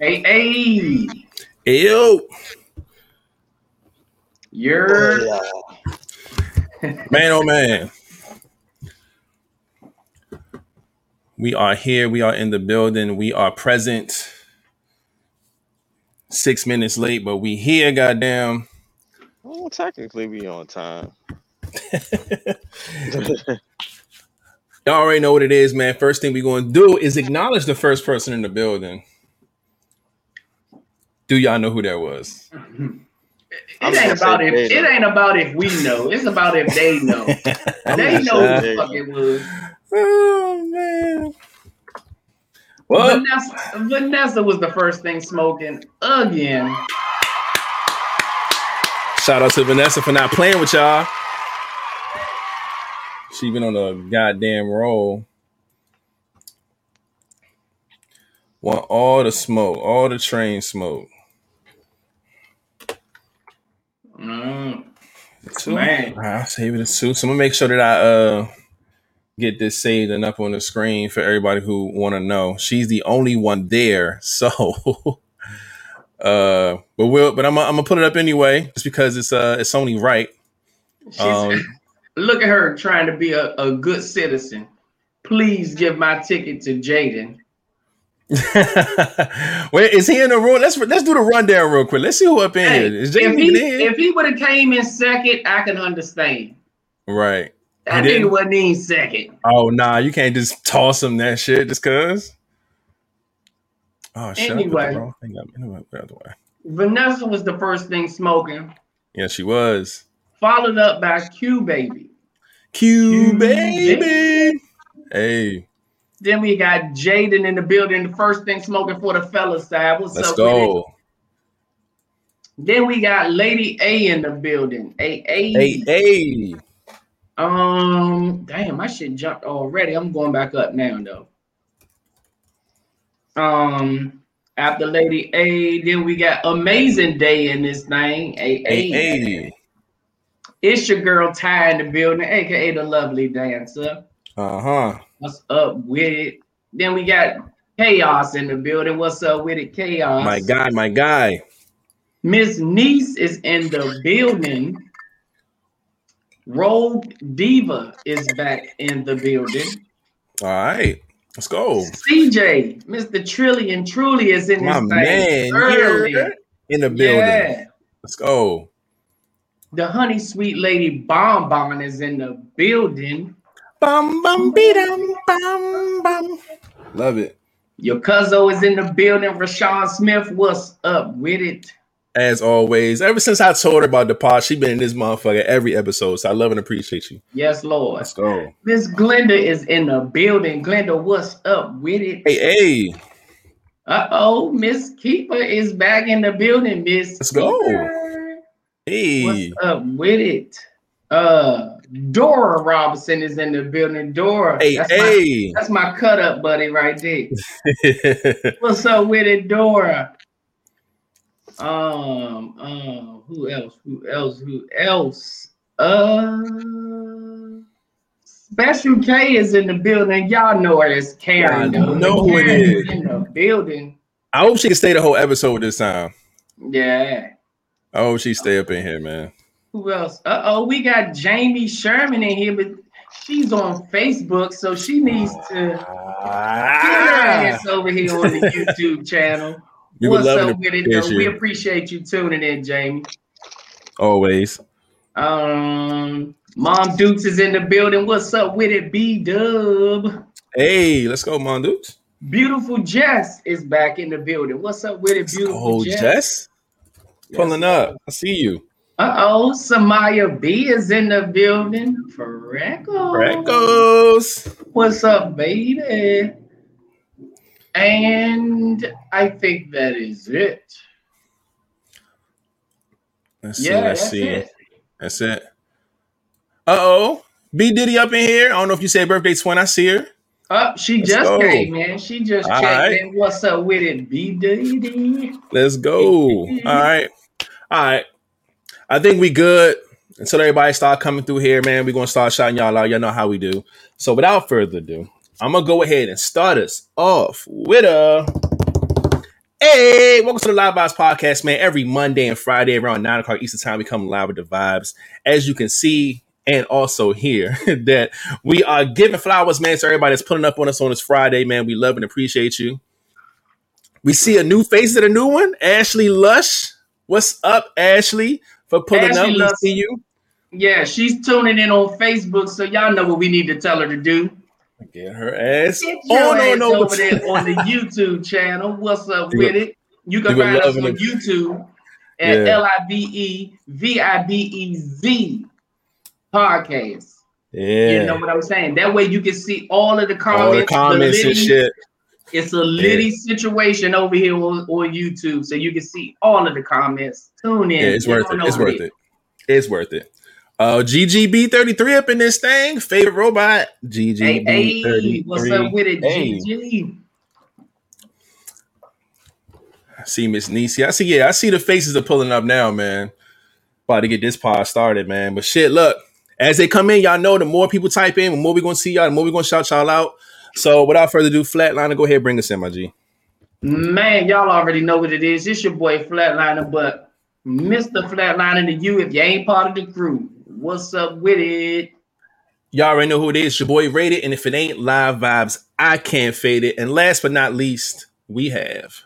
Hey, hey, Ew. you're oh, Man, oh man. We are here. We are in the building. We are present. Six minutes late, but we here, goddamn. Well, technically, we on time. Y'all already know what it is, man. First thing we going to do is acknowledge the first person in the building. Do y'all know who that was? It ain't about if it ain't about if we know. It's about if they know. They know who say the fuck it was. Oh man. Well, Vanessa, Vanessa was the first thing smoking again. shout out to Vanessa for not playing with y'all. She been on a goddamn roll. Want all the smoke, all the train smoke. Mm, Two. Man. I'll save it as two. So I'm gonna make sure that I uh get this saved and up on the screen for everybody who want to know. She's the only one there, so uh, but we'll but I'm I'm gonna put it up anyway, just because it's uh it's only right. she's, Um, look at her trying to be a, a good citizen. Please give my ticket to Jaden. Wait, is he in the room? Let's let's do the rundown real quick. Let's see who up in Hey, here. Is if he in if he would have came in second, I can understand. Right. That He nigga wasn't in second. Oh nah, you can't just toss him that shit just cause. Oh shit! Anyway. the wrong thing up. Anyway, the other way. Vanessa was the first thing smoking, Yeah, she was. followed up by Q Baby. Q Q baby. Hey, Then we got Jaden in the building, the first thing smoking for the fella side. What's let's up go. Then we got Lady A in the building. A A. Hey, hey. Um, damn, my shit jumped already. I'm going back up now though. Um, after Lady A, then we got Amazing Day in this thing. A A. It's your girl Ty in the building, aka the lovely dancer. Uh huh. What's up with it? Then we got Chaos in the building. What's up with it, Chaos? My guy, my guy. Miss Niece is in the building. Rogue Diva is back in the building. All right, let's go. CJ, Mr. Trillion Truly is in My man, early. here in the building. Yeah. Let's go. The honey sweet lady Bonbon is in the building. Bum bum be dum bum bum. Love it. Your cousin is in the building. Rashawn Smith, what's up with it? As always, ever since I told her about the pod, she been in this motherfucker every episode. So I love and appreciate you. Yes, Lord. Let's go. Miss Glenda is in the building. Glenda, what's up with it? Hey, hey. Uh oh, Miss Keeper is back in the building, Miss. Let's go. Hey. What's up with it? Uh, Dora Robinson is in the building. Dora, Hey, that's, My, that's my cut up buddy right there. What's up with it, Dora? Um, um, who else? Who else? Who else? Uh, Special K is in the building. Y'all know her as Karen. Y'all know who it is is. in the building. I hope she can stay the whole episode this time. Yeah. I hope she stay up in here, man. Who else? Uh oh, we got Jamie Sherman in here, but she's on Facebook, so she needs to get her Ah, over here on the YouTube channel. would What's up with it? Though? We appreciate you tuning in, Jamie. Always. Um, Mom Dukes is in the building. What's up with it, B Dub? Hey, let's go, Mondukes. Beautiful Jess is back in the building. What's up with it, beautiful Oh, Jess? Jess. Pulling up. I see you. Uh oh, Samaya B is in the building. Freckles. Freckles. What's up, baby? And I think that is it. Let's see. Let's that's see. it. That's it. Uh oh. B Diddy up in here. I don't know if you say birthday twin. I see her. Up, she Let's just go. came, man. She just All checked right. in. What's up with it, B Diddy? Let's go. All right. All right. I think we good. Until everybody start coming through here, man, we're gonna start shouting y'all out. Y'all know how we do. So without further ado, I'm gonna go ahead and start us off with a Hey, welcome to the Live Vibes Podcast, man. Every Monday and Friday around 9 o'clock Eastern Time, we come live with the vibes. As you can see and also hear, that we are giving flowers, man, to everybody that's putting up on us on this Friday, man. We love and appreciate you. We see a new face at a new one. Ashley Lush. What's up, Ashley? For pulling Ashley up. Lush. see you. Yeah, she's tuning in on Facebook, so y'all know what we need to tell her to do. Get her ass Get on ass on over there on the YouTube channel. What's up with it? You can find us on it. YouTube at. L I V E V I B E Z podcast. Yeah. You know what I'm saying? That way you can see all of the comments. All the comments and shit. It's a litty situation over here on, on YouTube, so you can see all of the comments. Tune in. Yeah, it's worth it. It's worth there. it. It's worth it. Uh, GGB33 up in this thing. Favorite robot. Hey, hey, GGB33. what's up with it, Hey. GG? I see Miss Nisi. I see, yeah, I see the faces are pulling up now, man. About to get this pod started, man. But shit, look, as they come in, y'all know the more people type in, the more we're gonna see y'all, the more we're gonna shout y'all out. So without further ado, Flatliner, go ahead and bring us in, my G. Man, y'all already know what it is. It's your boy Flatliner, but Mr. Flatliner to you if you ain't part of the crew. What's up with it? Y'all already know who it is. Your boy Rated, and if it ain't live vibes, I can't fade it. And last but not least, we have.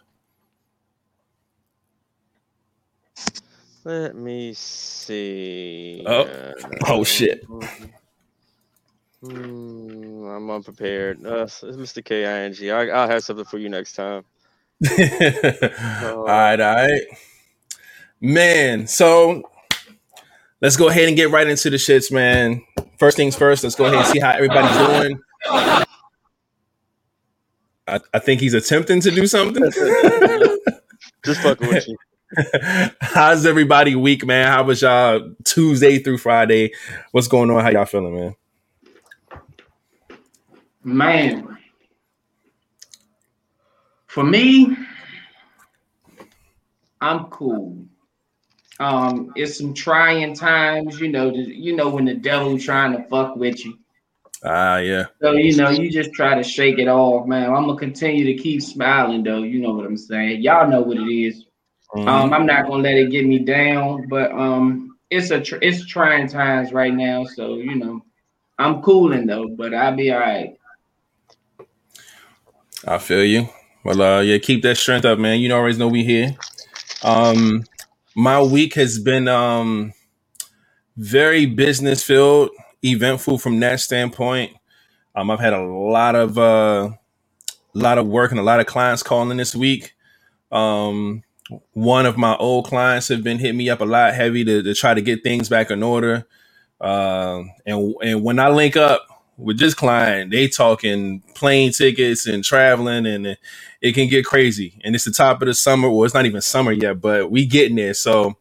Let me see. Oh. Uh, Oh, shit. Hmm, I'm unprepared. Uh, Mr. K I N G. I, I'll have something for you next time. all right, all right. Man, so let's go ahead and get right into the shits, man. First things first, let's go ahead and see how everybody's doing. I, I think he's attempting to do something. Just fucking with you. How's everybody week, man? How was y'all Tuesday through Friday? What's going on? How y'all feeling, man? Man. For me, I'm cool. Um, it's some trying times, you know, you know, when the devil trying to fuck with you. Ah, yeah. So, you know, you just try to shake it off, man. I'm gonna continue to keep smiling though. You know what I'm saying? Y'all know what it is. Mhm. Um, I'm not gonna let it get me down, but um, it's a tr- it's trying times right now. So you know, I'm cooling though, but I'll be all right. I feel you. Well, uh, yeah, keep that strength up, man. You always know we here. Um, my week has been um very business filled, eventful from that standpoint. Um, I've had a lot of uh, lot of work and a lot of clients calling this week. Um, one of my old clients have been hitting me up a lot heavy to, to try to get things back in order. Uh, and and when I link up with this client, they talking plane tickets and traveling, and it, can get crazy. And it's the top of the summer. Well, it's not even summer yet, but we getting there. So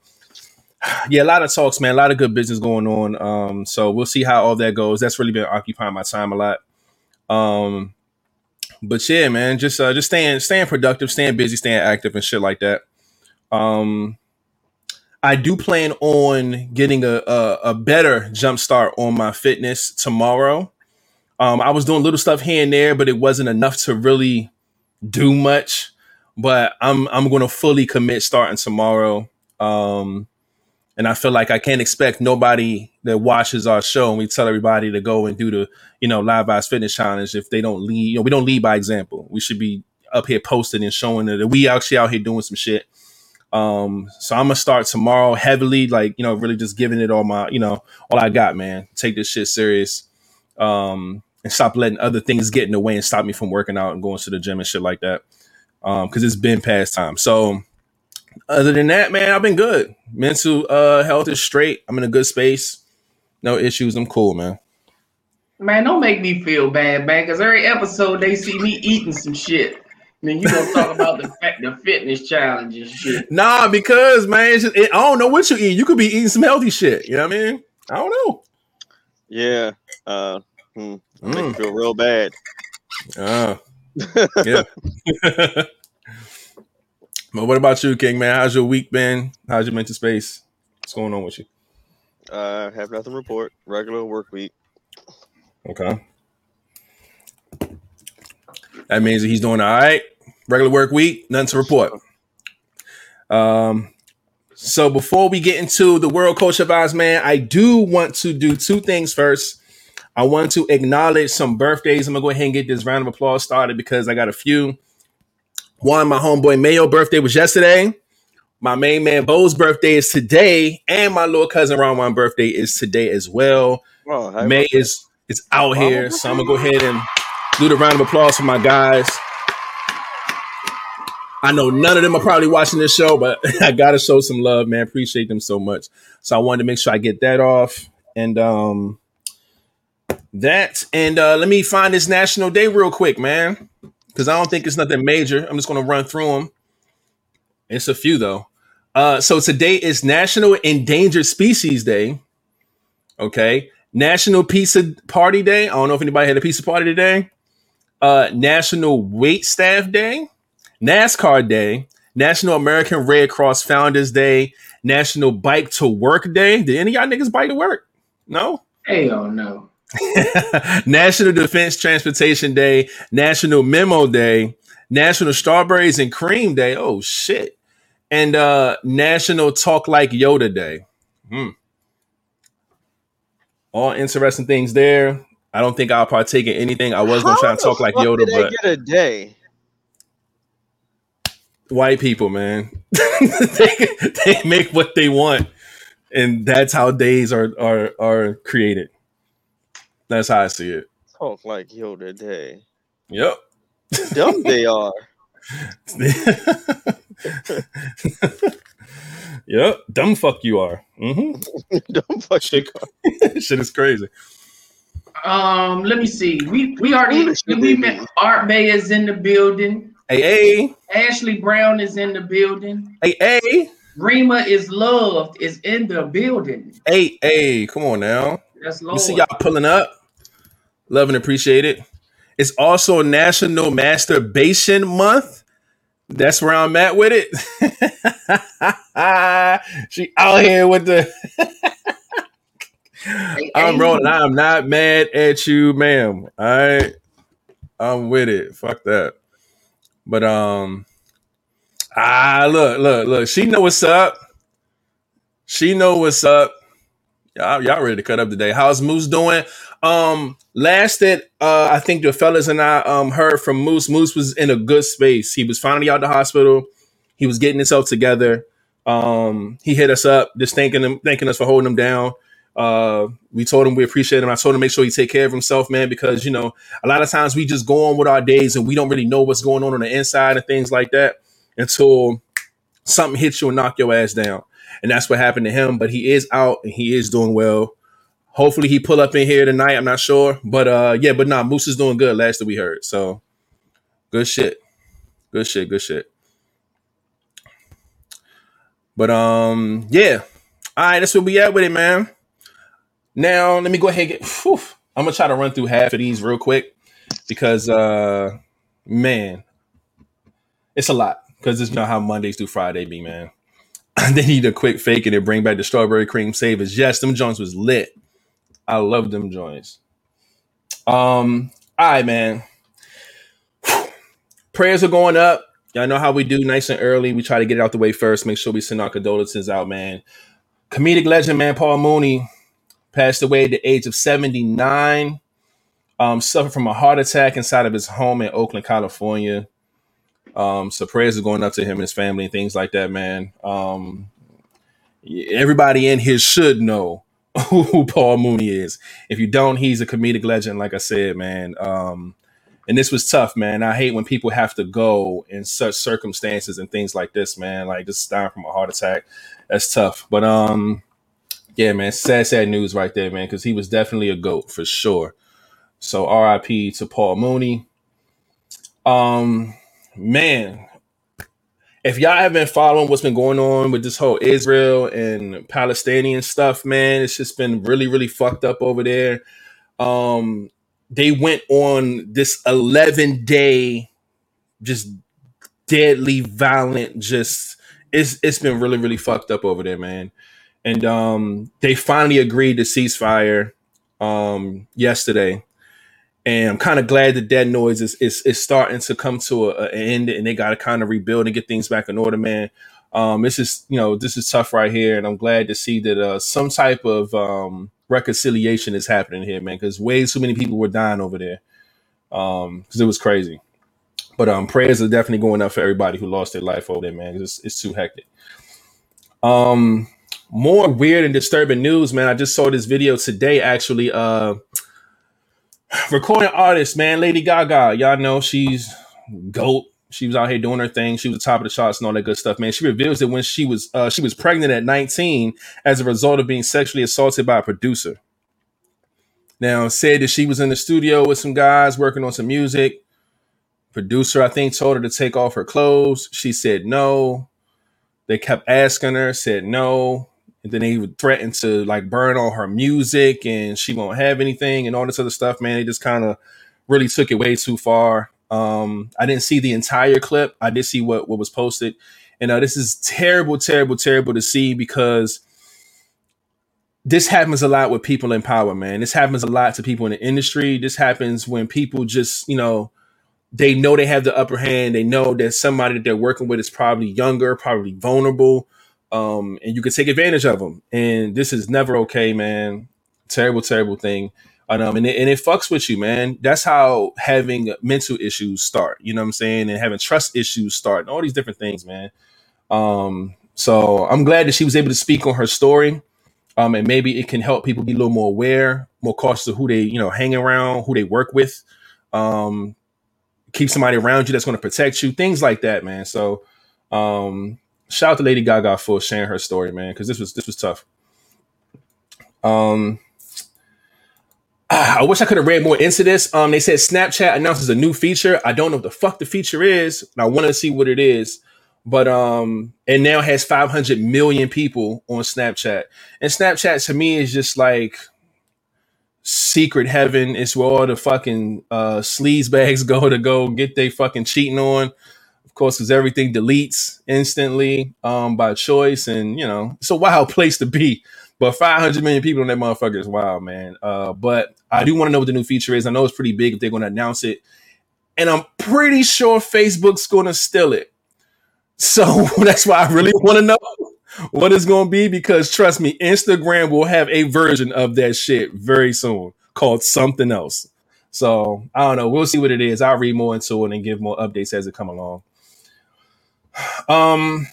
yeah, a lot of talks, man. A lot of good business going on. Um, so we'll see how all that goes. That's really been occupying my time a lot. Um, but yeah, man, just uh, just staying staying productive, staying busy, staying active, and shit like that. Um, I do plan on getting a, a, a better jump start on my fitness tomorrow. Um, I was doing little stuff here and there, but it wasn't enough to really do much. But I'm I'm going to fully commit starting tomorrow. Um, and I feel like I can't expect nobody that watches our show and we tell everybody to go and do the you know live vibes fitness challenge if they don't lead. You know, we don't lead by example. We should be up here posting and showing that we actually out here doing some shit. Um, so I'm gonna start tomorrow heavily, like you know, really just giving it all my, you know, all I got, man. Take this shit serious, um, and stop letting other things get in the way and stop me from working out and going to the gym and shit like that. Um, because it's been past time. So other than that, man, I've been good. Mental uh health is straight. I'm in a good space. No issues. I'm cool, man. Man, don't make me feel bad, man. Cause every episode they see me eating some shit. And then you gonna talk about the fa- the fitness challenge and shit. Nah, because man, it's just, it, I don't know what you eat. You could be eating some healthy shit. You know what I mean? I don't know. Yeah. Uh, hmm, make Mm. me feel real bad. Uh, yeah. but what about you, King man? How's your week been? How's your mental space? What's going on with you? Uh, have nothing to report. Regular work week. Okay. That means that he's doing all right. Regular work week, nothing to report. Um, so before we get into the World Culture Vibes, man, I do want to do two things first. I want to acknowledge some birthdays. I'm gonna go ahead and get this round of applause started because I got a few. One, my homeboy Mayo birthday was yesterday. My main man Bo's birthday is today, and my little cousin Ron birthday is today as well. Oh, May is is out here, so I'm gonna go ahead and do the round of applause for my guys. I know none of them are probably watching this show, but I gotta show some love, man. Appreciate them so much. So I wanted to make sure I get that off, and um, that and uh, let me find this national day real quick, man, because I don't think it's nothing major. I'm just gonna run through them. It's a few though. Uh, so today is National Endangered Species Day. Okay, National Pizza Party Day. I don't know if anybody had a pizza party today. Uh, National Wait Staff Day, NASCAR Day, National American Red Cross Founders Day, National Bike to Work Day. Did any y'all niggas bike to work? No. Hell no. National Defense Transportation Day, National Memo Day, National Strawberries and Cream Day. Oh shit. And uh National Talk Like Yoda Day. Hmm. All interesting things there. I don't think I'll partake in anything. I was gonna How try to talk like Yoda, but get a day. white people, man. they, they make what they want. And that's how days are are are created. That's how I see it. Talk like Yoda day. Yep. Dumb they are. yep. Dumb fuck you are. Mm-hmm. Dumb fuck Shit, shit is crazy. Um, let me see. We we already we baby. met Art Bay is in the building. Hey, hey, Ashley Brown is in the building. hey, hey, Rima is loved is in the building. hey, hey. Come on now. That's We Lord. see y'all pulling up. Love and appreciate it. It's also National Masturbation Month. That's where I'm at with it. she out here with the. I'm rolling. I'm not mad at you, ma'am. All right, I'm with it. Fuck that. But um, ah, look, look, look. She know what's up. She know what's up. Y'all, y'all ready to cut up today? How's Moose doing? Um, last that uh, I think the fellas and I um heard from Moose. Moose was in a good space. He was finally out of the hospital. He was getting himself together. Um, he hit us up, just thanking him, thanking us for holding him down. Uh, we told him we appreciate him. I told him make sure he take care of himself, man, because you know a lot of times we just go on with our days and we don't really know what's going on on the inside and things like that until something hits you and knock your ass down. And that's what happened to him. But he is out and he is doing well. Hopefully he pull up in here tonight. I'm not sure, but uh, yeah, but nah, Moose is doing good. Last that we heard, so good shit, good shit, good shit. But um, yeah, all right, that's where we at with it, man. Now let me go ahead and get. Whew, I'm gonna try to run through half of these real quick because uh, man, it's a lot because it's not how Mondays through Friday be, man. they need a quick fake and then bring back the strawberry Creme Savers. Yes, them Jones was lit. I love them joints. Um, all right, man. Prayers are going up. Y'all know how we do nice and early. We try to get it out the way first, make sure we send our condolences out, man. Comedic legend, man, Paul Mooney passed away at the age of 79. Um, suffered from a heart attack inside of his home in Oakland, California. Um, so prayers are going up to him and his family and things like that, man. Um, everybody in here should know who Paul Mooney is. If you don't, he's a comedic legend, like I said, man. Um, and this was tough, man. I hate when people have to go in such circumstances and things like this, man. Like just dying from a heart attack. That's tough. But um, yeah, man, sad, sad news right there, man, because he was definitely a goat for sure. So RIP to Paul Mooney. Um, man, if y'all have been following what's been going on with this whole Israel and Palestinian stuff, man, it's just been really, really fucked up over there. Um, they went on this 11 day, just deadly violent, just it's it's been really, really fucked up over there, man. And um, they finally agreed to ceasefire um yesterday. And I'm kind of glad that that noise is, is, is starting to come to a, an end and they got to kind of rebuild and get things back in order, man. Um, this is, you know, this is tough right here. And I'm glad to see that uh, some type of um, reconciliation is happening here, man, because way too many people were dying over there because um, it was crazy. But um, prayers are definitely going up for everybody who lost their life over there, man. It's, it's too hectic. Um, more weird and disturbing news, man. I just saw this video today, actually. Uh, recording artist, man, Lady Gaga. Y'all know she's goat. She was out here doing her thing. She was the top of the charts and all that good stuff, man. She reveals that when she was uh, she was pregnant at 19 as a result of being sexually assaulted by a producer. Now, said that she was in the studio with some guys working on some music. Producer, I think, told her to take off her clothes. She said no. They kept asking her, said no and then they would threaten to like burn all her music and she won't have anything and all this other stuff man. They just kind of really took it way too far. Um i didn't see the entire clip. I did see what what was posted. And uh, this is terrible terrible terrible to see because this happens a lot with people in power man. This happens a lot to people in the industry. This happens when people just you know they know they have the upper hand. They know that somebody that they're working with is probably younger probably vulnerable um, and you can take advantage of them. And this is never okay, man. Terrible, terrible thing. And, um, and it, and it fucks with you, man. That's how having mental issues start. You know what I'm saying? And having trust issues start, and all these different things, man. Um, so I'm glad that she was able to speak on her story. Um, and maybe it can help people be a little more aware, more cautious of who they, you know, hang around, who they work with. Um, keep somebody around you that's going to protect you, things like that, man. So, um, shout out to Lady Gaga for sharing her story, man, because this was this was tough. Um, I wish I could have read more into this. Um, they said Snapchat announces a new feature. I don't know what the fuck the feature is, and I want to see what it is. But um, it now has 500 million people on Snapchat, and Snapchat to me is just like secret heaven. It's where all the fucking uh, sleaze bags go to go get they fucking cheating on of course, because everything deletes instantly um, by choice, and you know it's a wild place to be. But 500 million people on that motherfucker is wild, man. Uh, but I do want to know what the new feature is. I know it's pretty big if they're going to announce it, and I'm pretty sure Facebook's going to steal it. So that's why I really want to know what it's going to be because trust me, Instagram will have a version of that shit very soon called something else. So I don't know. We'll see what it is. I'll read more into it and give more updates as it come along. Um,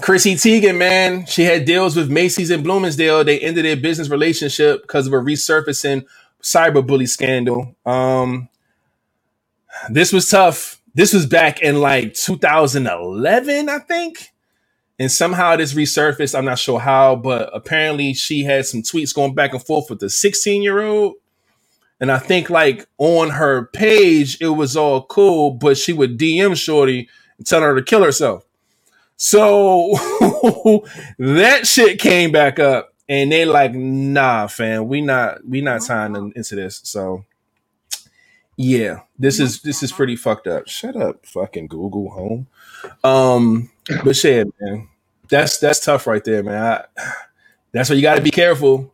Chrissy Teigen, man, she had deals with Macy's and Bloomingdale. They ended their business relationship because of a resurfacing cyberbully scandal. Um, this was tough. This was back in like 2011, I think. And somehow this resurfaced. I'm not sure how, but apparently she had some tweets going back and forth with the 16 year old. And I think like on her page, it was all cool, but she would DM Shorty telling her to kill herself. So that shit came back up, and they like, nah, fam, we not we not tying into this. So yeah, this is this is pretty fucked up. Shut up, fucking Google Home. Um, but shit, man, that's that's tough right there, man. I, that's why you got to be careful.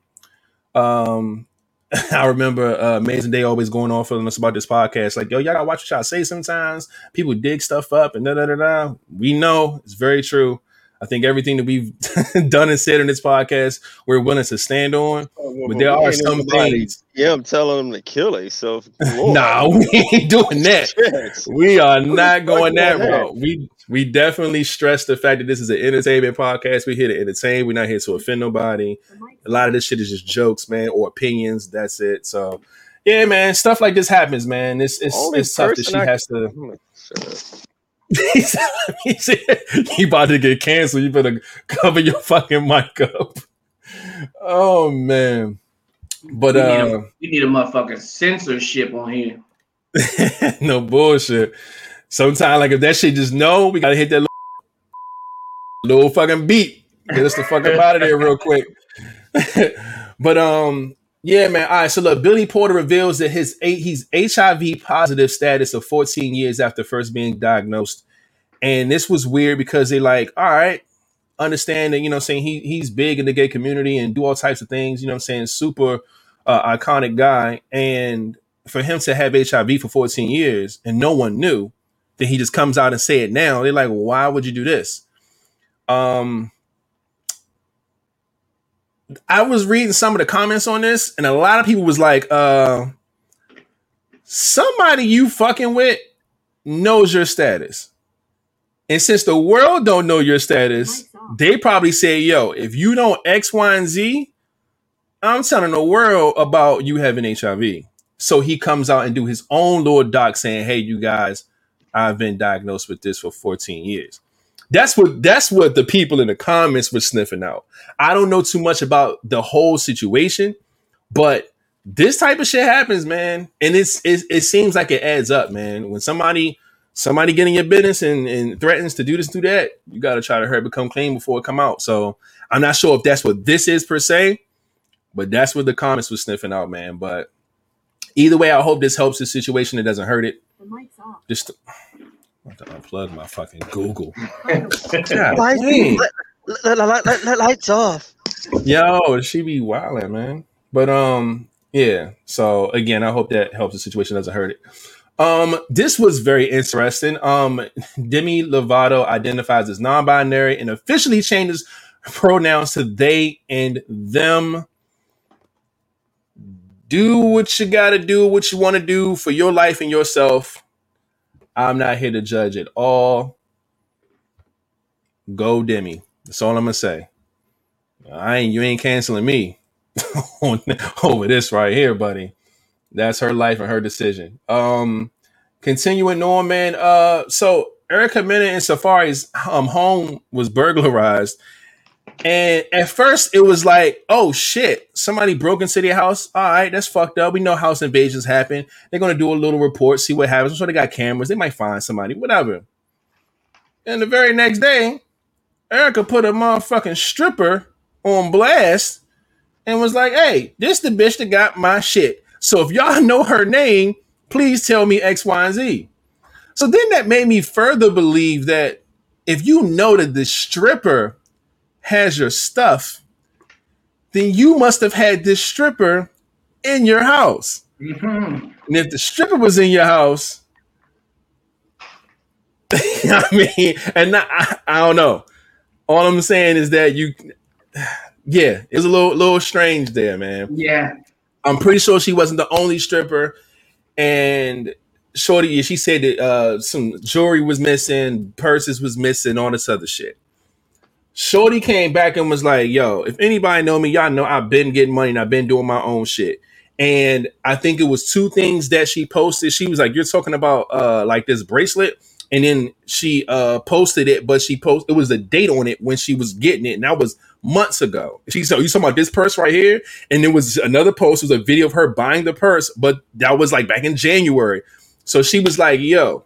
Um, I remember uh, Amazing Day always going on for us about this podcast. Like, yo, y'all gotta watch what y'all say sometimes. People dig stuff up and da da da da. We know it's very true. I think everything that we've done and said in this podcast, we're willing to stand on. But there are some things. Yeah, I'm telling them to kill themselves. nah, we ain't doing that. we are not going that route. We we definitely stress the fact that this is an entertainment podcast. We're here to entertain. We're not here to offend nobody. A lot of this shit is just jokes, man, or opinions. That's it. So, yeah, man, stuff like this happens, man. It's it's, it's tough that she I has to. he said, "You about to get canceled. You better cover your fucking mic up." Oh man, but we uh, need a, we need a motherfucking censorship on here. no bullshit. Sometimes, like if that shit just no, we gotta hit that little, little fucking beat. Get us the fuck up out of there real quick. but um, yeah, man. All right. So look, Billy Porter reveals that his he's HIV positive status of 14 years after first being diagnosed. And this was weird because they like, all right, understand that, you know, saying he he's big in the gay community and do all types of things, you know I'm saying? Super uh, iconic guy. And for him to have HIV for 14 years and no one knew, then he just comes out and say it now. They're like, why would you do this? Um, I was reading some of the comments on this, and a lot of people was like, uh, somebody you fucking with knows your status. And since the world don't know your status, they probably say, yo, if you don't X, Y, and Z, I'm telling the world about you having HIV. So he comes out and do his own little doc saying, hey, you guys, I've been diagnosed with this for 14 years. That's what that's what the people in the comments were sniffing out. I don't know too much about the whole situation, but this type of shit happens, man. And it's, it, it seems like it adds up, man. When somebody somebody getting your business and, and threatens to do this, do that, you got to try to hurry become clean before it come out. So I'm not sure if that's what this is per se, but that's what the comments was sniffing out, man. But either way, I hope this helps the situation. It doesn't hurt it. The mic's off. Just I have to unplug my fucking Google. lights, lights off. Yo, she be wilding, man. But um, yeah. So again, I hope that helps the situation. Doesn't hurt it. Um, this was very interesting. Um, Demi Lovato identifies as non-binary and officially changes pronouns to they and them. Do what you gotta do, what you want to do for your life and yourself. I'm not here to judge at all. Go Demi. That's all I'm gonna say. I ain't you ain't canceling me over this right here, buddy. That's her life and her decision. Um, continuing on, man. Uh, so Erica Mena and Safaree's um home was burglarized, and at first it was like, oh shit, somebody broke into their house. All right, that's fucked up. We know house invasions happen. They're gonna do a little report, see what happens. I'm sure they got cameras. They might find somebody, whatever. And the very next day, Erica put a motherfucking stripper on blast and was like, hey, this the bitch that got my shit. So if y'all know her name, please tell me X, Y, and Z. So then that made me further believe that if you know that the stripper has your stuff, then you must have had this stripper in your house. Mm-hmm. And if the stripper was in your house, I mean, and not, I, I don't know. All I'm saying is that you, yeah, it's a little little strange there, man. Yeah, I'm pretty sure she wasn't the only stripper, and Shorty, she said that uh, some jewelry was missing, purses was missing, all this other shit. Shorty came back and was like, "Yo, if anybody know me, y'all know I've been getting money and I've been doing my own shit." And I think it was two things that she posted. She was like, "You're talking about uh, like this bracelet." and then she uh posted it, but she post it was a date on it when she was getting it, and that was months ago. She said, "You talking about this purse right here?" And there was another post was a video of her buying the purse, but that was like back in January. So she was like, "Yo,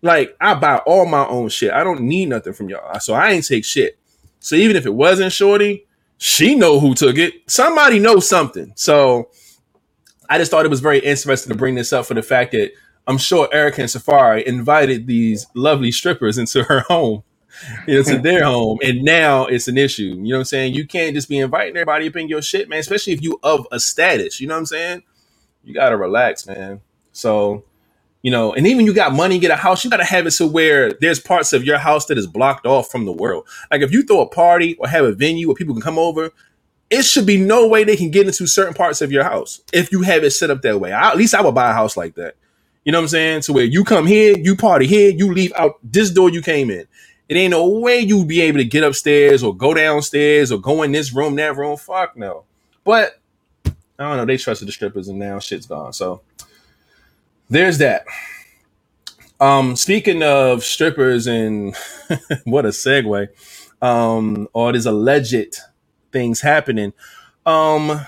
like I buy all my own shit. I don't need nothing from y'all, so I ain't take shit." So even if it wasn't Shorty, she know who took it. Somebody knows something. So I just thought it was very interesting to bring this up for the fact that I'm sure Erica and Safaree invited these lovely strippers into her home, into their home, and now it's an issue. You know what I'm saying? You can't just be inviting everybody up in your shit, man. Especially if you of a status. You know what I'm saying? You gotta relax, man. So, you know, and even you got money, get a house, you gotta have it so where there's parts of your house that is blocked off from the world. Like if you throw a party or have a venue where people can come over, it should be no way they can get into certain parts of your house if you have it set up that way. I, at least I would buy a house like that. You know what I'm saying? So where you come here, you party here, you leave out this door you came in. It ain't no way you be able to get upstairs or go downstairs or go in this room, that room. Fuck no. But I don't know. They trusted the strippers and now shit's gone. So there's that. Um, speaking of strippers and what a segue. Um, all these alleged things happening. Um,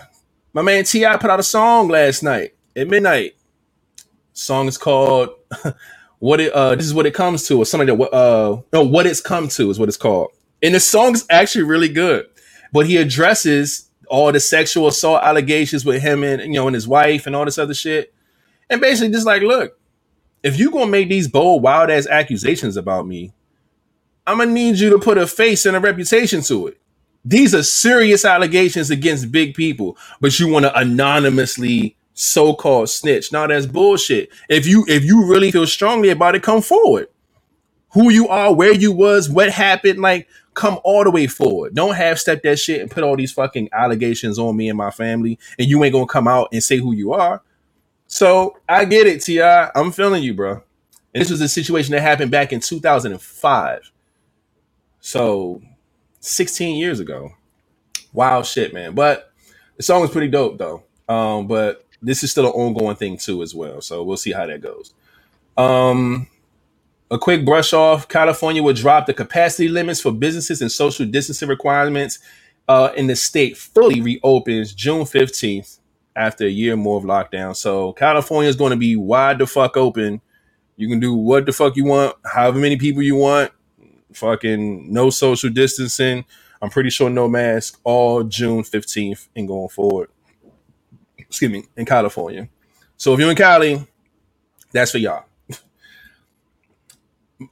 my man T.I. put out a song last night at midnight Song is called "What It." Uh, this is what it comes to, or something that. Uh, no, what it's come to is what it's called. And the song is actually really good, but he addresses all the sexual assault allegations with him and you know and his wife and all this other shit, and basically just like, look, if you gonna make these bold, wild ass accusations about me, I'm gonna need you to put a face and a reputation to it. These are serious allegations against big people, but you want to anonymously so-called snitch. Now that's bullshit. If you if you really feel strongly about it, come forward. Who you are, where you was, what happened, like come all the way forward. Don't half step that shit and put all these fucking allegations on me and my family, and you ain't gonna come out and say who you are. So I get it, Ti. I'm feeling you, bro. And this was a situation that happened back in 2005. So 16 years ago. Wild shit, man. But the song is pretty dope though. Um, but this is still an ongoing thing too, as well. So we'll see how that goes. Um, a quick brush off California will drop the capacity limits for businesses and social distancing requirements uh, in the state fully reopens June 15th after a year more of lockdown. So California is going to be wide the fuck open. You can do what the fuck you want, however many people you want. Fucking no social distancing. I'm pretty sure no mask all June 15th and going forward. Excuse me, in California. So if you're in Cali, that's for y'all.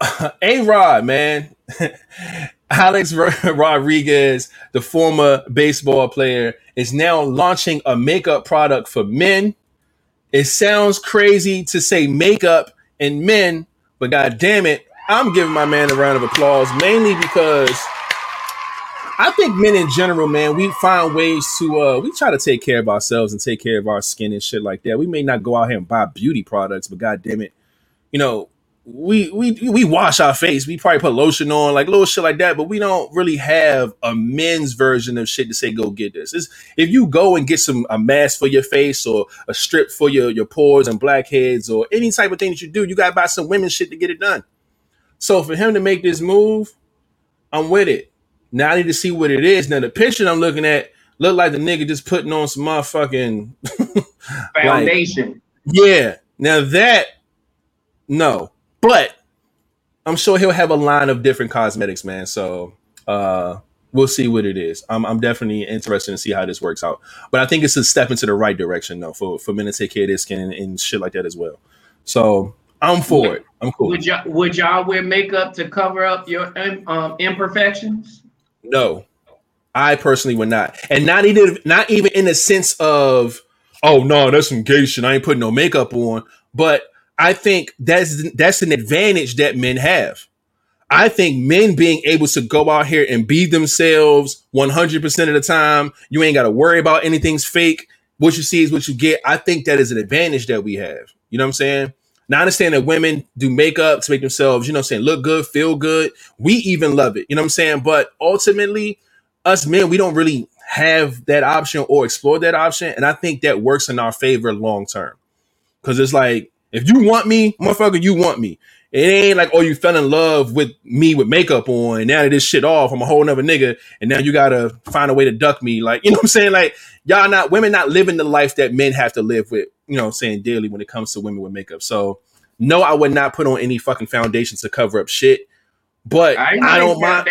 A Rod, man. Alex Rodriguez, the former baseball player, is now launching a makeup product for men. It sounds crazy to say makeup and men, but god damn it, I'm giving my man a round of applause mainly because I think men in general, man, we find ways to uh we try to take care of ourselves and take care of our skin and shit like that. We may not go out here and buy beauty products, but god damn it, you know, we we we wash our face. We probably put lotion on, like little shit like that, but we don't really have a men's version of shit to say go get this. It's, if you go and get some a mask for your face or a strip for your your pores and blackheads or any type of thing that you do, you gotta buy some women's shit to get it done. So for him to make this move, I'm with it. Now I need to see what it is. Now the picture I'm looking at look like the nigga just putting on some motherfucking Foundation. like, yeah. Now that no but I'm sure he'll have a line of different cosmetics, man. So uh, we'll see what it is. I'm, I'm definitely interested to see how this works out. But I think it's a step into the right direction, though, for, for men to take care of their skin and, and shit like that as well. So I'm for would, it. I'm cool. Would y'all, would y'all wear makeup to cover up your um, imperfections? No, I personally would not, and not even not even in the sense of, oh no, that's some gay shit. I ain't putting no makeup on, but I think that's that's an advantage that men have. I think men being able to go out here and be themselves 100% of the time, you ain't got to worry about anything's fake. What you see is what you get. I think that is an advantage that we have. You know what I'm saying? Now I understand that women do makeup to make themselves, you know what I'm saying, look good, feel good. We even love it. You know what I'm saying? But ultimately, us men, we don't really have that option or explore that option. And I think that works in our favor long term. Cause it's like if you want me, motherfucker, you want me. It ain't like, oh, you fell in love with me with makeup on, and now that this shit off, I'm a whole nother nigga, and now you gotta find a way to duck me. Like, you know what I'm saying? Like, y'all not women not living the life that men have to live with, you know, saying daily when it comes to women with makeup. So no, I would not put on any fucking foundation to cover up shit. But I, I don't mind.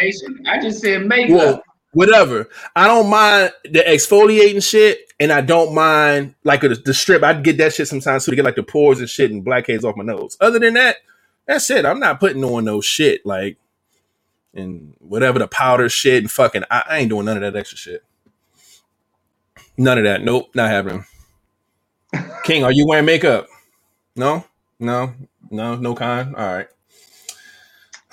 I just said makeup. Well, whatever. I don't mind the exfoliating shit, and I don't mind like the, the strip. I'd get that shit sometimes too to get like the pores and shit and blackheads off my nose. Other than that, that's it. I'm not putting on no shit like and whatever the powder shit and fucking. I, I ain't doing none of that extra shit. None of that. Nope, not happening. King, are you wearing makeup? No, no, no, no kind. All right.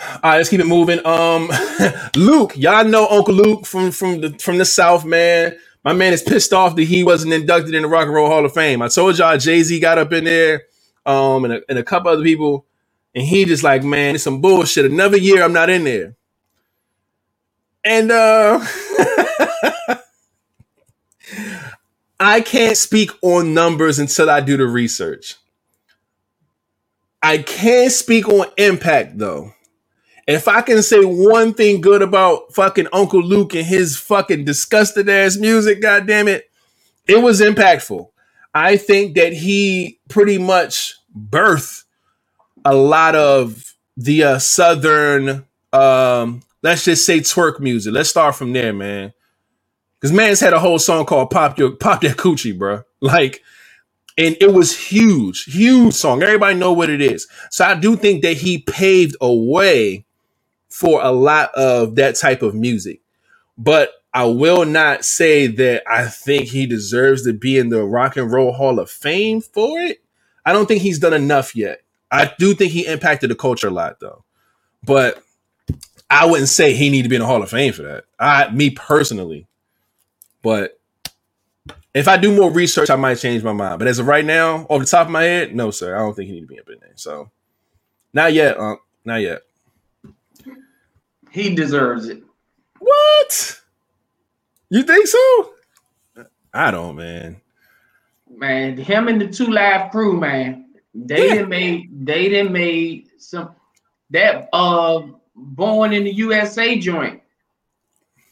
All right, let's keep it moving. Um, Luke, y'all know Uncle Luke from from the from the South, man. My man is pissed off that he wasn't inducted in the Rock and Roll Hall of Fame. I told y'all Jay Z got up in there, um, and a, and a couple other people, and he just like, man, it's some bullshit. Another year, I'm not in there. And uh, I can't speak on numbers until I do the research. I can speak on impact though. If I can say one thing good about fucking Uncle Luke and his fucking disgusted ass music, god damn it, it was impactful. I think that he pretty much birthed a lot of the uh, southern um let's just say twerk music. Let's start from there, man. Cause man's had a whole song called Pop Your Pop That Coochie, bro. Like, and it was huge, huge song. Everybody know what it is. So I do think that he paved a way for a lot of that type of music. But I will not say that I think he deserves to be in the Rock and Roll Hall of Fame for it. I don't think he's done enough yet. I do think he impacted the culture a lot though. But I wouldn't say he need to be in the Hall of Fame for that. I me personally. But if I do more research, I might change my mind. But as of right now, off the top of my head, no, sir. I don't think he need to be up in there. So not yet, um, not yet. He deserves it. What? You think so? I don't, man. Man, him and the 2 Live Crew, man. They yeah. didn't made they didn't made some that uh born in the USA joint.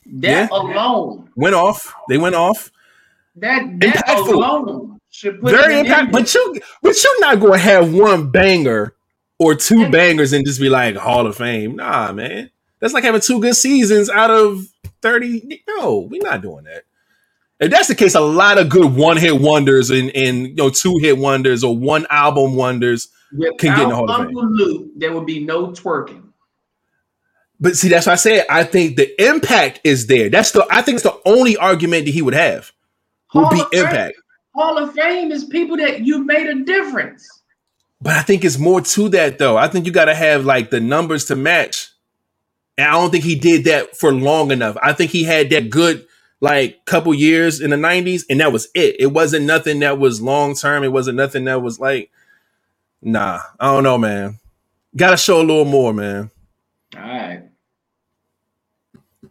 That yeah. alone went off. They went off. That that impactful. alone should put very impactful. But you but you're not gonna have one banger or two bangers and just be like Hall of Fame. Nah, man. That's like having two good seasons out of 30. No, we're not doing that. If that's the case, a lot of good one hit wonders and, and you know two hit wonders or one album wonders Without can get in the Hall of Fame. Luke, there would be no twerking. But see, that's what I said. I think the impact is there. That's the I think it's the only argument that he would have would be impact. Fame, Hall of Fame is people that you made a difference. But I think it's more to that though. I think you got to have like the numbers to match. And I don't think he did that for long enough. I think he had that good like couple years in the 90s and that was it. It wasn't nothing that was long term. It wasn't nothing that was like nah, I don't know, man. Got to show a little more, man. All right.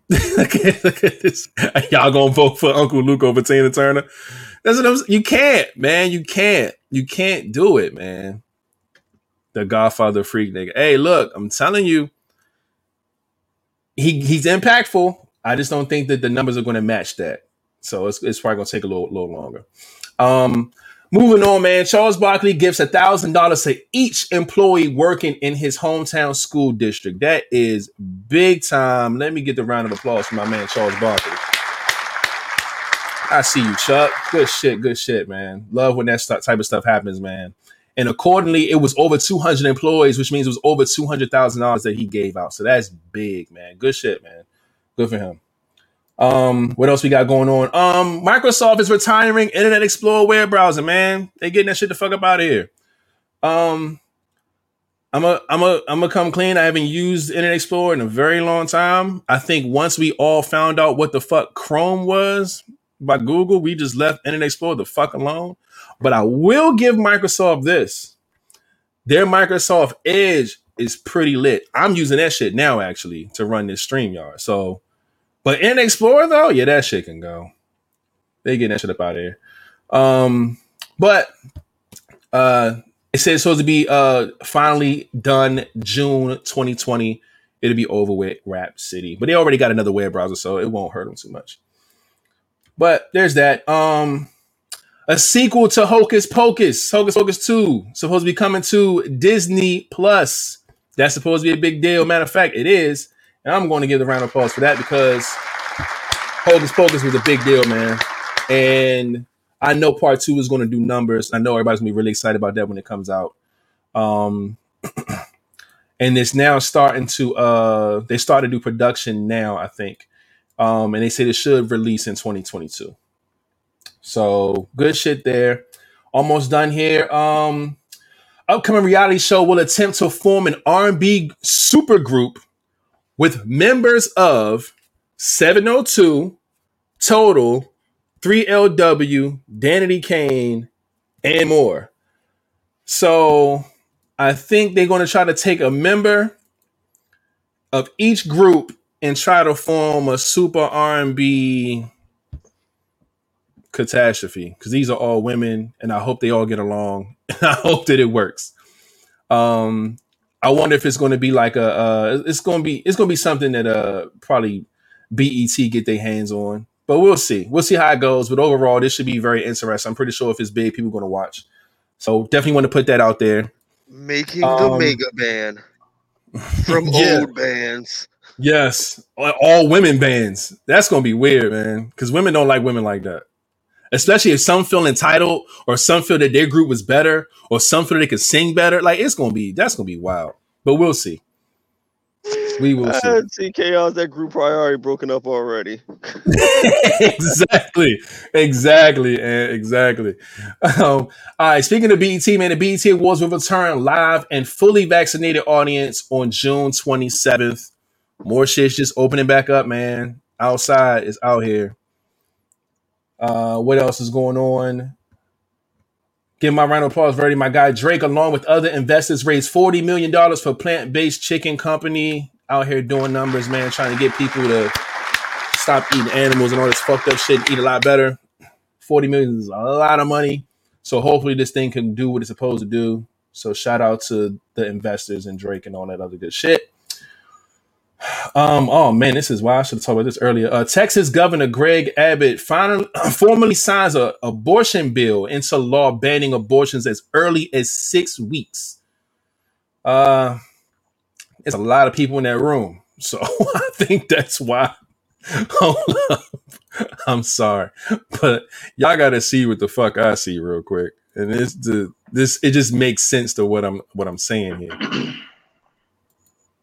look, at, look at this. Y'all gonna vote for Uncle Luke over Tina Turner? That's what I'm. You can't, man. You can't. You can't do it, man. The Godfather freak nigga. Hey, look, I'm telling you, he he's impactful. I just don't think that the numbers are going to match that. So it's, it's probably going to take a little, little longer. Um, moving on, man. Charles Barkley gives a thousand dollars to each employee working in his hometown school district. That is big time. Let me get the round of applause for my man Charles Barkley. I see you, Chuck. Good shit, good shit, man. Love when that type of stuff happens, man. And accordingly, it was over 200 employees, which means it was over $200,000 that he gave out. So that's big, man. Good shit, man. Good for him. Um, what else we got going on? Um, Microsoft is retiring Internet Explorer web browser, man. They getting that shit the fuck up out of here. Um, I'm a, I'm a, I'm gonna come clean. I haven't used Internet Explorer in a very long time. I think once we all found out what the fuck Chrome was by Google, we just left Internet Explorer the fuck alone. But I will give Microsoft this: their Microsoft Edge is pretty lit. I'm using that shit now actually to run this StreamYard. So but in Explorer though, yeah, that shit can go. They get that shit up out of here. Um, but uh it says it's supposed to be uh finally done June 2020. It'll be over with Rap City. But they already got another web browser, so it won't hurt them too much. But there's that. Um a sequel to Hocus Pocus, Hocus Pocus 2, supposed to be coming to Disney Plus. That's supposed to be a big deal. Matter of fact, it is. And I'm going to give the round of applause for that because Hocus Pocus was a big deal, man. And I know part two is going to do numbers. I know everybody's going to be really excited about that when it comes out. Um, and it's now starting to, uh, they started to do production now, I think. Um, and they say it should release in 2022. So good shit there. Almost done here. Um, upcoming reality show will attempt to form an R&B supergroup with members of 702, Total, 3LW, Danity Kane, and more. So I think they're going to try to take a member of each group and try to form a super R&B catastrophe because these are all women and I hope they all get along I hope that it works. Um I wonder if it's going to be like a uh, it's going to be it's going to be something that uh probably BET get their hands on. But we'll see. We'll see how it goes. But overall, this should be very interesting. I'm pretty sure if it's big, people are going to watch. So definitely want to put that out there. Making um, the mega band from yeah. old bands. Yes, all women bands. That's going to be weird, man. Because women don't like women like that especially if some feel entitled or some feel that their group was better or some feel they could sing better. Like it's gonna be that's gonna be wild. But we'll see. We will see. Uh, see chaos. That group priority broken up already. exactly, exactly, and exactly. Um, all right. Speaking of BET, man, the BET Awards will return live and fully vaccinated audience on June 27th. More shit's just opening back up, man. Outside is out here. Uh, what else is going on? Give my round of applause, Verdi. My guy Drake, along with other investors, raised $40 million for plant based chicken company out here doing numbers, man, trying to get people to stop eating animals and all this fucked up shit and eat a lot better. 40 million is a lot of money. So hopefully this thing can do what it's supposed to do. So shout out to the investors and Drake and all that other good shit. Um, oh man, this is why I should have talked about this earlier. Uh, Texas Governor Greg Abbott finally formally signs a abortion bill into law banning abortions as early as six weeks. Uh, there's a lot of people in that room, so I think that's why. Hold up. I'm sorry, but y'all got to see what the fuck I see real quick, and this the this it just makes sense to what I'm what I'm saying here.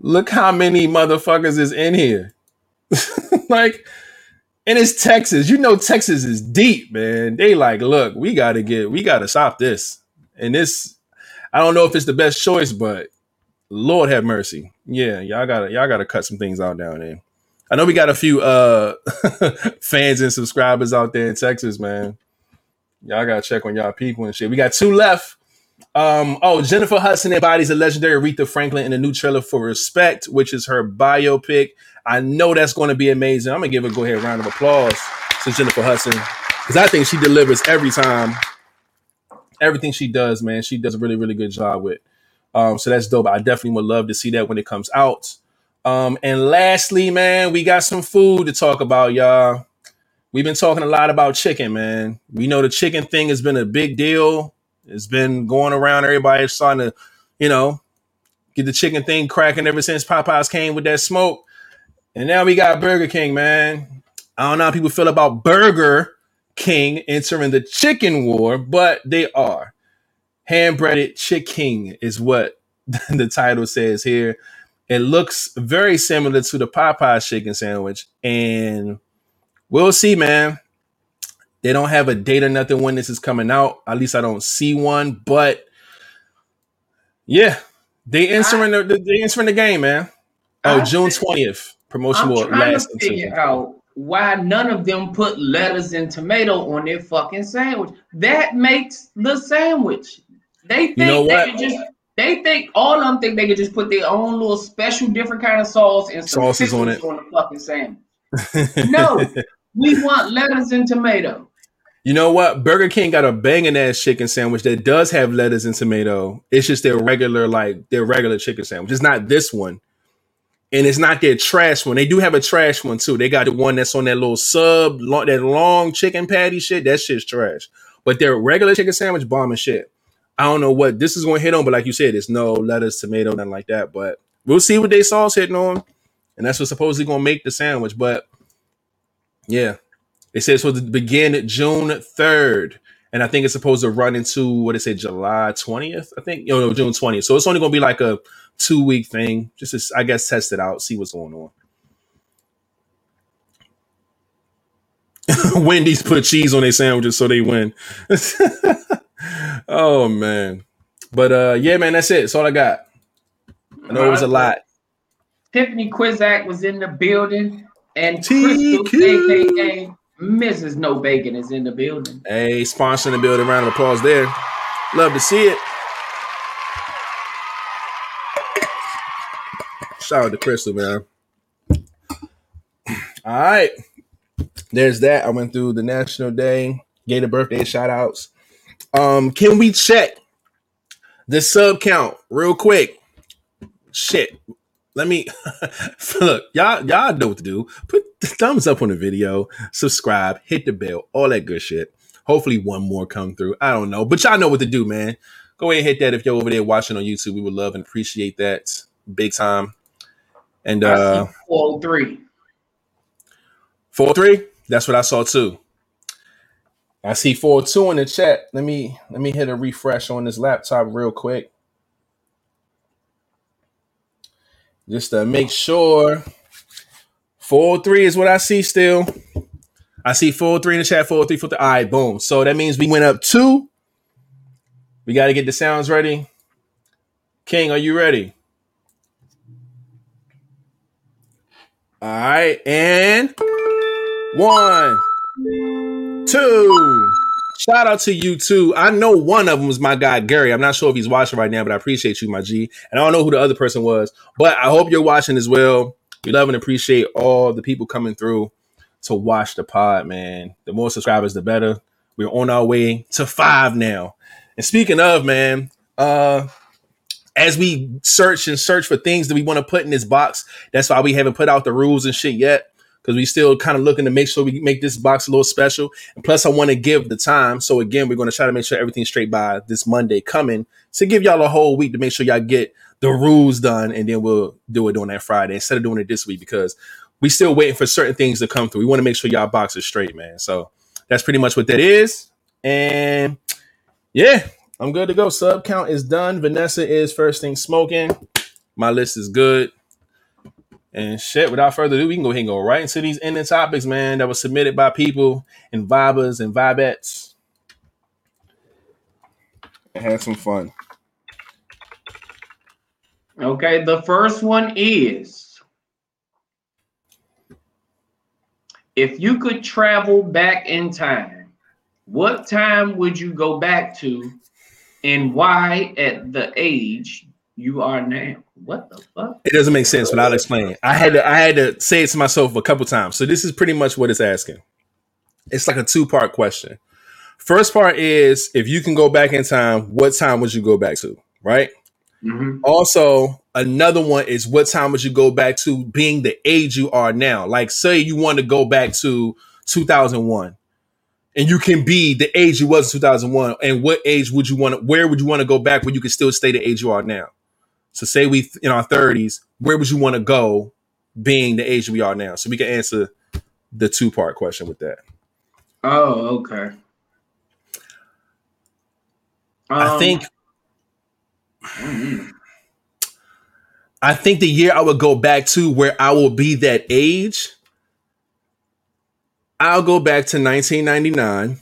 Look how many motherfuckers is in here. like, and it's Texas. You know, Texas is deep, man. They like, look, we gotta get, we gotta stop this. And this, I don't know if it's the best choice, but Lord have mercy. Yeah, y'all gotta, y'all gotta cut some things out down there. I know we got a few uh fans and subscribers out there in Texas, man. Y'all gotta check on y'all people and shit. We got two left. Um, oh, Jennifer Hudson embodies a legendary Aretha Franklin in a new trailer for Respect, which is her biopic. I know that's going to be amazing. I'm gonna give a go ahead round of applause to Jennifer Hudson because I think she delivers every time. Everything she does, man, she does a really, really good job with. Um, so that's dope. I definitely would love to see that when it comes out. Um, and lastly, man, we got some food to talk about, y'all. We've been talking a lot about chicken, man. We know the chicken thing has been a big deal. It's been going around. Everybody's starting to, you know, get the chicken thing cracking ever since Popeyes came with that smoke. And now we got Burger King, man. I don't know how people feel about Burger King entering the chicken war, but they are. Hand breaded chicken is what the title says here. It looks very similar to the Popeyes chicken sandwich. And we'll see, man. They don't have a date or nothing when this is coming out. At least I don't see one. But yeah, they entering the they entering the game, man. Oh, I June twentieth. Promotion I'm will trying last to until figure out why none of them put lettuce and tomato on their fucking sandwich. That makes the sandwich. They think know they could just they think all of them think they could just put their own little special different kind of sauce and some Sauces on it on the fucking sandwich. No, we want lettuce and tomato. You know what? Burger King got a banging ass chicken sandwich that does have lettuce and tomato. It's just their regular, like their regular chicken sandwich. It's not this one. And it's not their trash one. They do have a trash one too. They got the one that's on that little sub, long, that long chicken patty shit. That shit's trash. But their regular chicken sandwich, bomb and shit. I don't know what this is going to hit on, but like you said, it's no lettuce, tomato, nothing like that. But we'll see what they sauce hitting on, and that's what's supposedly going to make the sandwich. But yeah, they said it's supposed to begin June third, and I think it's supposed to run into what they say July twentieth. I think you know June twentieth. So it's only going to be like a two week thing. Just to, I guess test it out, see what's going on. Wendy's put cheese on their sandwiches so they win. oh man. But uh yeah, man, that's it. That's all I got. I know it was a lot. Tiffany Quizak was in the building, and TQ. Crystal, aka Mrs. No Bacon, is in the building. Hey, sponsoring the building. Round of applause there. Love to see it. Shout out to Crystal, man. All right. There's that. I went through the National Day, gave the birthday shout outs. Um, can we check the sub count real quick? Shit. Let me look, y'all, y'all know what to do. Put the thumbs up on the video, subscribe, hit the bell, all that good shit. Hopefully, one more come through. I don't know, but y'all know what to do, man. Go ahead and hit that if you're over there watching on YouTube. We would love and appreciate that big time. And uh I see 403. four three, that's what I saw too. I see four two in the chat. Let me let me hit a refresh on this laptop real quick. Just to make sure. 403 is what I see still. I see 403 in the chat, 403, 403. All right, boom. So that means we went up two. We got to get the sounds ready. King, are you ready? All right, and one, two. Shout out to you too. I know one of them was my guy Gary. I'm not sure if he's watching right now, but I appreciate you, my G. And I don't know who the other person was, but I hope you're watching as well. We love and appreciate all the people coming through to watch the pod, man. The more subscribers, the better. We're on our way to five now. And speaking of, man, uh, as we search and search for things that we want to put in this box, that's why we haven't put out the rules and shit yet. Because we still kind of looking to make sure we make this box a little special. And plus, I want to give the time. So again, we're going to try to make sure everything's straight by this Monday coming to give y'all a whole week to make sure y'all get the rules done, and then we'll do it on that Friday instead of doing it this week because we still waiting for certain things to come through. We want to make sure y'all box is straight, man. So that's pretty much what that is. And yeah, I'm good to go. Sub count is done. Vanessa is first thing smoking. My list is good. And shit, without further ado, we can go ahead and go right into these ending topics, man, that was submitted by people and vibers and vibettes. And had some fun. Okay, the first one is if you could travel back in time, what time would you go back to and why at the age you are now? What the fuck? It doesn't make sense, but I'll explain. I had to I had to say it to myself a couple times. So this is pretty much what it's asking. It's like a two-part question. First part is if you can go back in time, what time would you go back to? Right? Mhm. Also, another one is what time would you go back to being the age you are now? Like, say you want to go back to 2001 and you can be the age you was in 2001. And what age would you want to, where would you want to go back where you can still stay the age you are now? So, say we in our 30s, where would you want to go being the age we are now? So, we can answer the two part question with that. Oh, okay. I Um, think mm, I think the year I would go back to where I will be that age, I'll go back to 1999.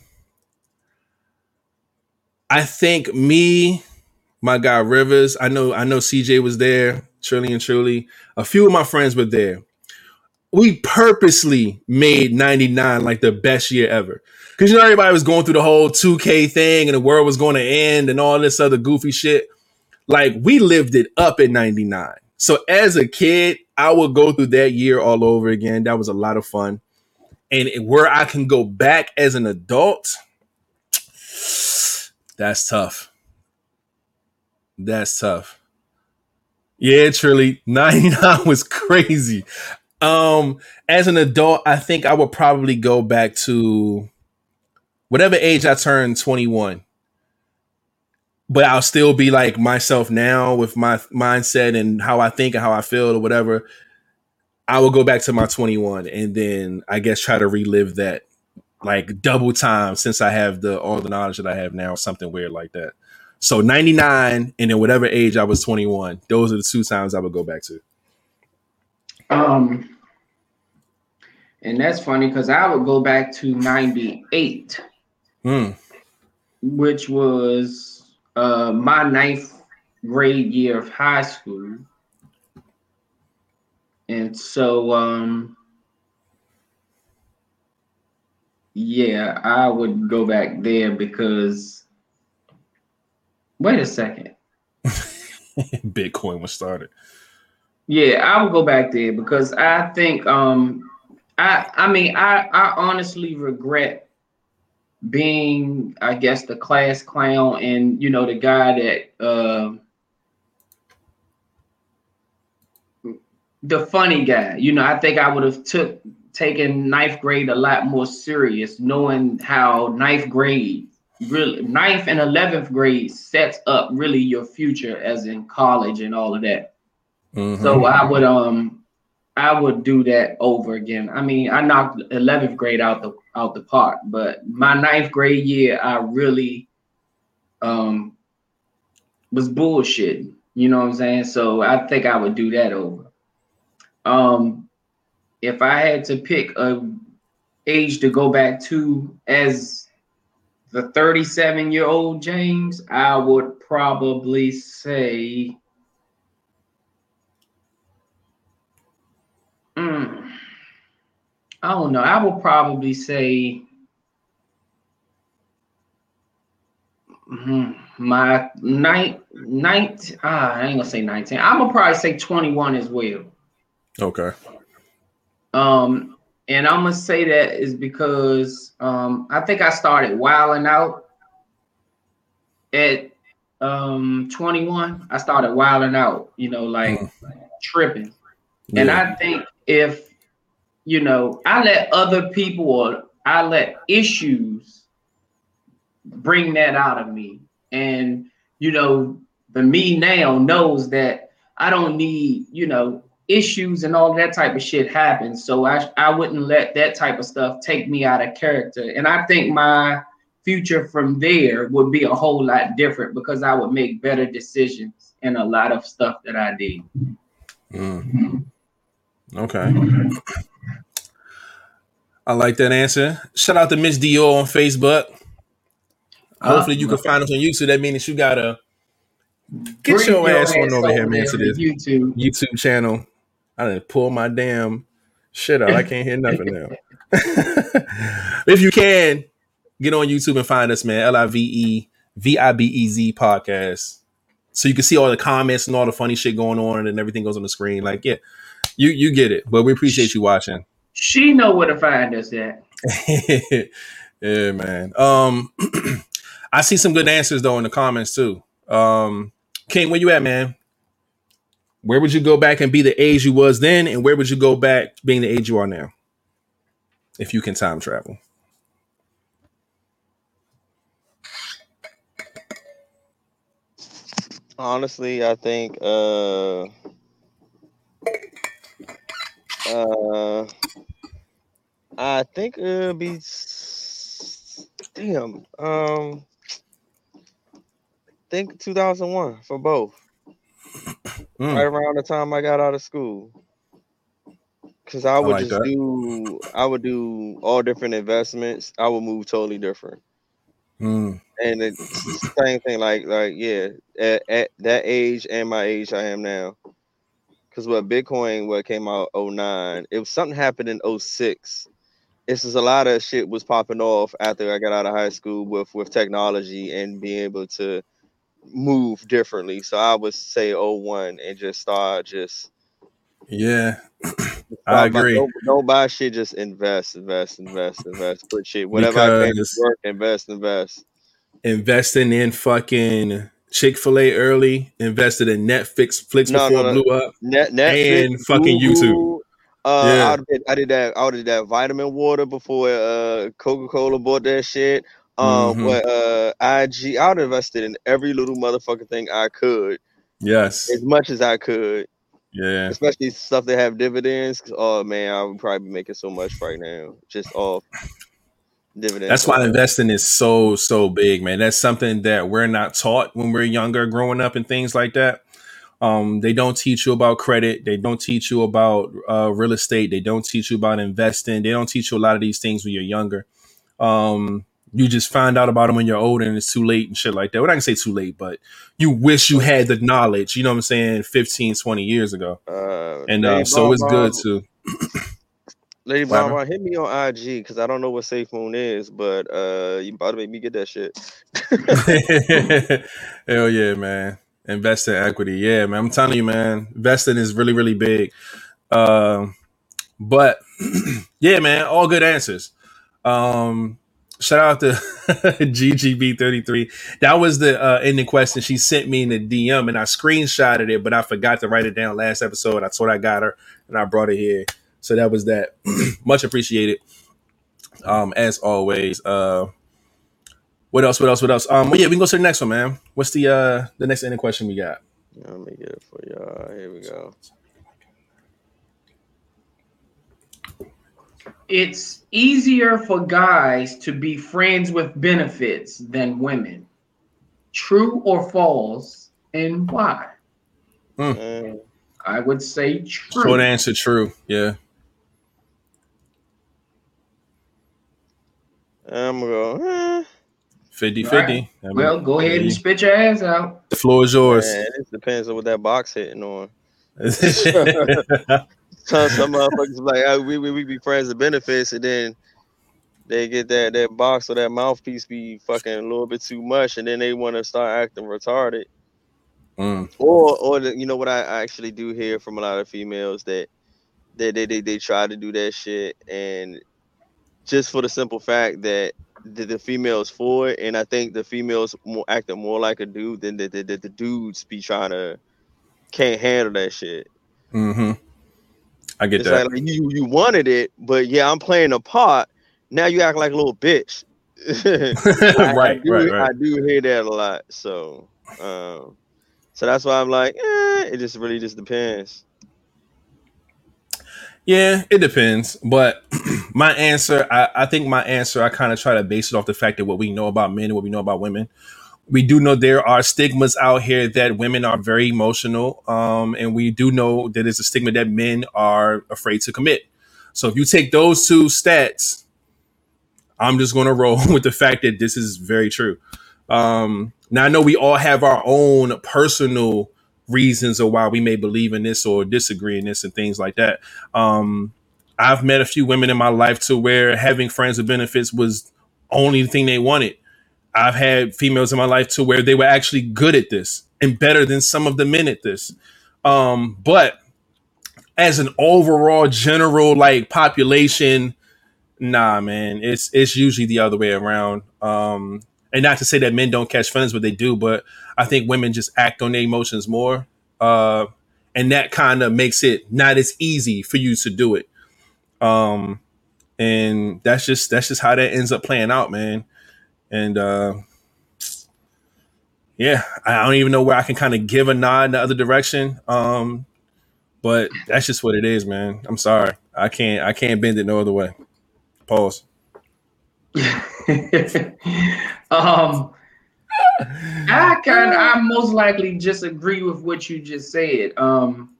I think me, my guy Rivers, I know I know CJ was there, truly and truly. A few of my friends were there. We purposely made 99 like the best year ever. Because you know everybody was going through the whole 2K thing and the world was going to end and all this other goofy shit like we lived it up in 99 so as a kid i would go through that year all over again that was a lot of fun and where i can go back as an adult that's tough that's tough yeah truly 99 was crazy um as an adult i think i would probably go back to whatever age i turned 21 but I'll still be like myself now with my mindset and how I think and how I feel or whatever. I will go back to my 21 and then I guess try to relive that like double time since I have the all the knowledge that I have now, something weird like that. So 99 and then whatever age I was 21, those are the two times I would go back to. Um, and that's funny because I would go back to 98, Hmm. which was uh, my ninth grade year of high school. And so, um, yeah, I would go back there because, wait a second. Bitcoin was started. Yeah, I will go back there because I think um I I mean I I honestly regret being I guess the class clown and you know the guy that uh the funny guy. You know, I think I would have took taken ninth grade a lot more serious, knowing how ninth grade really ninth and eleventh grade sets up really your future as in college and all of that. Mhm. So I would um I would do that over again. I mean, I knocked 11th grade out the out the park, but my ninth grade year, I really um was bullshit. You know what I'm saying? So I think I would do that over. Um, if I had to pick a age to go back to as the 37 year old James, I would probably say. Mm, I don't know. I would probably say mm, my night night. Ah, I ain't gonna say 19. I'm gonna probably say 21 as well. Okay. Um, and I'm gonna say that is because um, I think I started wilding out at um, 21. I started wilding out, you know, like mm. tripping. Yeah. And I think if you know, I let other people or I let issues bring that out of me. And you know, the me now knows that I don't need, you know, issues and all that type of shit happens. So I I wouldn't let that type of stuff take me out of character. And I think my future from there would be a whole lot different because I would make better decisions in a lot of stuff that I did. Mm. Okay. I like that answer. Shout out to Miss Dior on Facebook. Hopefully, you can find us on YouTube. That means you gotta get your, your, ass on over here, man, to this YouTube YouTube channel. I didn't pull my damn shit out. I can't hear nothing now. if you can, get on YouTube and find us, man. L I V E V I B E Z podcast. So you can see all the comments and all the funny shit going on and everything goes on the screen. Like, yeah, you you get it. But we appreciate you watching. She know where to find us at. yeah, man. Um I see some good answers though in the comments too. Um King, where you at, man? Where would you go back and be the age you was then, and where would you go back being the age you are now? If you can time travel. Honestly, I think uh uh I think it'll be damn um think 2001 for both. Mm. Right around the time I got out of school. Cause I would I like just that. do I would do all different investments. I would move totally different. Mm and it's the same thing. Like like yeah, at, at that age and my age I am now. Because what Bitcoin what came out 09, it was something happened in 06. It's just a lot of shit was popping off after I got out of high school with with technology and being able to move differently. So I would say 01 and just start just yeah. I agree. Don't, don't, buy shit, just invest, invest, invest, invest. Put shit, whatever because... I can work, invest, invest investing in fucking Chick Fil A early, invested in Netflix, Flix no, before no, no. blew up, Net, Netflix, and fucking YouTube. Uh, yeah. I, did, I did that. I did that vitamin water before uh, Coca Cola bought that shit. Um, mm-hmm. but uh, IG, I would invested in every little motherfucking thing I could. Yes, as much as I could. Yeah, especially stuff that have dividends. Oh man, I would probably be making so much right now just off dividends. That's why investing is so so big, man. That's something that we're not taught when we're younger, growing up, and things like that. Um, they don't teach you about credit. They don't teach you about uh, real estate. They don't teach you about investing. They don't teach you a lot of these things when you're younger. Um, you just find out about them when you're older and it's too late and shit like that. Well, I can say too late, but you wish you had the knowledge, you know what I'm saying, 15, 20 years ago. Uh, and uh, so it's good to Lady Mama, hit me on IG because I don't know what SafeMoon is, but uh, you about to make me get that shit. Hell yeah, man! Invest in equity, yeah, man. I'm telling you, man. Investing is really, really big. Uh, but yeah, man, all good answers. Um, shout out to GGB33. That was the uh, ending question she sent me in the DM, and I screenshotted it, but I forgot to write it down last episode. I thought I got her, and I brought it here. So that was that. Much appreciated. Um, as always. Uh, what else? What else? What else? Um, yeah, we can go to the next one, man. What's the uh the next ending question we got? Let me get it for y'all. Here we go. It's easier for guys to be friends with benefits than women. True or false, and why? Mm. I would say true. Short answer, true. Yeah. I'm gonna go. Eh. 50 50. Right. Well, go ahead and spit your ass out. The floor is yours. Man, it depends on what that box hitting on. some, some motherfuckers like oh, we, we we be friends of benefits, and then they get that that box or that mouthpiece be fucking a little bit too much, and then they want to start acting retarded. Mm. Or or the, you know what I actually do hear from a lot of females that they, they they they try to do that shit, and just for the simple fact that the, the females for it, and I think the females more acting more like a dude than the the, the, the dudes be trying to can't handle that shit. Mm-hmm. I get it's that. Like, like you you wanted it, but yeah, I'm playing a part. Now you act like a little bitch. I, right, I do, right, right. I do hear that a lot. So, um, so that's why I'm like, eh, it just really just depends. Yeah, it depends. But my answer, I, I think my answer, I kind of try to base it off the fact that what we know about men and what we know about women. We do know there are stigmas out here that women are very emotional. Um, and we do know that it's a stigma that men are afraid to commit. So if you take those two stats, I'm just going to roll with the fact that this is very true. Um, now I know we all have our own personal reasons of why we may believe in this or disagree in this and things like that. Um, I've met a few women in my life to where having friends with benefits was only the thing they wanted. I've had females in my life to where they were actually good at this and better than some of the men at this. Um, but as an overall general like population, nah, man, it's it's usually the other way around. Um, and not to say that men don't catch feelings, but they do. But I think women just act on their emotions more, uh, and that kind of makes it not as easy for you to do it. Um, and that's just that's just how that ends up playing out, man. And uh, yeah, I don't even know where I can kind of give a nod in the other direction. Um, but that's just what it is, man. I'm sorry, I can't I can't bend it no other way. Pause. um, I kind I most likely just agree with what you just said. Um,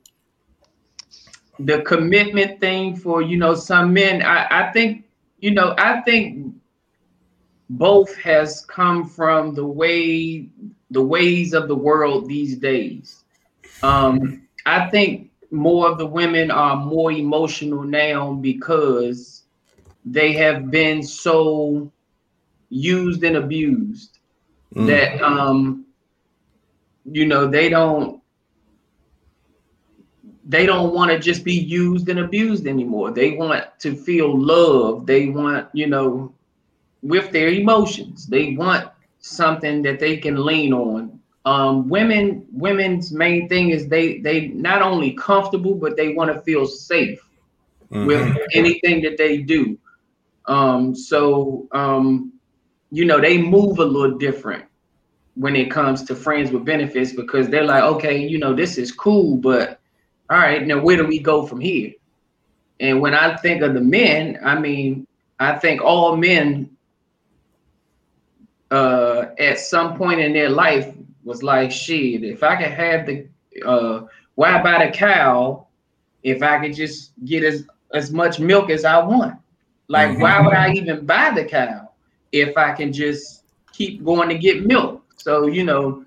the commitment thing for you know some men, I, I think you know I think both has come from the way the ways of the world these days. Um, I think more of the women are more emotional now because they have been so used and abused mm. that um you know they don't they don't want to just be used and abused anymore they want to feel love they want you know with their emotions they want something that they can lean on um women women's main thing is they they not only comfortable but they want to feel safe mm-hmm. with anything that they do um so um you know, they move a little different when it comes to friends with benefits because they're like, okay, you know, this is cool, but all right, now where do we go from here? And when I think of the men, I mean, I think all men uh, at some point in their life was like, shit, if I could have the uh, why buy the cow if I could just get as, as much milk as I want? Like, mm-hmm. why would I even buy the cow? if I can just keep going to get milk. So, you know,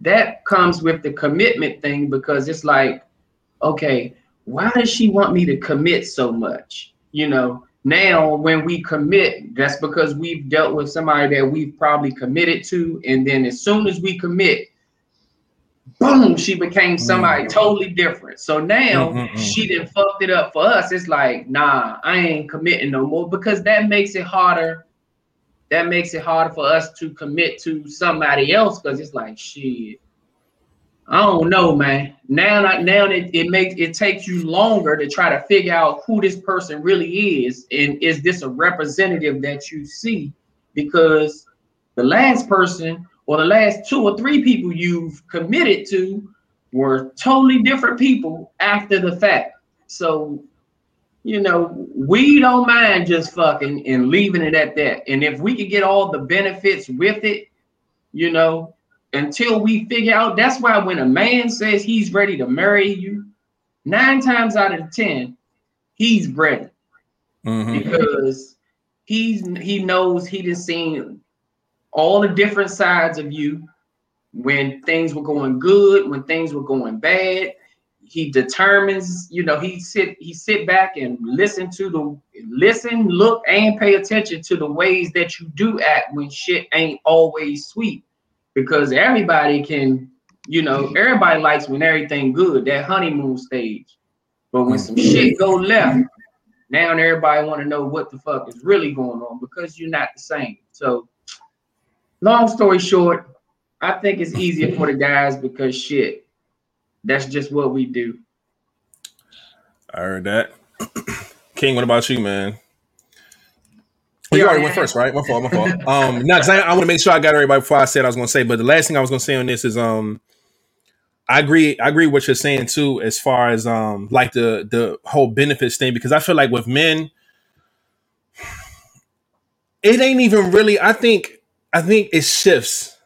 that comes with the commitment thing because it's like, okay, why does she want me to commit so much? You know, now when we commit, that's because we've dealt with somebody that we've probably committed to. And then as soon as we commit, boom, she became somebody mm-hmm. totally different. So now mm-hmm. she didn't fucked it up for us. It's like, nah, I ain't committing no more because that makes it harder that makes it harder for us to commit to somebody else because it's like shit. I don't know, man. Now, now it, it makes it takes you longer to try to figure out who this person really is, and is this a representative that you see? Because the last person or the last two or three people you've committed to were totally different people after the fact. So you know, we don't mind just fucking and leaving it at that. And if we could get all the benefits with it, you know, until we figure out that's why when a man says he's ready to marry you, nine times out of ten, he's ready mm-hmm. because he's he knows he just seen all the different sides of you when things were going good, when things were going bad. He determines, you know, he sit he sit back and listen to the listen, look, and pay attention to the ways that you do act when shit ain't always sweet. Because everybody can, you know, everybody likes when everything good, that honeymoon stage. But when some mm-hmm. shit go left, now everybody want to know what the fuck is really going on because you're not the same. So long story short, I think it's easier for the guys because shit, that's just what we do. I heard that. King, what about you, man? You already went first, right? My fault, my fault. Um, no, I, I want to make sure I got everybody before I said I was going to say. But the last thing I was going to say on this is, um, I agree. I agree with what you're saying too, as far as um, like the the whole benefits thing, because I feel like with men, it ain't even really. I think I think it shifts.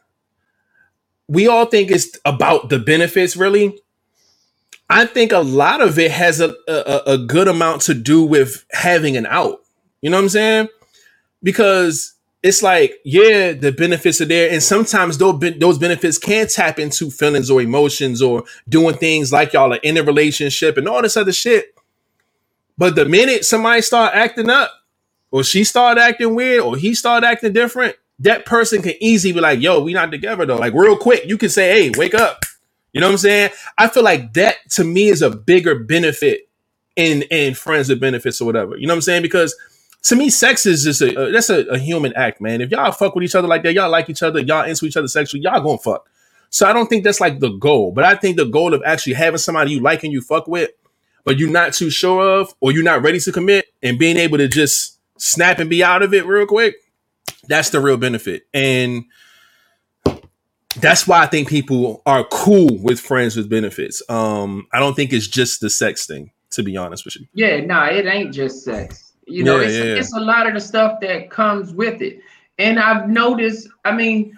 We all think it's about the benefits, really. I think a lot of it has a, a, a good amount to do with having an out. You know what I'm saying? Because it's like, yeah, the benefits are there, and sometimes those benefits can tap into feelings or emotions or doing things like y'all are in a relationship and all this other shit. But the minute somebody start acting up, or she start acting weird, or he start acting different, that person can easily be like, yo, we not together though. Like real quick, you can say, hey, wake up. You know what I'm saying? I feel like that to me is a bigger benefit in in friends with benefits or whatever. You know what I'm saying? Because to me, sex is just a uh, that's a, a, human act, man. If y'all fuck with each other like that, y'all like each other, y'all into each other sexually, y'all gonna fuck. So I don't think that's like the goal, but I think the goal of actually having somebody you like and you fuck with, but you're not too sure of, or you're not ready to commit, and being able to just snap and be out of it real quick that's the real benefit. And that's why I think people are cool with friends with benefits. Um, I don't think it's just the sex thing, to be honest with you. Yeah, no, it ain't just sex. You know, yeah, it's, yeah. it's a lot of the stuff that comes with it. And I've noticed, I mean,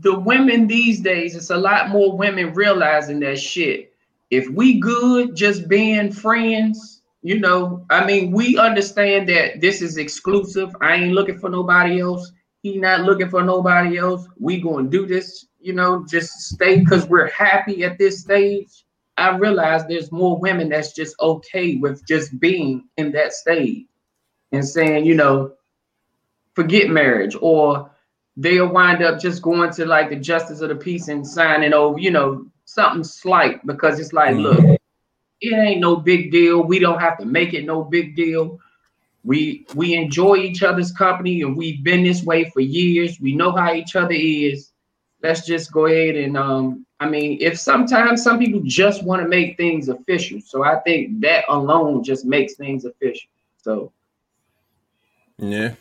the women these days, it's a lot more women realizing that shit. If we good just being friends, you know, I mean, we understand that this is exclusive. I ain't looking for nobody else. He not looking for nobody else. We gonna do this, you know, just stay because we're happy at this stage. I realize there's more women that's just okay with just being in that stage and saying, you know, forget marriage, or they'll wind up just going to like the justice of the peace and signing over, you know, something slight because it's like, mm-hmm. look, it ain't no big deal. We don't have to make it no big deal. We we enjoy each other's company and we've been this way for years. We know how each other is. Let's just go ahead and um I mean, if sometimes some people just want to make things official. So I think that alone just makes things official. So yeah.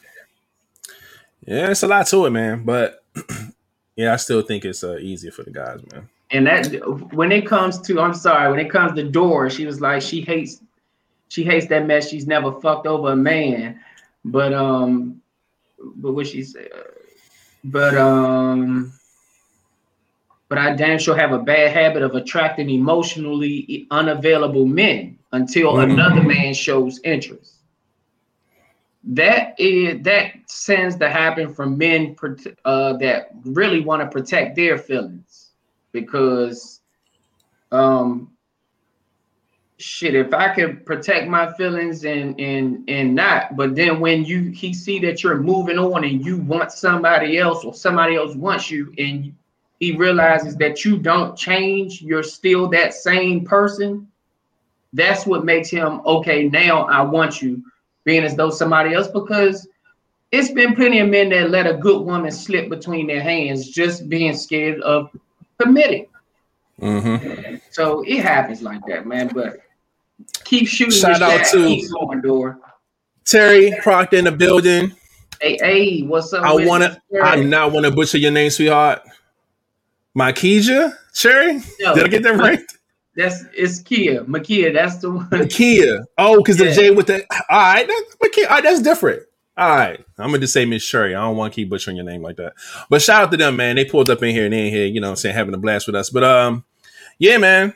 Yeah, it's a lot to it, man. But yeah, I still think it's uh, easier for the guys, man and that when it comes to i'm sorry when it comes to Dora, she was like she hates she hates that mess she's never fucked over a man but um but what she said but um but i damn sure have a bad habit of attracting emotionally unavailable men until mm-hmm. another man shows interest that is that tends to happen from men uh, that really want to protect their feelings. Because um shit if i could protect my feelings and and and not but then when you he see that you're moving on and you want somebody else or somebody else wants you and he realizes that you don't change you're still that same person that's what makes him okay now i want you being as though somebody else because it's been plenty of men that let a good woman slip between their hands just being scared of committing. Mm-hmm. So it happens like that, man. But keep shooting. Shout out shot, to door. Terry Proctor in the building. Hey, hey, what's up? I want to. I not want to butcher your name, sweetheart. Makija Cherry. Did I get that right? That's it's Kia. Makia. That's the one. Kia. Oh, because yeah. the J with the. All right, that's Makia. All right, that's different. All right, I'm gonna just say Miss Sherry. I don't want to keep butchering your name like that. But shout out to them, man. They pulled up in here and in here, you know, I'm saying having a blast with us. But um, yeah, man.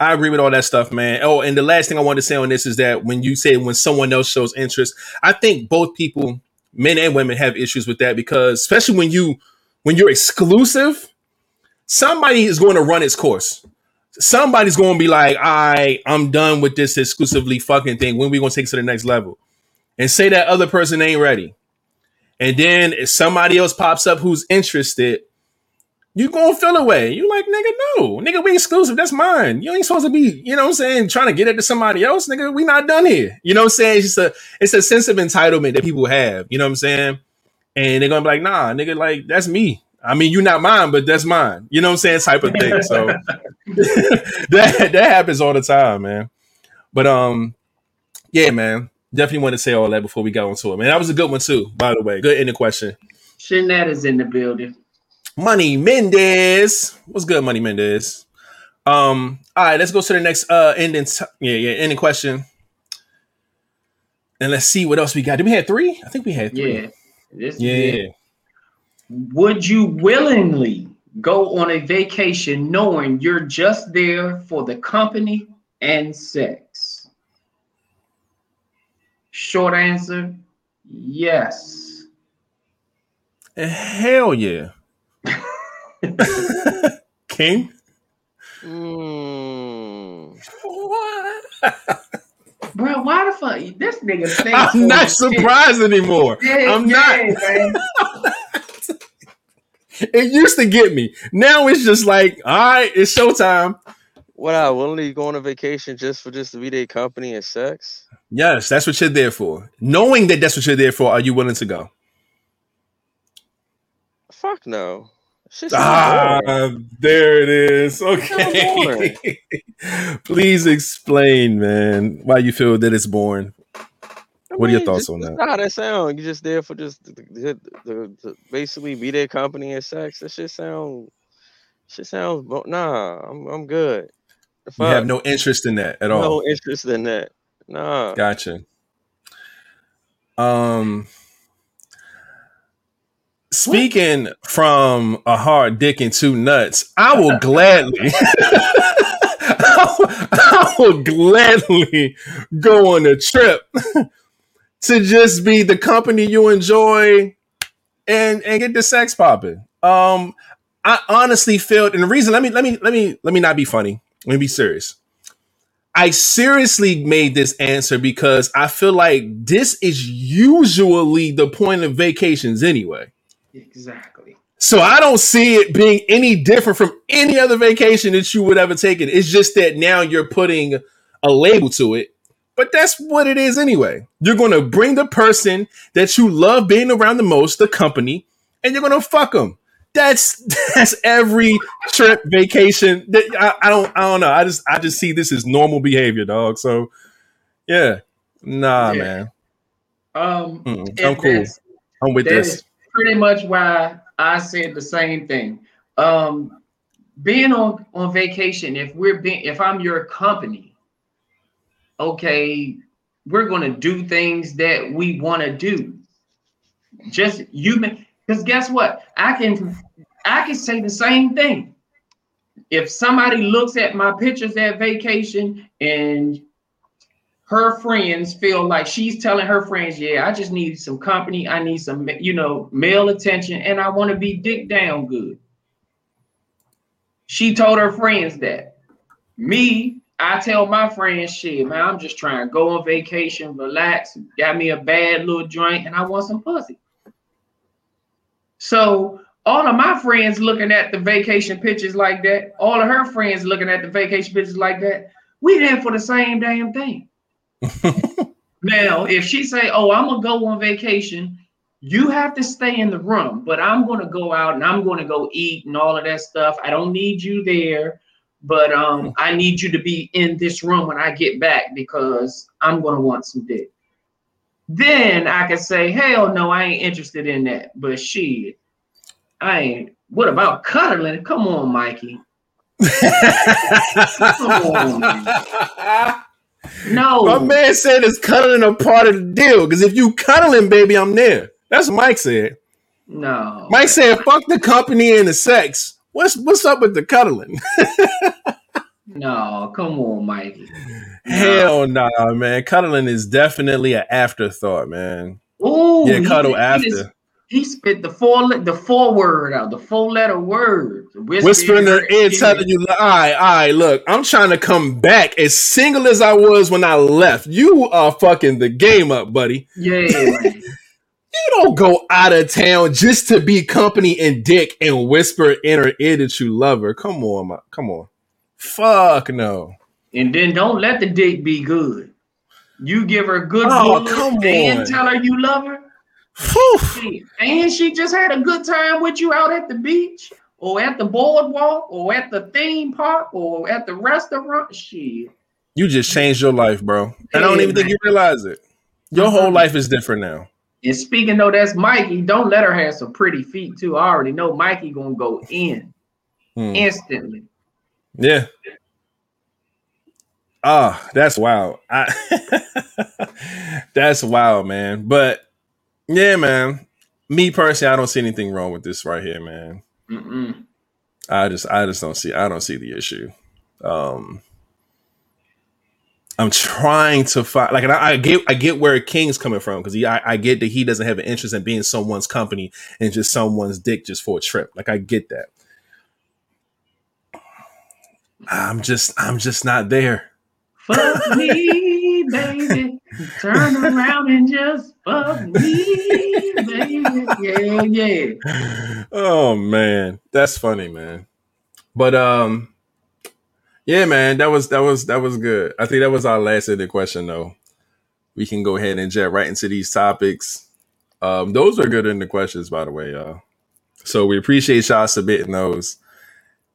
I agree with all that stuff, man. Oh, and the last thing I want to say on this is that when you say when someone else shows interest, I think both people, men and women, have issues with that because especially when you when you're exclusive, somebody is going to run its course. Somebody's going to be like, "I, right, I'm done with this exclusively fucking thing. When we going to take it to the next level?" And say that other person ain't ready. And then if somebody else pops up who's interested, you gonna feel away. You like, nigga, no. Nigga, we exclusive. That's mine. You ain't supposed to be, you know what I'm saying, trying to get it to somebody else. Nigga, we not done here. You know what I'm saying? It's just a it's a sense of entitlement that people have. You know what I'm saying? And they're gonna be like, nah, nigga, like that's me. I mean, you're not mine, but that's mine. You know what I'm saying? Type of thing. So that that happens all the time, man. But um, yeah, man. Definitely want to say all that before we got onto it, man. That was a good one too, by the way. Good ending question. Shinette is in the building. Money Mendez. What's good, Money Mendez? Um, all right, let's go to the next uh ending. T- yeah, yeah, ending question. And let's see what else we got. Did we have three? I think we had three. Yeah. This yeah. Would you willingly go on a vacation knowing you're just there for the company and sex? Short answer, yes. Hell yeah. King? Mm. Bro, why the fuck? This nigga I'm not surprised shit. anymore. Yeah, I'm yeah, not. it used to get me. Now it's just like, all right, it's showtime. What I willingly go on a vacation just for just to be their company and sex? Yes, that's what you're there for. Knowing that that's what you're there for, are you willing to go? Fuck no. Ah, there it is. Okay. Please explain, man, why you feel that it's boring. I what mean, are your thoughts just, on that? How that sound? You just there for just the, the, the, the, basically be their company and sex. That shit sound. Shit sounds. Nah, I'm I'm good. You have no interest in that at all. No interest in that. Nah. Gotcha. Um. Speaking what? from a hard dick and two nuts, I will gladly, I will gladly go on a trip to just be the company you enjoy and and get the sex popping. Um, I honestly feel, and the reason let me let me let me let me not be funny. Let me be serious. I seriously made this answer because I feel like this is usually the point of vacations anyway. Exactly. So I don't see it being any different from any other vacation that you would ever take it. It's just that now you're putting a label to it. But that's what it is anyway. You're going to bring the person that you love being around the most, the company, and you're going to fuck them that's that's every trip vacation that I, I, don't I don't know. I just I just see this as normal behavior, dog. So yeah. Nah, yeah. man. Um I'm cool. I'm with this. pretty much why I said the same thing. Um being on on vacation, if we're being if I'm your company, okay, we're gonna do things that we want to do. Just you because guess what? I can I can say the same thing. If somebody looks at my pictures at vacation and her friends feel like she's telling her friends, yeah, I just need some company, I need some, you know, male attention, and I want to be dick down good. She told her friends that. Me, I tell my friends, shit, man, I'm just trying to go on vacation, relax, got me a bad little joint, and I want some pussy. So all of my friends looking at the vacation pictures like that, all of her friends looking at the vacation pictures like that, we there for the same damn thing. now, if she say, "Oh, I'm gonna go on vacation," you have to stay in the room, but I'm gonna go out and I'm gonna go eat and all of that stuff. I don't need you there, but um, I need you to be in this room when I get back because I'm gonna want some dick. Then I can say, hell no, I ain't interested in that. But shit, I ain't. What about cuddling? Come on, Mikey. Come on. No. My man said it's cuddling a part of the deal. Because if you cuddling, baby, I'm there. That's what Mike said. No. Mike said, fuck the company and the sex. What's what's up with the cuddling? No, come on, Mikey. Hell no, nah, man. Cuddling is definitely an afterthought, man. Ooh, yeah, cuddle he, after. He, just, he spit the four the four word out, the four letter word. Whispering in her ear, telling you, all right, all right, look, I'm trying to come back as single as I was when I left. You are fucking the game up, buddy. Yeah, you don't go out of town just to be company and dick and whisper in her ear that you love her. Come on, my, come on. Fuck no. And then don't let the date be good. You give her a good oh, come and on. tell her you love her. and she just had a good time with you out at the beach or at the boardwalk or at the theme park or at the restaurant. Shit. You just changed your life, bro. And hey, I don't even man. think you realize it. Your uh-huh. whole life is different now. And speaking though, that's Mikey. Don't let her have some pretty feet too. I already know Mikey gonna go in hmm. instantly. Yeah. Ah, oh, that's wild. I, that's wild, man. But yeah, man. Me personally, I don't see anything wrong with this right here, man. Mm-mm. I just, I just don't see. I don't see the issue. Um, I'm trying to find like I, I, get I get where King's coming from because I, I, get that he doesn't have an interest in being someone's company and just someone's dick just for a trip. Like I get that. I'm just I'm just not there. Fuck me, baby. Turn around and just fuck me, baby. Yeah, yeah. Oh man, that's funny, man. But um, yeah, man, that was that was that was good. I think that was our last of the question, though. We can go ahead and jet right into these topics. Um, those are good in the questions, by the way, y'all. So we appreciate y'all submitting those.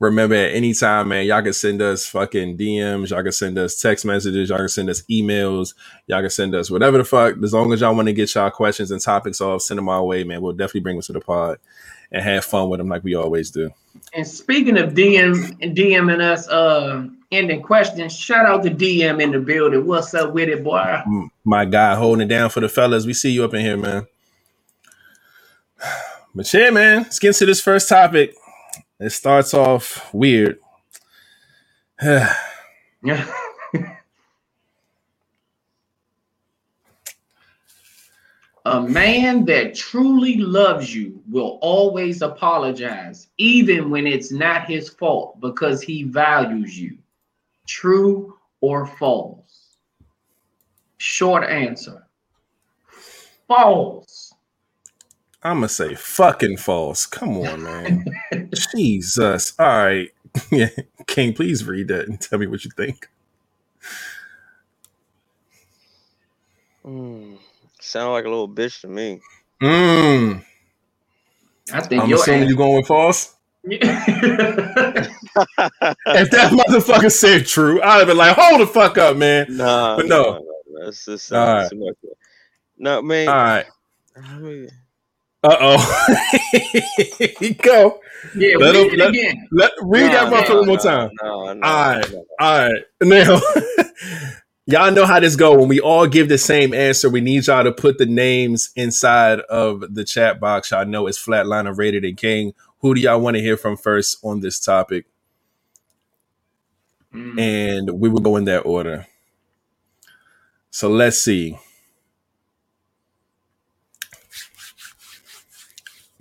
Remember, at any time, man, y'all can send us fucking DMs, y'all can send us text messages, y'all can send us emails, y'all can send us whatever the fuck. As long as y'all want to get y'all questions and topics off, send them our way, man. We'll definitely bring them to the pod and have fun with them like we always do. And speaking of DM and DMing us, uh, ending questions, shout out to DM in the building. What's up with it, boy? My guy holding it down for the fellas. We see you up in here, man. But yeah, man, let's get into this first topic. It starts off weird. yeah. A man that truly loves you will always apologize, even when it's not his fault, because he values you. True or false? Short answer false. I'm gonna say fucking false. Come on, man. Jesus. All right. Yeah. King, please read that and tell me what you think. Mm, sound like a little bitch to me. Mm. I think I'm assuming you're going with false. if that motherfucker said true, I'd have been like, hold the fuck up, man. Nah, but no. Nah, nah, that's just all right. No, man. All right. I mean, uh oh. Go. Yeah, let read him, it let, again. Let, read no, that motherfucker no, one more time. No, no, all right. All right. Now, y'all know how this go. When we all give the same answer, we need y'all to put the names inside of the chat box. Y'all know it's Flatliner Rated and King. Who do y'all want to hear from first on this topic? Mm. And we will go in that order. So let's see.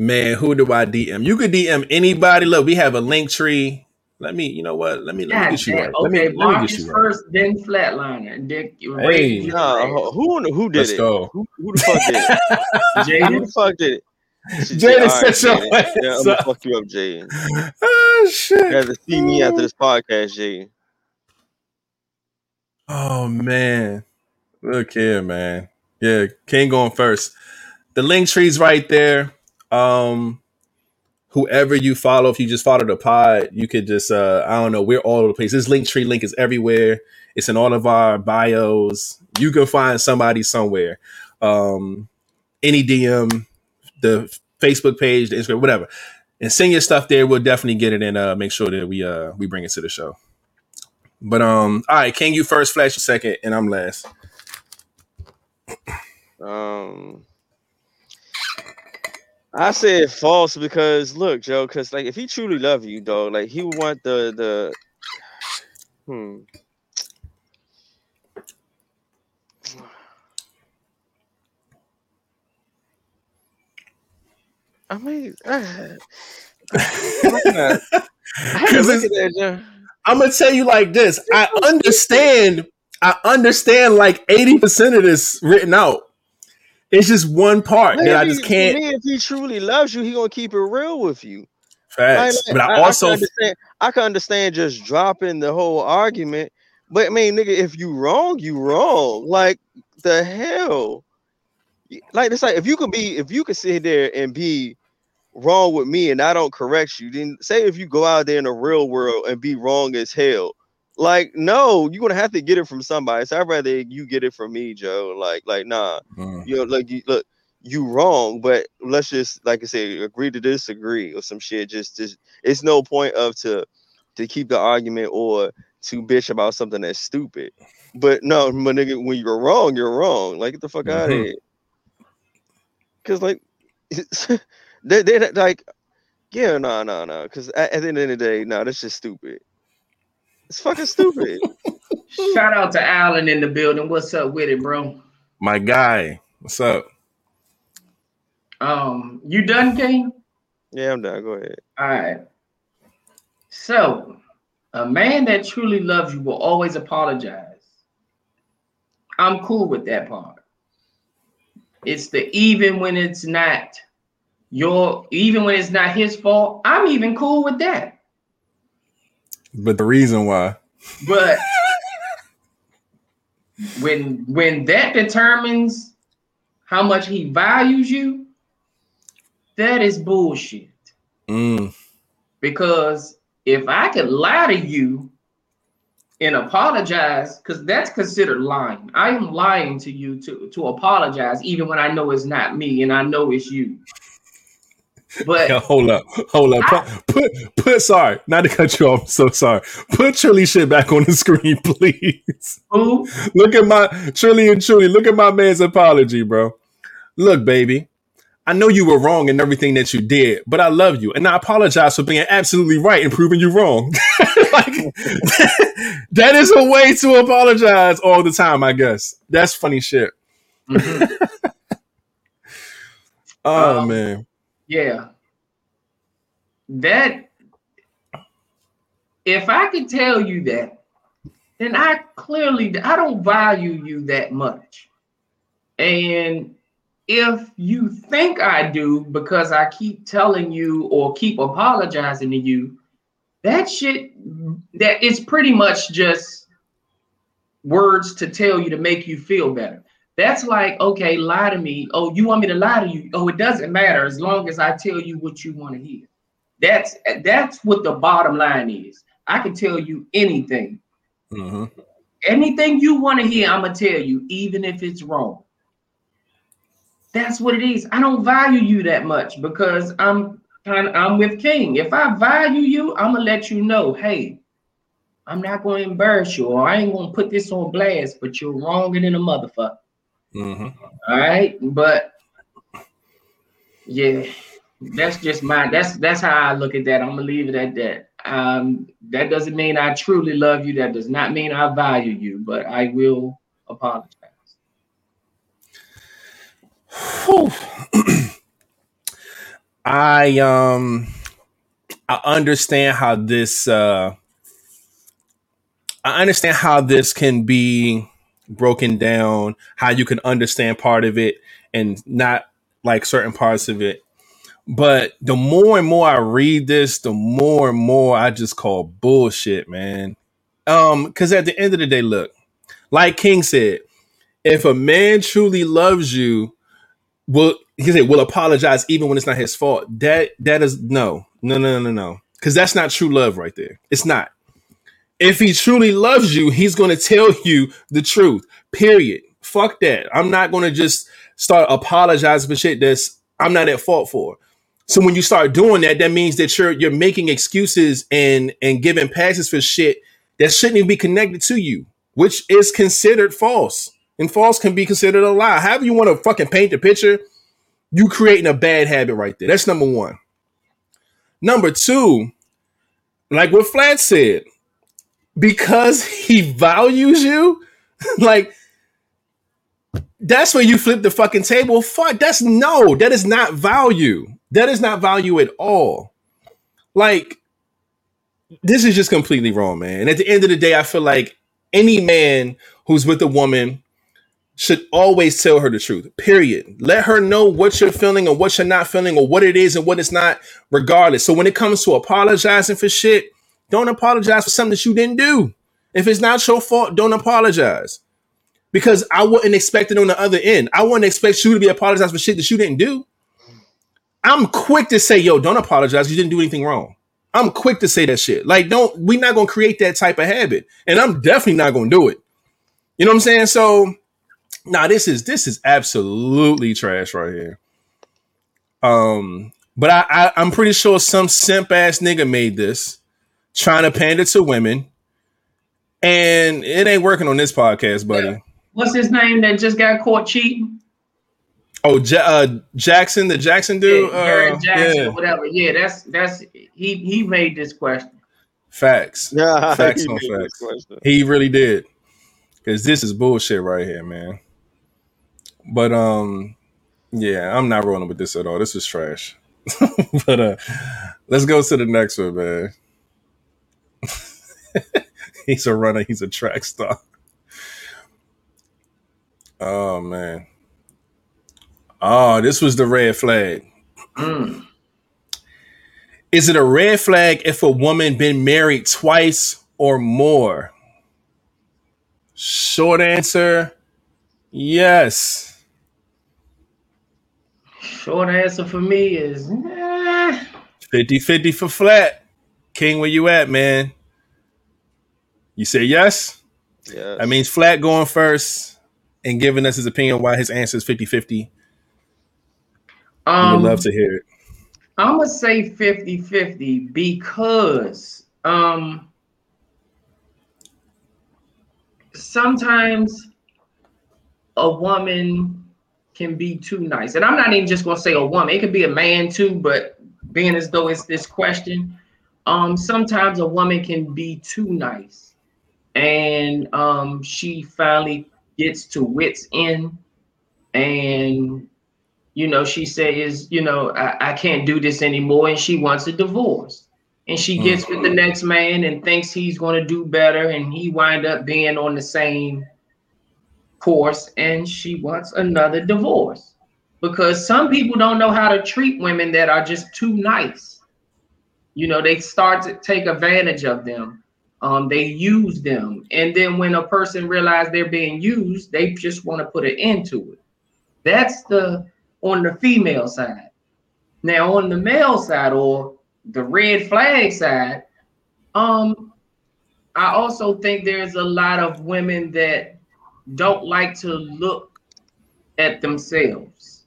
Man, who do I DM? You could DM anybody. Look, we have a Linktree. Let me, you know what? Let me let me get you right. Okay, let me, let me get you first, then flatliner. Dick, hey, no, who who did Let's it? Go. Who, who the fuck did it? Jaden. Who the fuck did it? Jaden, set your right, Yeah, I'm gonna fuck you up, Jaden. Oh shit! You have to see me after this podcast, Jaden. Oh man, look here, man. Yeah, King going first. The Linktree's right there um whoever you follow, if you just follow the pod, you could just uh I don't know, we're all over the place. This Linktree link is everywhere. It's in all of our bios. You can find somebody somewhere. Um any DM, the Facebook page, the Instagram, whatever. And send your stuff there. We'll definitely get it and uh make sure that we uh we bring it to the show. But um, all right, can you first flash a second and I'm last. Um I said false because look, Joe, because like if he truly love you, dog, like he would want the the Hmm. I mean, uh, I'm gonna tell you like this. I understand. I understand like 80% of this written out. It's just one part that I just can't. if he truly loves you, he gonna keep it real with you. Facts. Like, but I, I also I can, understand, I can understand just dropping the whole argument. But I mean, nigga, if you wrong, you wrong. Like the hell. Like it's like if you could be, if you could sit there and be wrong with me and I don't correct you, then say if you go out there in the real world and be wrong as hell. Like, no, you're gonna have to get it from somebody. So I'd rather you get it from me, Joe. Like, like, nah, mm. you know, like you look, you wrong, but let's just like I say, agree to disagree or some shit. Just, just it's no point of to to keep the argument or to bitch about something that's stupid. But no, my nigga, when you're wrong, you're wrong. Like get the fuck mm-hmm. out of here. Cause like they they like yeah, no, no, no. Cause at, at, the end of the day, no, that's just stupid. It's fucking stupid. Shout out to Allen in the building. What's up with it, bro? My guy. What's up? Um, you done, King? Yeah, I'm done. Go ahead. All right. So, a man that truly loves you will always apologize. I'm cool with that part. It's the even when it's not your even when it's not his fault. I'm even cool with that. But the reason why. But when when that determines how much he values you, that is bullshit. Mm. Because if I could lie to you and apologize, because that's considered lying. I am lying to you to, to apologize, even when I know it's not me and I know it's you. But yeah, hold up, hold up. I, put, put, sorry, not to cut you off. I'm so sorry. Put Trilly shit back on the screen, please. Who? Look at my Trilly and Truly. Look at my man's apology, bro. Look, baby. I know you were wrong in everything that you did, but I love you, and I apologize for being absolutely right and proving you wrong. like, that is a way to apologize all the time. I guess that's funny shit. Mm-hmm. oh um, man yeah. That if I could tell you that, then I clearly I don't value you that much. And if you think I do because I keep telling you or keep apologizing to you, that shit that is pretty much just words to tell you to make you feel better. That's like, okay, lie to me. Oh, you want me to lie to you? Oh, it doesn't matter as long as I tell you what you want to hear. That's that's what the bottom line is. I can tell you anything. Mm-hmm. Anything you want to hear, I'm gonna tell you, even if it's wrong. That's what it is. I don't value you that much because I'm kind of I'm with King. If I value you, I'm gonna let you know, hey, I'm not gonna embarrass you, or I ain't gonna put this on blast, but you're wronger than a motherfucker. Mm-hmm. All right, but yeah, that's just my that's that's how I look at that. I'm gonna leave it at that. Um, that doesn't mean I truly love you. That does not mean I value you, but I will apologize. I um I understand how this uh I understand how this can be broken down, how you can understand part of it and not like certain parts of it. But the more and more I read this, the more and more I just call bullshit, man. Um, because at the end of the day, look, like King said, if a man truly loves you, will he said will apologize even when it's not his fault. That that is no, no, no, no, no. Because that's not true love right there. It's not if he truly loves you, he's going to tell you the truth. Period. Fuck that. I'm not going to just start apologizing for shit that's I'm not at fault for. So when you start doing that, that means that you're you're making excuses and and giving passes for shit that shouldn't even be connected to you, which is considered false. And false can be considered a lie. However you want to fucking paint the picture, you creating a bad habit right there. That's number one. Number two, like what Flat said, because he values you, like that's where you flip the fucking table. Fuck, that's no, that is not value. That is not value at all. Like, this is just completely wrong, man. And at the end of the day, I feel like any man who's with a woman should always tell her the truth. Period. Let her know what you're feeling or what you're not feeling or what it is and what it's not, regardless. So when it comes to apologizing for shit, don't apologize for something that you didn't do. If it's not your fault, don't apologize because I wouldn't expect it on the other end. I wouldn't expect you to be apologizing for shit that you didn't do. I'm quick to say, yo, don't apologize. You didn't do anything wrong. I'm quick to say that shit. Like, don't, we're not going to create that type of habit. And I'm definitely not going to do it. You know what I'm saying? So, nah, this is, this is absolutely trash right here. Um, but I, I I'm pretty sure some simp ass nigga made this trying to pander to women. And it ain't working on this podcast, buddy. Yeah what's his name that just got caught cheating? Oh, ja- uh, Jackson, the Jackson dude, yeah, uh, Jackson, yeah. whatever. Yeah, that's that's he he made this question. Facts, yeah, facts on facts. He really did, because this is bullshit right here, man. But um, yeah, I'm not rolling with this at all. This is trash. but uh, let's go to the next one, man. he's a runner. He's a track star. Oh man. Oh, this was the red flag. Mm. Is it a red flag if a woman been married twice or more? Short answer, yes. Short answer for me is 50-50 for flat. King, where you at, man? You say yes? Yes. That means flat going first and giving us his opinion why his answer is 50 50. Um, would love to hear it. I'm going to say 50 50 because um, sometimes a woman can be too nice. And I'm not even just going to say a woman, it could be a man too, but being as though it's this question, um, sometimes a woman can be too nice. And um, she finally gets to wits end. And you know she says you know I, I can't do this anymore. And she wants a divorce. And she mm. gets with the next man and thinks he's going to do better. And he wind up being on the same course. And she wants another divorce. Because some people don't know how to treat women that are just too nice. You know they start to take advantage of them um, they use them, and then when a person realizes they're being used, they just want to put an end to it. That's the on the female side. Now on the male side or the red flag side, um, I also think there's a lot of women that don't like to look at themselves.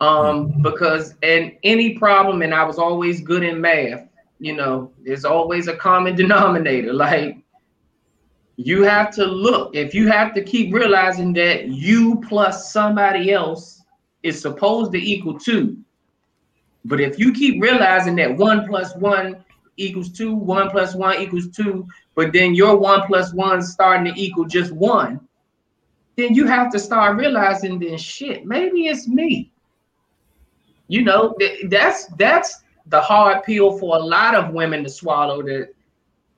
Um, because in any problem, and I was always good in math, you know, there's always a common denominator. Like you have to look, if you have to keep realizing that you plus somebody else is supposed to equal two. But if you keep realizing that one plus one equals two, one plus one equals two, but then your one plus one starting to equal just one, then you have to start realizing then shit, maybe it's me. You know, that's that's the hard pill for a lot of women to swallow that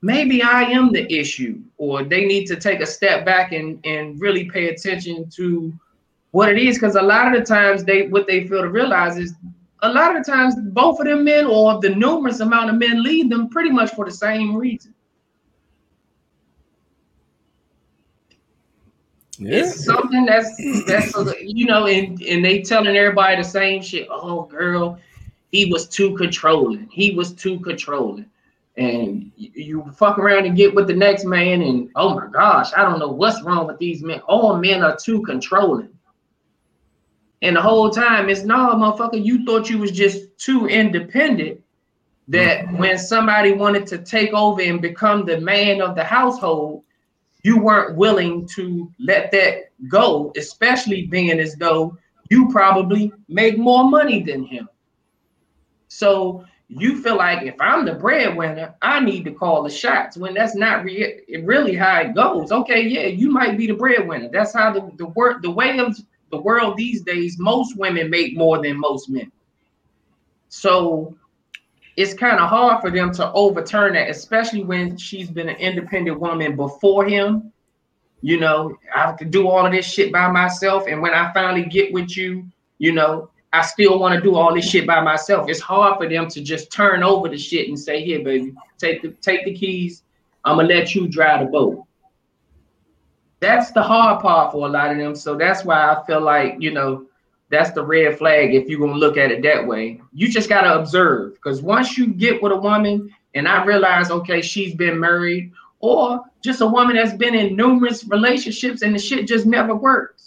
maybe I am the issue, or they need to take a step back and, and really pay attention to what it is. Because a lot of the times they what they feel to realize is a lot of the times both of them men or the numerous amount of men leave them pretty much for the same reason. Yeah. It's something that's that's you know, and and they telling everybody the same shit. Oh, girl, he was too controlling. He was too controlling. And you, fuck around and get with the next man, and oh my gosh, I don't know what's wrong with these men. All men are too controlling. And the whole time it's no, motherfucker, you thought you was just too independent that mm-hmm. when somebody wanted to take over and become the man of the household, you weren't willing to let that go, especially being as though you probably make more money than him. So you feel like if I'm the breadwinner, I need to call the shots when that's not re- really how it goes. Okay, yeah, you might be the breadwinner. That's how the, the work the way of the world these days, most women make more than most men. So it's kind of hard for them to overturn that, especially when she's been an independent woman before him. You know, I have to do all of this shit by myself. And when I finally get with you, you know, I still want to do all this shit by myself. It's hard for them to just turn over the shit and say, "Here, baby, take the take the keys. I'm gonna let you drive the boat." That's the hard part for a lot of them. So that's why I feel like you know that's the red flag if you're gonna look at it that way. You just gotta observe because once you get with a woman and I realize, okay, she's been married, or just a woman that's been in numerous relationships and the shit just never works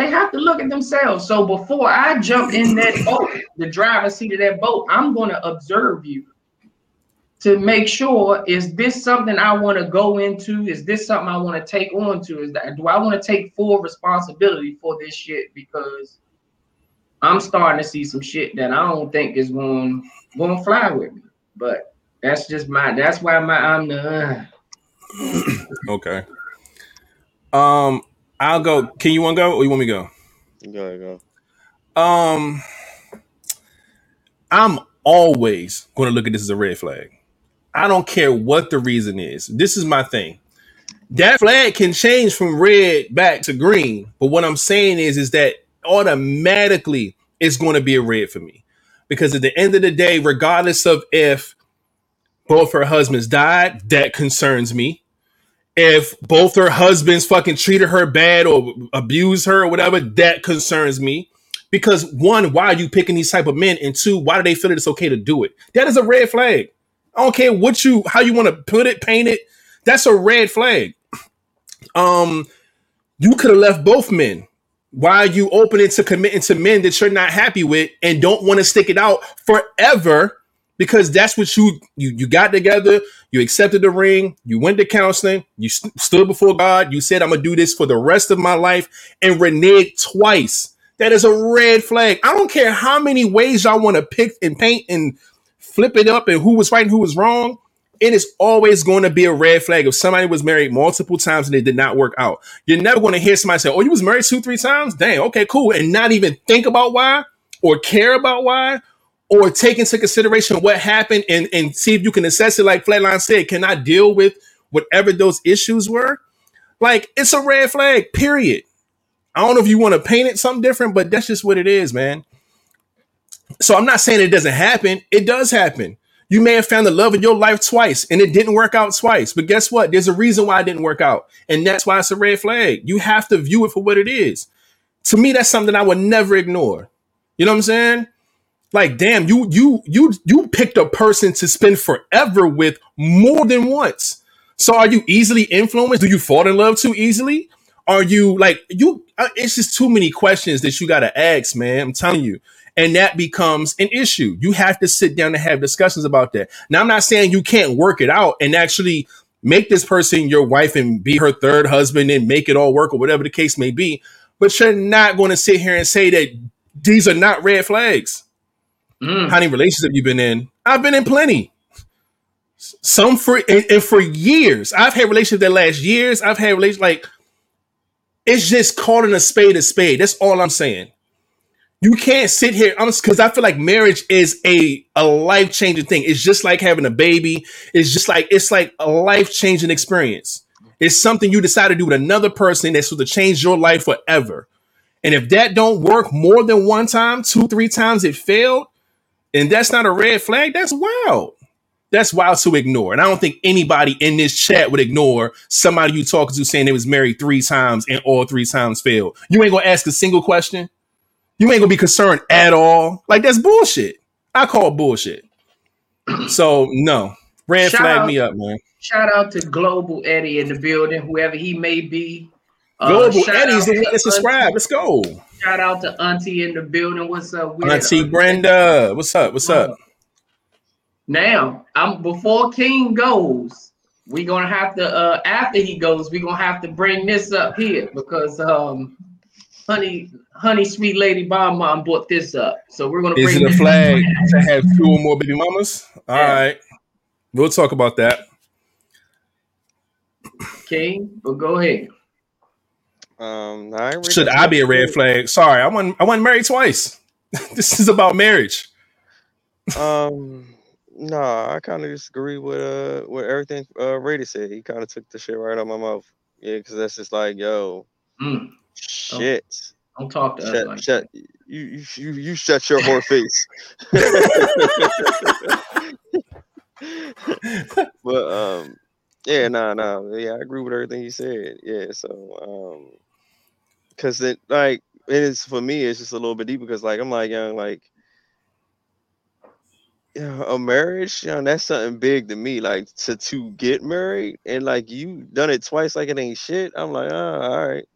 they have to look at themselves. So before I jump in that boat, the driver's seat of that boat, I'm going to observe you to make sure is this something I want to go into? Is this something I want to take on to? Is that do I want to take full responsibility for this shit? Because I'm starting to see some shit that I don't think is going going to fly with me. But that's just my that's why my I'm the uh. okay. Um I'll go. Can you want to go or you want me to go? Go ahead, go. Um, I'm always going to look at this as a red flag. I don't care what the reason is. This is my thing. That flag can change from red back to green, but what I'm saying is, is that automatically it's going to be a red for me because at the end of the day, regardless of if both her husbands died, that concerns me if both her husbands fucking treated her bad or abused her or whatever, that concerns me. Because one, why are you picking these type of men? And two, why do they feel that it's okay to do it? That is a red flag. I don't care what you how you want to put it, paint it. That's a red flag. Um, you could have left both men. Why are you opening to committing to men that you're not happy with and don't want to stick it out forever? Because that's what you you you got together you accepted the ring you went to counseling you st- stood before god you said i'm gonna do this for the rest of my life and reneged twice. That is a red flag. I don't care how many ways y'all want to pick and paint and flip it up and who was right and who was wrong it is always going to be a red flag if somebody was married multiple times and it did not work out. You're never going to hear somebody say oh you was married two three times? Dang okay cool and not even think about why or care about why or take into consideration what happened and, and see if you can assess it. Like Flatline said, can I deal with whatever those issues were? Like it's a red flag, period. I don't know if you want to paint it something different, but that's just what it is, man. So I'm not saying it doesn't happen. It does happen. You may have found the love of your life twice and it didn't work out twice. But guess what? There's a reason why it didn't work out. And that's why it's a red flag. You have to view it for what it is. To me, that's something I would never ignore. You know what I'm saying? Like, damn, you you you you picked a person to spend forever with more than once. So are you easily influenced? Do you fall in love too easily? Are you like you? Uh, it's just too many questions that you got to ask, man. I'm telling you, and that becomes an issue. You have to sit down and have discussions about that. Now, I'm not saying you can't work it out and actually make this person your wife and be her third husband and make it all work or whatever the case may be. But you're not going to sit here and say that these are not red flags. Mm. How many relationships have you've been in? I've been in plenty. Some for and, and, for years. I've had relationships that last years. I've had relationships like it's just calling a spade a spade. That's all I'm saying. You can't sit here because I feel like marriage is a a life changing thing. It's just like having a baby. It's just like it's like a life changing experience. It's something you decide to do with another person that's going to change your life forever. And if that don't work more than one time, two, three times it failed, and that's not a red flag, that's wild. That's wild to ignore. And I don't think anybody in this chat would ignore somebody you talking to saying they was married three times and all three times failed. You ain't gonna ask a single question. You ain't gonna be concerned at all. Like that's bullshit. I call bullshit. So no, red shout flag out, me up, man. Shout out to Global Eddie in the building, whoever he may be. Uh, Global uh, Eddie's the one that subscribe. Let's go. Shout out to Auntie in the building. What's up? Weird Auntie Brenda. What's up? What's up? Now, I'm before King goes, we're gonna have to uh after he goes, we're gonna have to bring this up here because um honey, honey, sweet lady bomb mom brought this up. So we're gonna. Is it a flag to have two or more baby mamas? All yeah. right, we'll talk about that. Okay, but go ahead. Um, I really should I be a red flag? Sorry, I want I want married twice. this is about marriage. Um, no, I kind of disagree with uh with everything uh Rady said. He kind of took the shit right out of my mouth. Yeah, because that's just like, yo, mm. shit. Don't, don't talk to shut, us like shut, that. You, you you shut your whore face. but um, yeah, no, nah, no, nah, yeah, I agree with everything you said. Yeah, so um, because it like it is for me, it's just a little bit deep because like I'm like young, like you know, a marriage, you know, that's something big to me. Like to to get married and like you done it twice, like it ain't shit. I'm like, uh, oh, all right,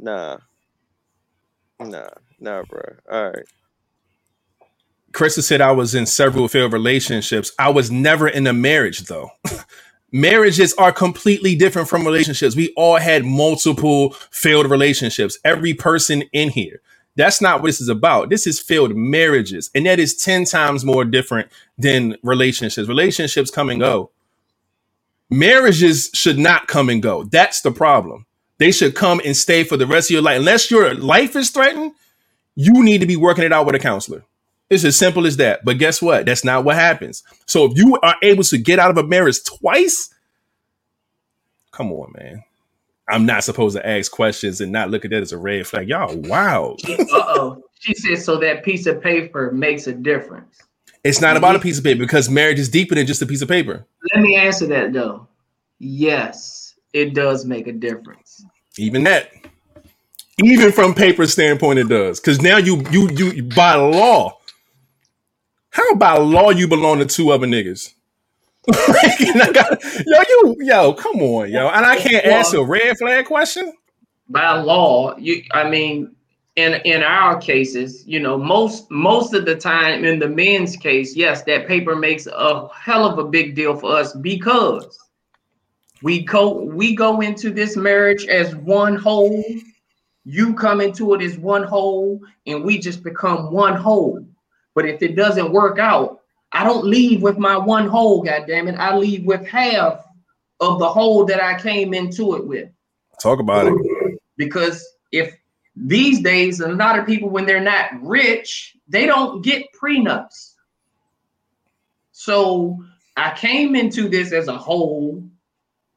nah, nah, nah, bro. All right. Krista said I was in several failed relationships. I was never in a marriage though. Marriages are completely different from relationships. We all had multiple failed relationships. Every person in here. That's not what this is about. This is failed marriages. And that is 10 times more different than relationships. Relationships come and go. Marriages should not come and go. That's the problem. They should come and stay for the rest of your life. Unless your life is threatened, you need to be working it out with a counselor. It's as simple as that. But guess what? That's not what happens. So if you are able to get out of a marriage twice, come on, man. I'm not supposed to ask questions and not look at that as a red flag. Y'all, wow. uh oh. She said, so that piece of paper makes a difference. It's not about a piece of paper because marriage is deeper than just a piece of paper. Let me answer that though. Yes, it does make a difference. Even that. Even from paper standpoint, it does. Because now you you you by law. How about law you belong to two other niggas? got, yo, you, yo, come on, yo, and I can't well, ask a red flag question. By law, you, I mean, in in our cases, you know, most most of the time in the men's case, yes, that paper makes a hell of a big deal for us because we go we go into this marriage as one whole. You come into it as one whole, and we just become one whole. But if it doesn't work out, I don't leave with my one hole, God damn it. I leave with half of the hole that I came into it with. Talk about it. Because if these days, a lot of people, when they're not rich, they don't get prenups. So I came into this as a whole,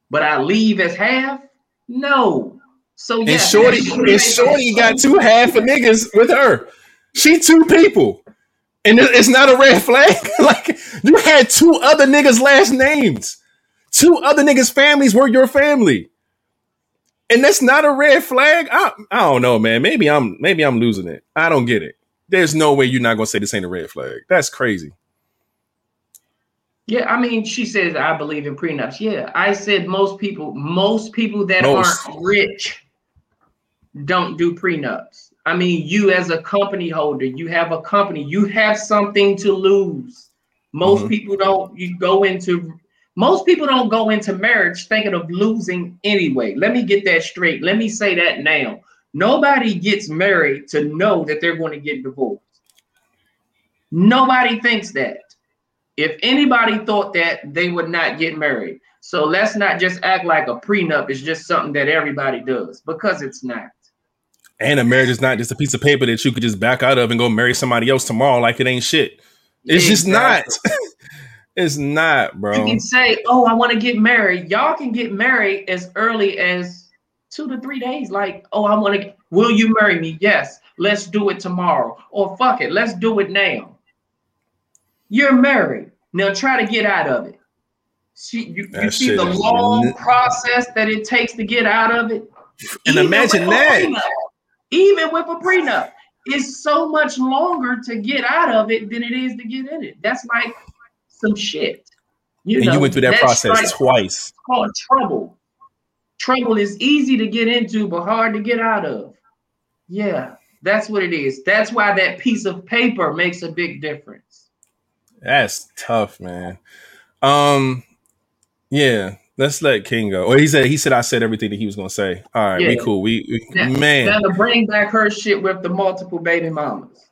but I leave as half. No. So yeah, and Shorty, and Shorty got two half of niggas with her. She two people. And it's not a red flag. like you had two other niggas' last names. Two other niggas' families were your family. And that's not a red flag. I, I don't know, man. Maybe I'm maybe I'm losing it. I don't get it. There's no way you're not gonna say this ain't a red flag. That's crazy. Yeah, I mean, she says I believe in prenups. Yeah, I said most people, most people that most. aren't rich don't do prenups. I mean, you as a company holder, you have a company, you have something to lose. Most mm-hmm. people don't you go into most people don't go into marriage thinking of losing anyway. Let me get that straight. Let me say that now. Nobody gets married to know that they're going to get divorced. Nobody thinks that. If anybody thought that, they would not get married. So let's not just act like a prenup is just something that everybody does because it's not. And a marriage is not just a piece of paper that you could just back out of and go marry somebody else tomorrow like it ain't shit. It's just not. it's not, bro. You can say, "Oh, I want to get married." Y'all can get married as early as two to three days. Like, "Oh, I want to." Will you marry me? Yes. Let's do it tomorrow. Or fuck it, let's do it now. You're married. Now try to get out of it. See, you, you see the long process that it takes to get out of it. And Even imagine oh, that even with a prenup. It's so much longer to get out of it than it is to get in it. That's like some shit. You and know, you went through that process twice. Called trouble. Trouble is easy to get into, but hard to get out of. Yeah, that's what it is. That's why that piece of paper makes a big difference. That's tough, man. Um, yeah, let's let King go. Or he said he said I said everything that he was gonna say. All right, yeah. we cool. We, we now, man. Now to bring back her shit with the multiple baby mamas.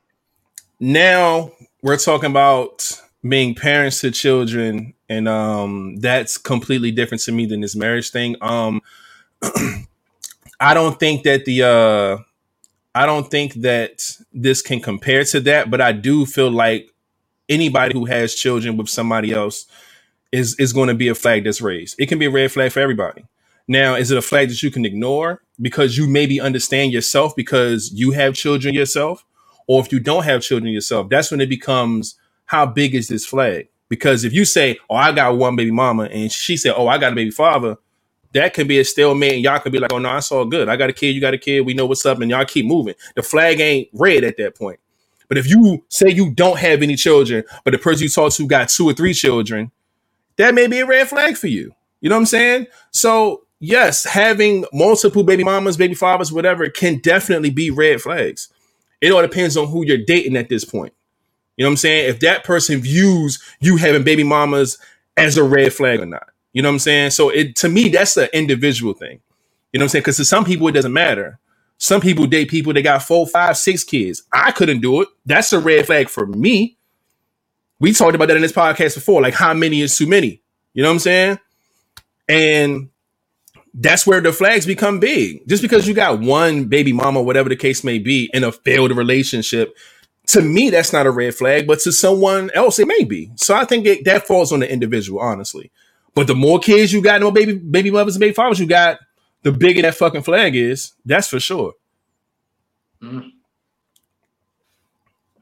Now we're talking about being parents to children, and um that's completely different to me than this marriage thing. Um I don't think that the uh I don't think that this can compare to that, but I do feel like anybody who has children with somebody else is is going to be a flag that's raised. It can be a red flag for everybody. Now, is it a flag that you can ignore because you maybe understand yourself because you have children yourself? Or if you don't have children yourself, that's when it becomes how big is this flag? Because if you say, Oh, I got one baby mama, and she said, Oh, I got a baby father, that can be a stalemate, and y'all could be like, Oh, no, it's all good. I got a kid, you got a kid, we know what's up, and y'all keep moving. The flag ain't red at that point. But if you say you don't have any children, but the person you talk to got two or three children, that may be a red flag for you. You know what I'm saying? So yes, having multiple baby mamas, baby fathers, whatever, can definitely be red flags. It all depends on who you're dating at this point. You know what I'm saying? If that person views you having baby mamas as a red flag or not. You know what I'm saying? So it to me, that's an individual thing. You know what I'm saying? Because to some people it doesn't matter. Some people date people that got four, five, six kids. I couldn't do it. That's a red flag for me. We talked about that in this podcast before. Like, how many is too many? You know what I'm saying? And that's where the flags become big. Just because you got one baby mama, whatever the case may be, in a failed relationship, to me, that's not a red flag, but to someone else, it may be. So I think it, that falls on the individual, honestly. But the more kids you got, the more baby baby mothers and baby fathers you got, the bigger that fucking flag is. That's for sure. Mm.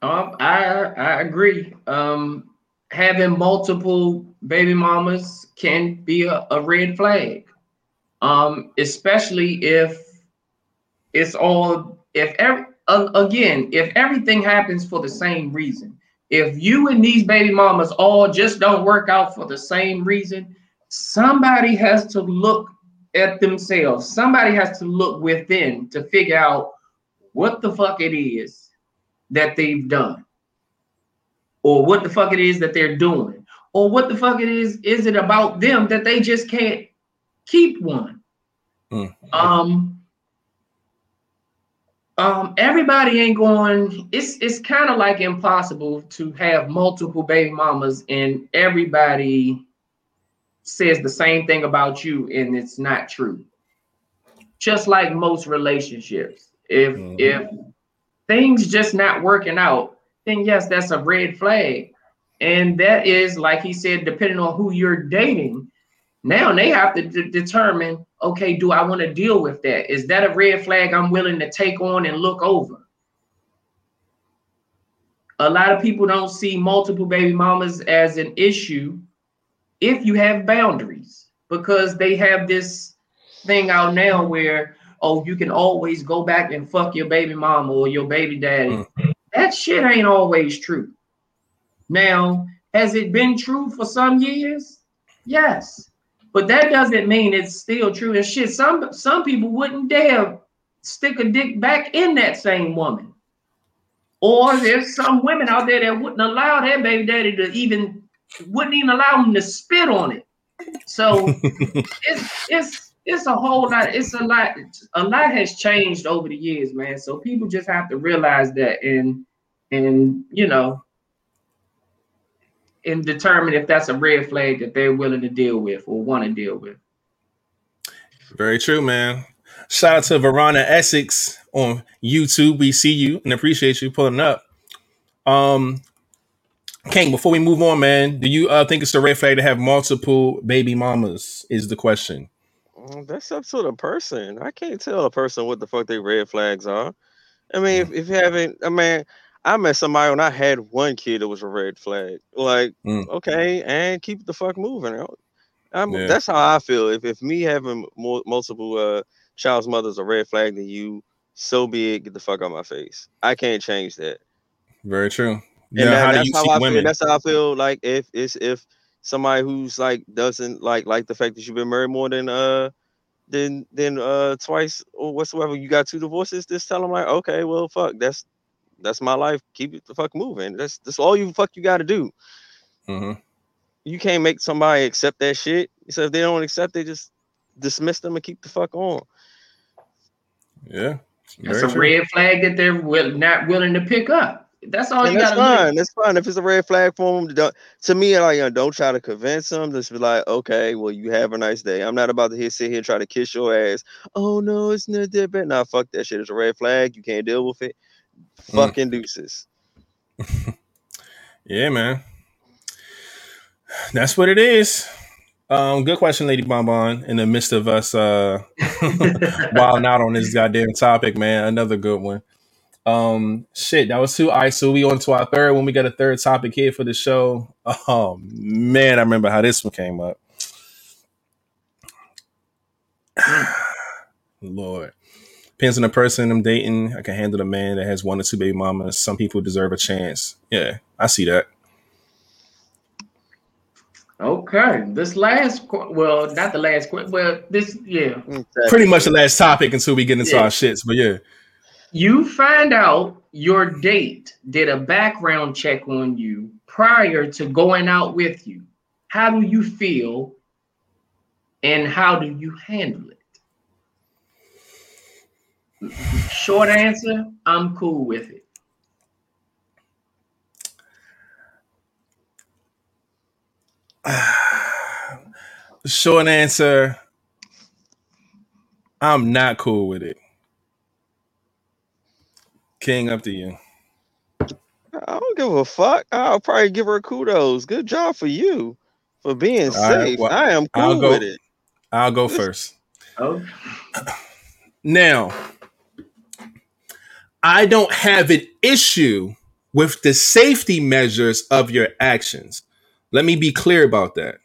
Um, I I agree. Um, having multiple baby mamas can be a, a red flag. Um, especially if it's all if every uh, again if everything happens for the same reason. If you and these baby mamas all just don't work out for the same reason, somebody has to look at themselves. Somebody has to look within to figure out what the fuck it is that they've done, or what the fuck it is that they're doing, or what the fuck it is is it about them that they just can't keep one. Mm-hmm. Um. Um, everybody ain't going. It's it's kind of like impossible to have multiple baby mamas and everybody says the same thing about you and it's not true. Just like most relationships. If mm-hmm. if things just not working out, then yes, that's a red flag. And that is like he said, depending on who you're dating, now they have to d- determine, okay, do I want to deal with that? Is that a red flag I'm willing to take on and look over? A lot of people don't see multiple baby mamas as an issue if you have boundaries because they have this thing out now where oh you can always go back and fuck your baby mama or your baby daddy. Mm. that shit ain't always true. Now has it been true for some years? Yes. But that doesn't mean it's still true. And shit some some people wouldn't dare stick a dick back in that same woman. Or there's some women out there that wouldn't allow their baby daddy to even wouldn't even allow him to spit on it. So it's it's it's a whole lot. It's a lot. A lot has changed over the years, man. So people just have to realize that and and you know and determine if that's a red flag that they're willing to deal with or want to deal with. Very true, man. Shout out to Verona Essex on YouTube. We see you and appreciate you pulling up. Um, King, before we move on, man, do you uh, think it's a red flag to have multiple baby mamas? Is the question. Mm, that's up to the person. I can't tell a person what the fuck their red flags are. I mean, if, mm. if you haven't, I mean, I met somebody when I had one kid that was a red flag. Like, mm. okay, and keep the fuck moving. I'm, yeah. That's how I feel. If if me having more, multiple uh, child's mothers a red flag than you, so be it. Get the fuck out of my face. I can't change that. Very true. Yeah, that, that's how I women? feel. That's how I feel. Like if it's if somebody who's like doesn't like like the fact that you've been married more than uh than than uh twice or whatsoever, you got two divorces. Just tell them like, okay, well, fuck, that's that's my life. Keep it the fuck moving. That's that's all you fuck you got to do. Mm-hmm. you can't make somebody accept that shit. So if they don't accept they just dismiss them and keep the fuck on. Yeah. That's a true. red flag that they're will, not willing to pick up. That's all and you got. That's fine. That's fine. If it's a red flag for them, to me, like, you know, don't try to convince them. Just be like, okay, well, you have a nice day. I'm not about to here sit here and try to kiss your ass. Oh no, it's not that bad. Nah, fuck that shit. It's a red flag. You can't deal with it. Mm. Fucking deuces. yeah, man. That's what it is. Um, good question, Lady Bonbon. In the midst of us uh wilding out on this goddamn topic, man. Another good one. Um, shit, that was two. All right, so we on to our third when we got a third topic here for the show. Oh man, I remember how this one came up. Lord. Depends on the person I'm dating. I can handle a man that has one or two baby mamas. Some people deserve a chance. Yeah, I see that. Okay, this last well, not the last question, well, this yeah, pretty much the last topic until we get into yeah. our shits. But yeah, you find out your date did a background check on you prior to going out with you. How do you feel, and how do you handle it? Short answer: I'm cool with it. Short answer. I'm not cool with it. King, up to you. I don't give a fuck. I'll probably give her kudos. Good job for you for being safe. well, I am cool go, with it. I'll go first. Oh. Now, I don't have an issue with the safety measures of your actions. Let me be clear about that.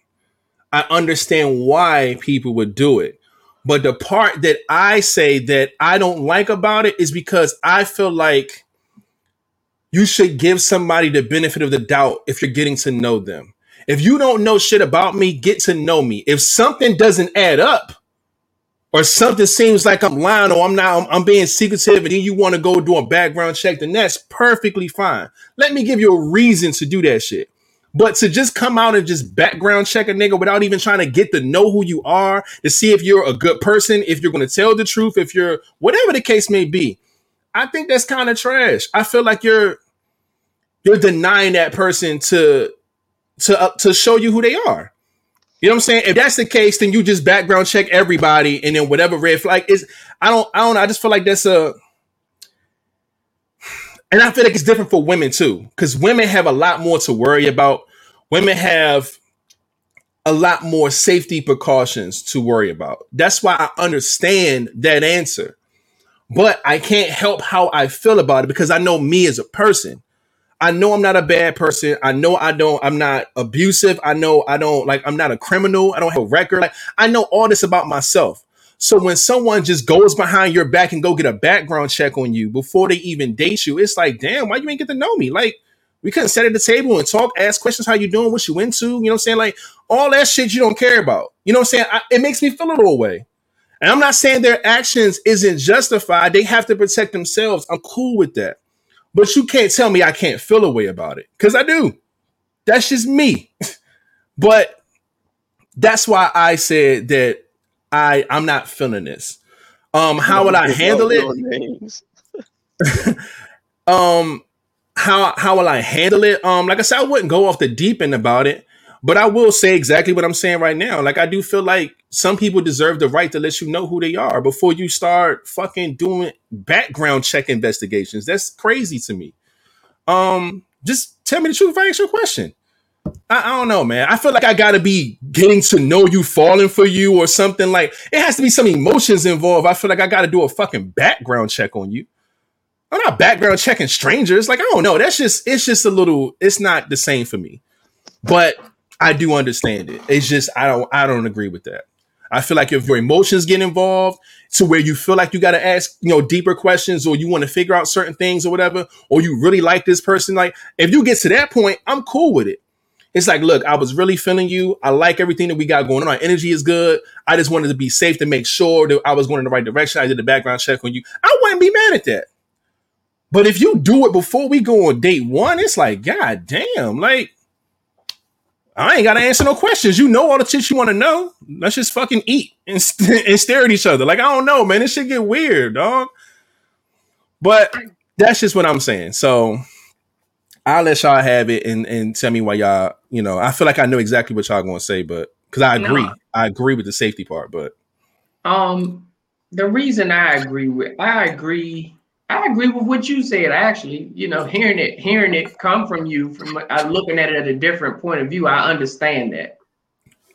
I understand why people would do it. But the part that I say that I don't like about it is because I feel like you should give somebody the benefit of the doubt if you're getting to know them. If you don't know shit about me, get to know me. If something doesn't add up or something seems like I'm lying or I'm not, I'm, I'm being secretive and then you want to go do a background check, then that's perfectly fine. Let me give you a reason to do that shit. But to just come out and just background check a nigga without even trying to get to know who you are, to see if you're a good person, if you're going to tell the truth, if you're whatever the case may be, I think that's kind of trash. I feel like you're you're denying that person to to uh, to show you who they are. You know what I'm saying? If that's the case, then you just background check everybody, and then whatever red flag is, I don't, I don't, I just feel like that's a and I feel like it's different for women too, because women have a lot more to worry about. Women have a lot more safety precautions to worry about. That's why I understand that answer. But I can't help how I feel about it because I know me as a person. I know I'm not a bad person. I know I don't, I'm not abusive. I know I don't like, I'm not a criminal. I don't have a record. Like, I know all this about myself. So when someone just goes behind your back and go get a background check on you before they even date you, it's like, damn, why you ain't get to know me? Like, we couldn't sit at the table and talk, ask questions, how you doing, what you into, you know what I'm saying? Like all that shit you don't care about. You know what I'm saying? I, it makes me feel a little way. And I'm not saying their actions isn't justified. They have to protect themselves. I'm cool with that. But you can't tell me I can't feel a way about it. Cause I do. That's just me. but that's why I said that I I'm not feeling this. Um, how would I handle it? um, how how will I handle it? Um, like I said, I wouldn't go off the deep end about it, but I will say exactly what I'm saying right now. Like I do feel like some people deserve the right to let you know who they are before you start fucking doing background check investigations. That's crazy to me. Um, just tell me the truth if I ask you a question. I, I, don't know, man. I feel like I gotta be getting to know you, falling for you, or something like it has to be some emotions involved. I feel like I gotta do a fucking background check on you. I'm not background checking strangers. Like, I don't know. That's just it's just a little, it's not the same for me. But I do understand it. It's just I don't I don't agree with that. I feel like if your emotions get involved to where you feel like you got to ask, you know, deeper questions or you want to figure out certain things or whatever, or you really like this person, like if you get to that point, I'm cool with it. It's like, look, I was really feeling you. I like everything that we got going on. Our energy is good. I just wanted to be safe to make sure that I was going in the right direction. I did the background check on you. I wouldn't be mad at that. But if you do it before we go on date one, it's like, God damn, like, I ain't gotta answer no questions. You know all the shit you want to know. Let's just fucking eat and, st- and stare at each other. Like I don't know, man. This shit get weird, dog. But that's just what I'm saying. So I'll let y'all have it and, and tell me why y'all, you know, I feel like I know exactly what y'all gonna say, but because I agree. No. I agree with the safety part, but um the reason I agree with I agree I agree with what you said. Actually, you know, hearing it, hearing it come from you, from uh, looking at it at a different point of view, I understand that.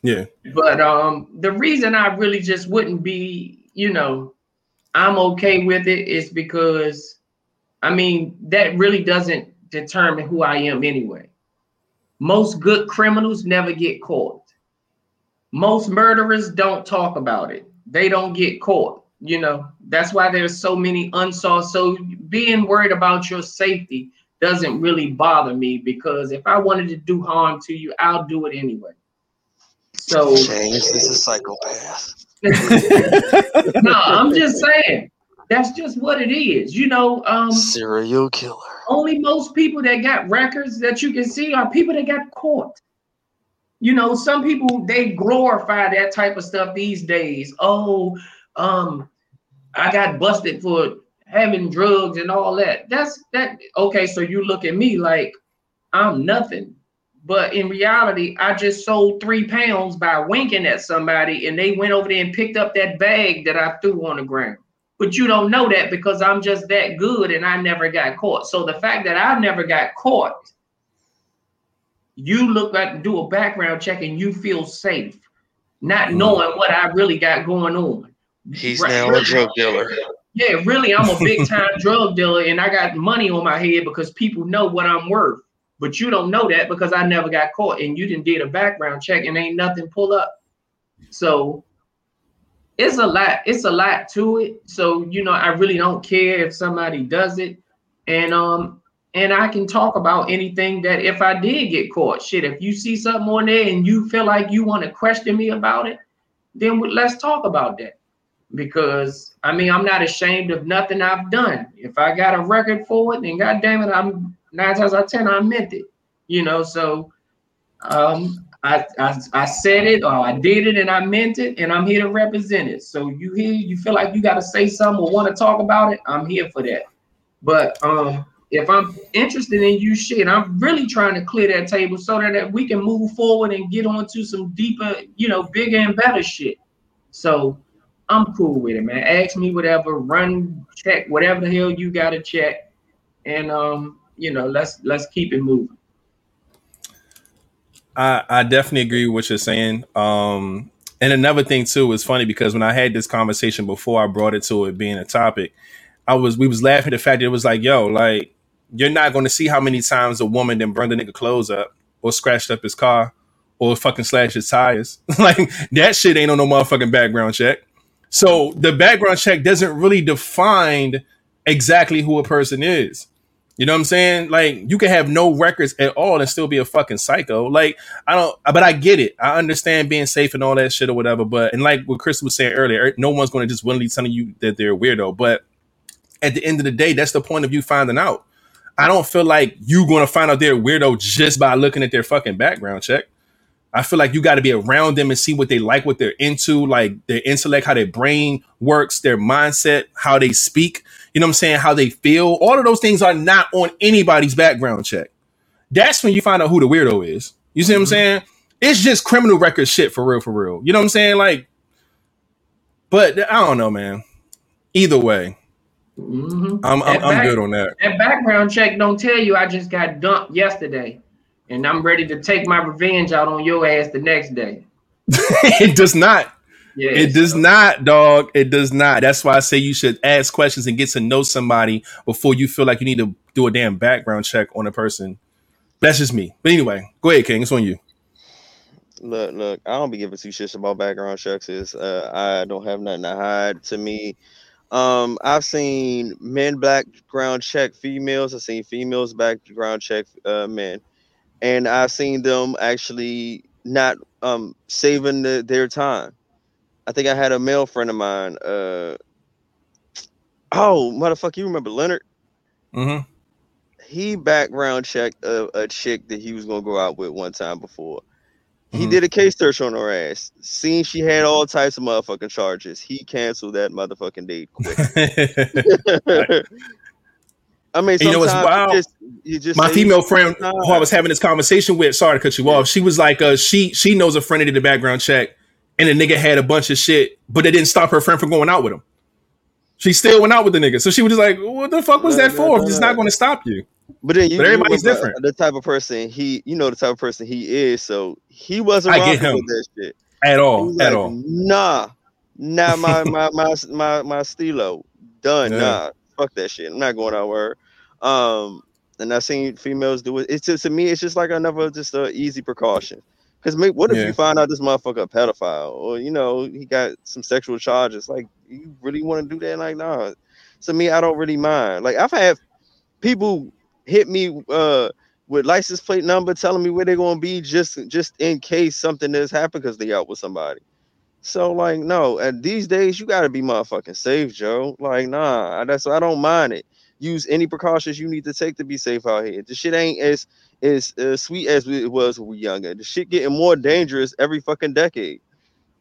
Yeah. But um, the reason I really just wouldn't be, you know, I'm okay with it is because, I mean, that really doesn't determine who I am anyway. Most good criminals never get caught. Most murderers don't talk about it. They don't get caught you know? That's why there's so many unsolved. So being worried about your safety doesn't really bother me because if i wanted to do harm to you i'll do it anyway. So james is a psychopath. No i'm just saying that's just what it is you know um serial killer only most people that got records that you can see are people that got caught you know some people they glorify that type of stuff these days oh um, I got busted for having drugs and all that. That's that okay. So you look at me like I'm nothing. But in reality, I just sold three pounds by winking at somebody, and they went over there and picked up that bag that I threw on the ground. But you don't know that because I'm just that good and I never got caught. So the fact that I never got caught, you look at do a background check and you feel safe, not mm. knowing what I really got going on. He's right. now a drug dealer. Yeah, really, I'm a big time drug dealer and I got money on my head because people know what I'm worth. But you don't know that because I never got caught and you didn't did a background check and ain't nothing pull up. So it's a lot, it's a lot to it. So, you know, I really don't care if somebody does it. And um, and I can talk about anything that if I did get caught, shit, if you see something on there and you feel like you want to question me about it, then let's talk about that because I mean I'm not ashamed of nothing I've done. If I got a record for it, then God damn it, I'm nine times out of ten I meant it. You know, so um I, I I said it or I did it and I meant it and I'm here to represent it. So you hear you feel like you got to say something or want to talk about it, I'm here for that. But um if I'm interested in you shit, I'm really trying to clear that table so that, that we can move forward and get on to some deeper, you know, bigger and better shit. So I'm cool with it, man. Ask me whatever, run, check whatever the hell you gotta check, and um, you know, let's let's keep it moving. I definitely agree with what you're saying. Um, and another thing too is funny because when I had this conversation before I brought it to it being a topic, I was we was laughing at the fact that it was like, yo, like you're not going to see how many times a woman then burned the nigga clothes up or scratched up his car or fucking slashed his tires. like that shit ain't on no motherfucking background check. So the background check doesn't really define exactly who a person is. You know what I'm saying? Like you can have no records at all and still be a fucking psycho. Like I don't, but I get it. I understand being safe and all that shit or whatever. But and like what Chris was saying earlier, er, no one's going to just willingly tell you that they're weirdo. But at the end of the day, that's the point of you finding out. I don't feel like you going to find out they're weirdo just by looking at their fucking background check. I feel like you got to be around them and see what they like, what they're into, like their intellect, how their brain works, their mindset, how they speak, you know what I'm saying, how they feel. All of those things are not on anybody's background check. That's when you find out who the weirdo is. You see mm-hmm. what I'm mm-hmm. saying? It's just criminal record shit for real, for real. You know what I'm saying? Like, but I don't know, man. Either way, mm-hmm. I'm, I'm, I'm good on that. That background check don't tell you I just got dumped yesterday and I'm ready to take my revenge out on your ass the next day. it does not. Yeah, it does so. not, dog. It does not. That's why I say you should ask questions and get to know somebody before you feel like you need to do a damn background check on a person. That's just me. But anyway, go ahead, King. It's on you. Look, look. I don't be giving two shits about background checks. Is uh, I don't have nothing to hide. To me, um, I've seen men background check females. I've seen females background check uh, men and I've seen them actually not um saving the, their time. I think I had a male friend of mine. Uh, oh, motherfucker, you remember Leonard? Mm-hmm. He background checked a, a chick that he was gonna go out with one time before, He mm-hmm. did a case search on her ass. Seen she had all types of motherfucking charges. He canceled that motherfucking date quick. I mean, you know what's wild? You just, you just My female friend who I was having this conversation with, sorry to cut you yeah. off. She was like, uh, she she knows a friend that did the background check, and the nigga had a bunch of shit, but it didn't stop her friend from going out with him. She still went out with the nigga, so she was just like, "What the fuck was that for? It's not going to stop you." But then you, but everybody's you different. The, the type of person he, you know, the type of person he is. So he wasn't I get him with that shit at all. At like, all. Nah, nah, my my my my my stilo done. Yeah. Nah, fuck that shit. I'm not going out with her. Um, and I've seen females do it. It's just to me, it's just like another just a easy precaution. Because what if yeah. you find out this motherfucker a pedophile, or you know he got some sexual charges? Like, you really want to do that? Like, nah. To me, I don't really mind. Like, I've had people hit me uh with license plate number telling me where they're gonna be just just in case something does happen because they out with somebody. So like no, and these days you gotta be motherfucking safe, Joe. Like nah, that's I don't mind it. Use any precautions you need to take to be safe out here. The shit ain't as as uh, sweet as it was when we younger. The shit getting more dangerous every fucking decade.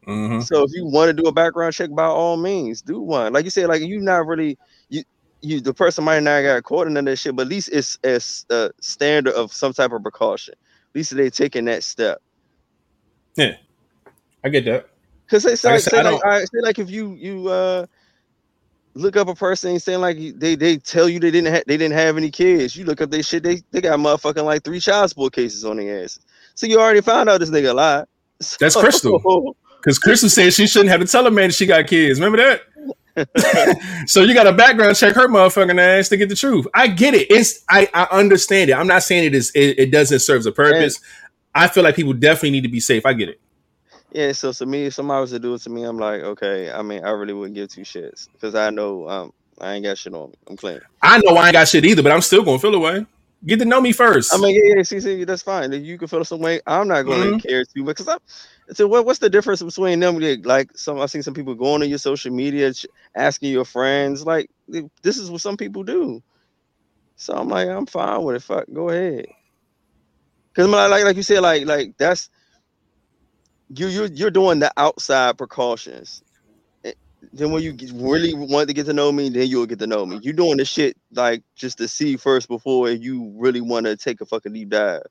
Mm-hmm. So if you want to do a background check, by all means, do one. Like you said, like you not really you you the person might not got caught in that shit, but at least it's as a standard of some type of precaution. At least they taking that step. Yeah, I get that. Cause they say, like, say, like, I say like if you you uh look up a person saying like they they tell you they didn't ha- they didn't have any kids, you look up their shit, they they got motherfucking like three child support cases on their asses. So you already found out this nigga lied. So, That's Crystal. Because Crystal said she shouldn't have to tell a man she got kids. Remember that? so you got a background check her motherfucking ass to get the truth. I get it. It's I, I understand it. I'm not saying it is it, it doesn't serve a purpose. I feel like people definitely need to be safe. I get it. Yeah, so to me, if somebody was to do it to me, I'm like, okay. I mean, I really wouldn't give two shits because I know um I ain't got shit on me. I'm clean. I know I ain't got shit either, but I'm still gonna feel away. Get to know me first. I mean, yeah, yeah, see, see, that's fine. You can feel some way. I'm not gonna mm-hmm. care too much because I'm so what, what's the difference between them? Like some I've seen some people going on your social media asking your friends. Like this is what some people do. So I'm like, I'm fine with it. Fuck, go ahead. Cause like like you said, like like that's you you're you're doing the outside precautions. Eh, then when you really want to get to know me, then you'll get to know me. You're doing the shit like just to see first before you really want to take a fucking deep dive.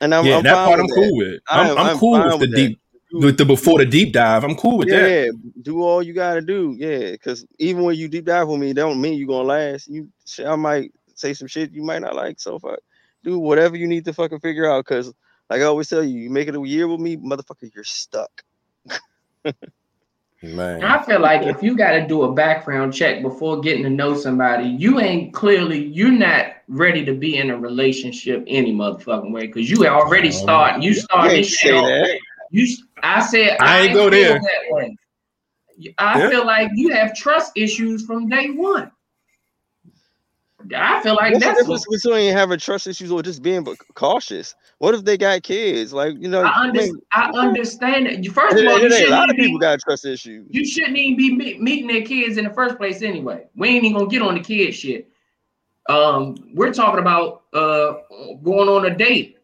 And I'm, yeah, I'm that part I'm cool with. I'm, I'm, I'm cool with the with deep with the before the deep dive. I'm cool with yeah, that. Yeah, do all you gotta do. Yeah, because even when you deep dive with me, that don't mean you're gonna last. You, I might say some shit you might not like. So fuck, do whatever you need to fucking figure out. Because like I always tell you, you make it a year with me, motherfucker, you're stuck. Man. I feel like if you got to do a background check before getting to know somebody, you ain't clearly you're not ready to be in a relationship any motherfucking way because you already oh, start you started shit. You, I said I, I ain't go there. That way. I yeah. feel like you have trust issues from day one. I feel like What's that's the difference what, between having trust issues or just being cautious. What if they got kids? Like you know, I, under, I, mean, I understand that. First of all, a lot of people got trust issues. You shouldn't even be meeting their kids in the first place anyway. We ain't even gonna get on the kid shit. Um, we're talking about uh going on a date.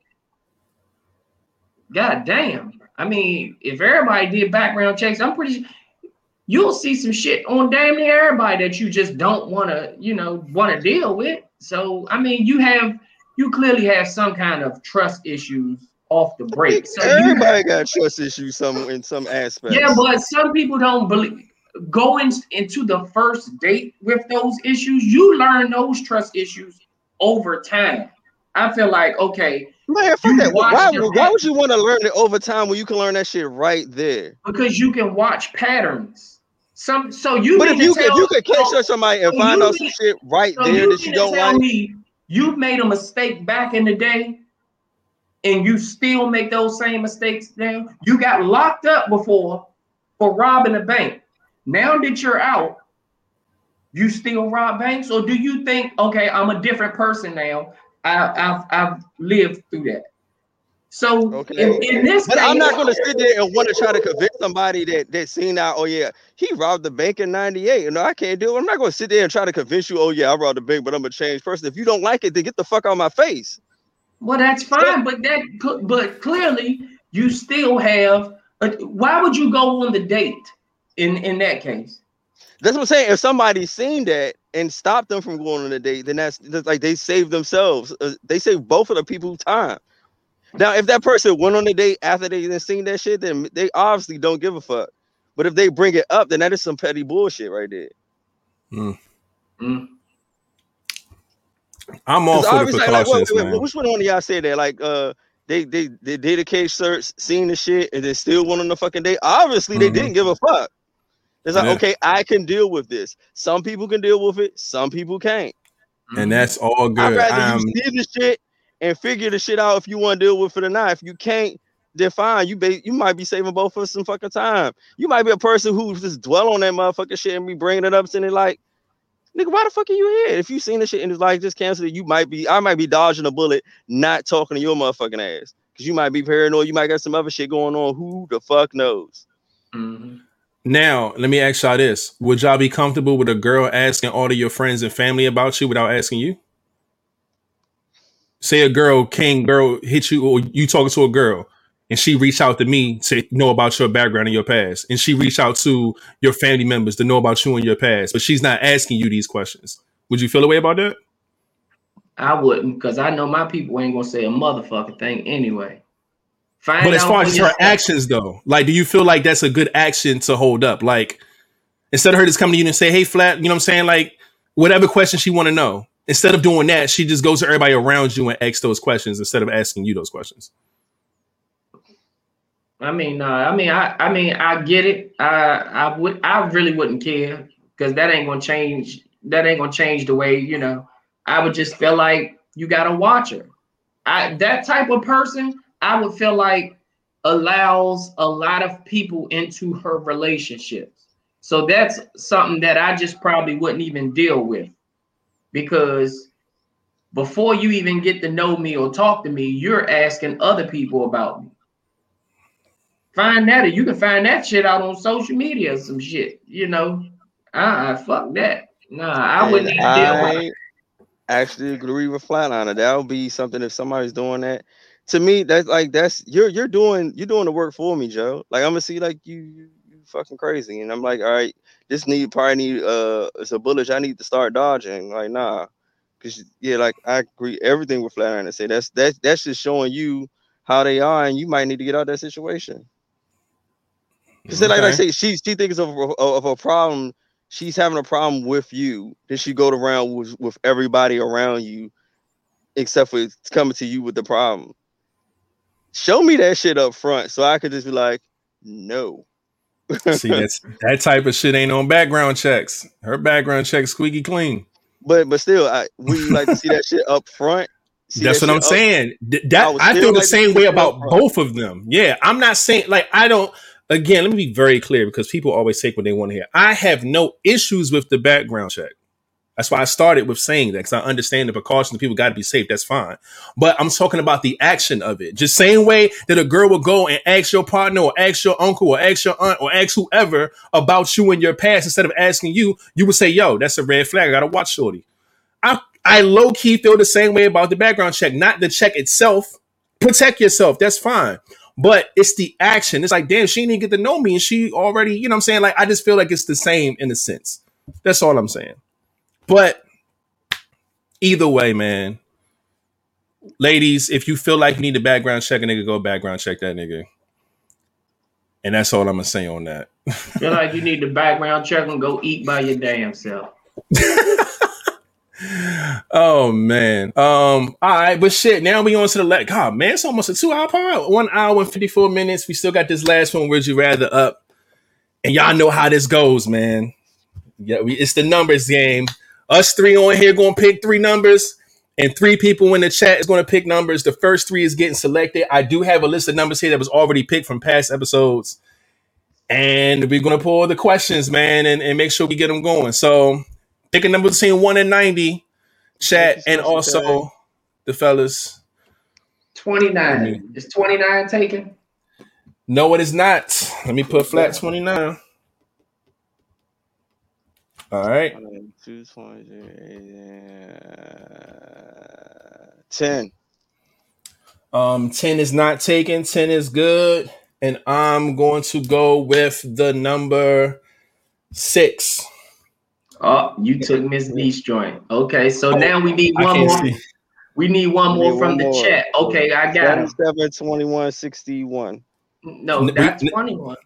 God damn. I mean, if everybody did background checks, I'm pretty you'll see some shit on damn near everybody that you just don't want to, you know, want to deal with. So, I mean, you have you clearly have some kind of trust issues off the break. So everybody have, got trust issues some in some aspects. Yeah, but some people don't believe going into the first date with those issues. You learn those trust issues over time. I feel like okay. Man, fuck that. Why, why would you want to learn it over time when you can learn that shit right there? Because you can watch patterns. Some so you. But if you, tell, if you could catch so, somebody and so find out some shit right so there that you don't like, me you made a mistake back in the day, and you still make those same mistakes now. You got locked up before for robbing a bank. Now that you're out, you still rob banks, or do you think, okay, I'm a different person now? I, I, have I've lived through that. So okay. in, in, this but case, I'm not gonna sit there and want to try to convince somebody that that seen out, oh yeah, he robbed the bank in 98. You know, I can't do it. I'm not gonna sit there and try to convince you, oh yeah, I robbed the bank, but I'm a changed person. If you don't like it, then get the fuck out of my face. Well, that's fine, but that but clearly you still have. A, why would you go on the date in in that case? That's what I'm saying. If somebody's seen that and stopped them from going on a date, then that's, that's like they saved themselves. Uh, they saved both of the people time. Now, if that person went on a date after they then seen that shit, then they obviously don't give a fuck. But if they bring it up, then that is some petty bullshit right there. Mm. Mm. I'm all for the precautions, like, wait, wait, wait, which one of y'all said that? Like, uh, they they they did a case search, seen the shit, and they still went on the fucking date. Obviously, mm-hmm. they didn't give a fuck. It's like, yeah. okay, I can deal with this. Some people can deal with it, some people can't. And that's all good. I'd rather um, you see the shit and figure the shit out if you want to deal with it or not. If you can't, then fine. You be, you might be saving both of us some fucking time. You might be a person who just dwell on that motherfucking shit and be bringing it up and it like, nigga, why the fuck are you here? If you seen the shit and it's like just cancel it, you might be, I might be dodging a bullet, not talking to your motherfucking ass. Cause you might be paranoid, you might got some other shit going on. Who the fuck knows? Mm-hmm. Now, let me ask y'all this. Would y'all be comfortable with a girl asking all of your friends and family about you without asking you? Say a girl, king girl, hit you, or you talking to a girl, and she reach out to me to know about your background and your past, and she reach out to your family members to know about you and your past, but she's not asking you these questions. Would you feel a way about that? I wouldn't, because I know my people ain't gonna say a motherfucking thing anyway. Find but as far as her actions, though, like, do you feel like that's a good action to hold up? Like, instead of her just coming to you and say, "Hey, flat," you know what I'm saying? Like, whatever question she want to know. Instead of doing that, she just goes to everybody around you and asks those questions instead of asking you those questions. I mean, uh, I mean, I, I mean, I get it. I, I would, I really wouldn't care because that ain't gonna change. That ain't gonna change the way you know. I would just feel like you gotta watch her. I that type of person, I would feel like allows a lot of people into her relationships. So that's something that I just probably wouldn't even deal with because before you even get to know me or talk to me, you're asking other people about me. Find that, or you can find that shit out on social media or some shit, you know. Uh, uh fuck that. Nah, I and wouldn't even I deal with it. Actually, agree with Flatliner. That would be something if somebody's doing that to me, that's like that's you're you're doing you're doing the work for me, Joe. Like I'm gonna see like you you, you fucking crazy, and I'm like, all right, this need probably need uh it's a bullet I need to start dodging. Like nah, cause yeah, like I agree everything with Flatliner to say that's that's that's just showing you how they are, and you might need to get out of that situation. Cause okay. like I say, she she thinks of, of of a problem. She's having a problem with you. Then she go around with with everybody around you, except for coming to you with the problem show me that shit up front so I could just be like, no. See, that's that type of shit ain't on background checks. Her background check squeaky clean. But but still, I we like to see that shit up front. See that's that what I'm up. saying. That I, I feel the same way about both of them. Yeah, I'm not saying like I don't. Again, let me be very clear because people always take what they want to hear. I have no issues with the background check. That's why I started with saying that because I understand the precautions. People got to be safe. That's fine. But I'm talking about the action of it. Just same way that a girl would go and ask your partner or ask your uncle or ask your aunt or ask whoever about you and your past instead of asking you, you would say, yo, that's a red flag. I got to watch shorty. I, I low key feel the same way about the background check, not the check itself. Protect yourself. That's fine. But it's the action. It's like, damn, she didn't get to know me and she already, you know what I'm saying? Like, I just feel like it's the same in a sense. That's all I'm saying. But either way, man, ladies, if you feel like you need a background check, a nigga go background check that nigga. And that's all I'm gonna say on that. feel like you need the background check and go eat by your damn self. oh man. Um, all right, but shit, now we on to the last God, man, it's almost a two hour part. One hour and 54 minutes. We still got this last one, would you rather up? And y'all know how this goes, man. Yeah, we, it's the numbers game. Us three on here going to pick three numbers, and three people in the chat is going to pick numbers. The first three is getting selected. I do have a list of numbers here that was already picked from past episodes. And we're going to pull the questions, man, and, and make sure we get them going. So pick a number between 1 and 90, chat, and also the fellas. 29. Is 29 taken? No, it is not. Let me put flat 29. All right. Ten. Um, 10 is not taken, 10 is good. And I'm going to go with the number six. Oh, you took Miss Lee's joint. Okay, so oh, now we need one more. See. We need one more from one the more. chat. Okay, I got it. 7, 21, 61. No, that's 21.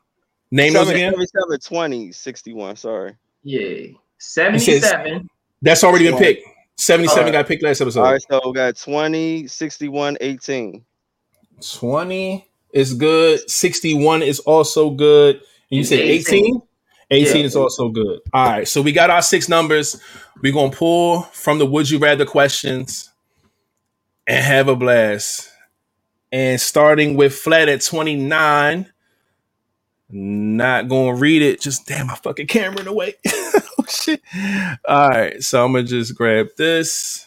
Name those again? 77, 20, 61. Sorry. Yeah. 77. That's already been picked. 77 right. got picked last episode. All right, so we got 20, 61, 18. 20 is good. 61 is also good. And you said 18? 18 yeah. is also good. All right, so we got our six numbers. We're going to pull from the Would You Rather questions and have a blast. And starting with flat at 29, not to read it. Just damn, my fucking camera in the way. oh, shit. All right, so I'm to just grab this.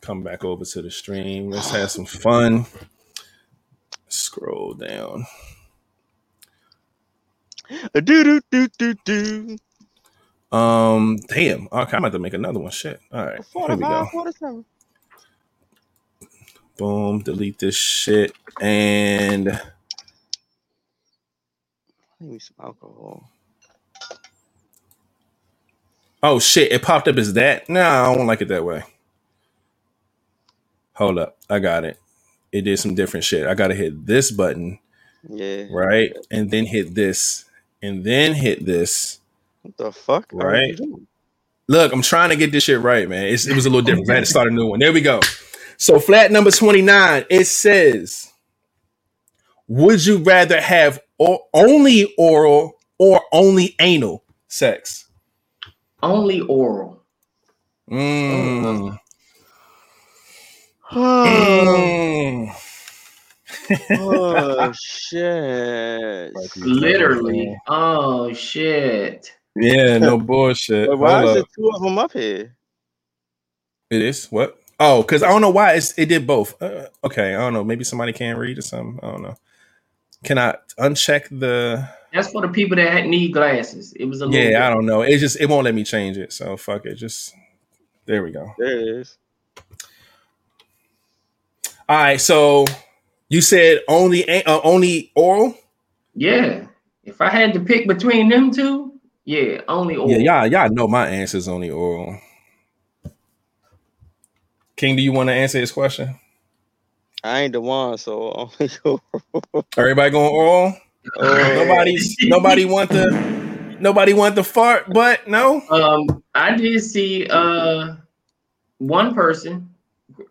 Come back over to the stream. Let's have some fun. Scroll down. Do do do do do. Um, damn. Okay, I'm about to make another one. Shit. All right. Here we go. Boom. Delete this shit and. Need some alcohol. Oh shit! It popped up as that. No, I don't like it that way. Hold up, I got it. It did some different shit. I gotta hit this button. Yeah. Right, and then hit this, and then hit this what the fuck? Right. Look, I'm trying to get this shit right, man. It's, it was a little different. I had to start a new one. There we go. So flat number 29, it says, would you rather have o- only oral or only anal sex? Only oral. Mm. mm. oh shit! Literally. Oh shit. Yeah, no bullshit. But why Hold is up. it two of them up here? It is what? Oh, because I don't know why it's, it did both. Uh, okay, I don't know. Maybe somebody can't read or something. I don't know. Can I uncheck the? That's for the people that need glasses. It was a yeah. Bit. I don't know. It just it won't let me change it. So fuck it. Just there we go. There it is. All right. So you said only uh, only oral. Yeah. If I had to pick between them two, yeah, only oral. Yeah, y'all, y'all know my answer is only oral. King, do you want to answer this question? I ain't the one, so. Everybody going oral? Uh, Nobody's nobody want the nobody want the fart, but no. Um, I did see uh one person,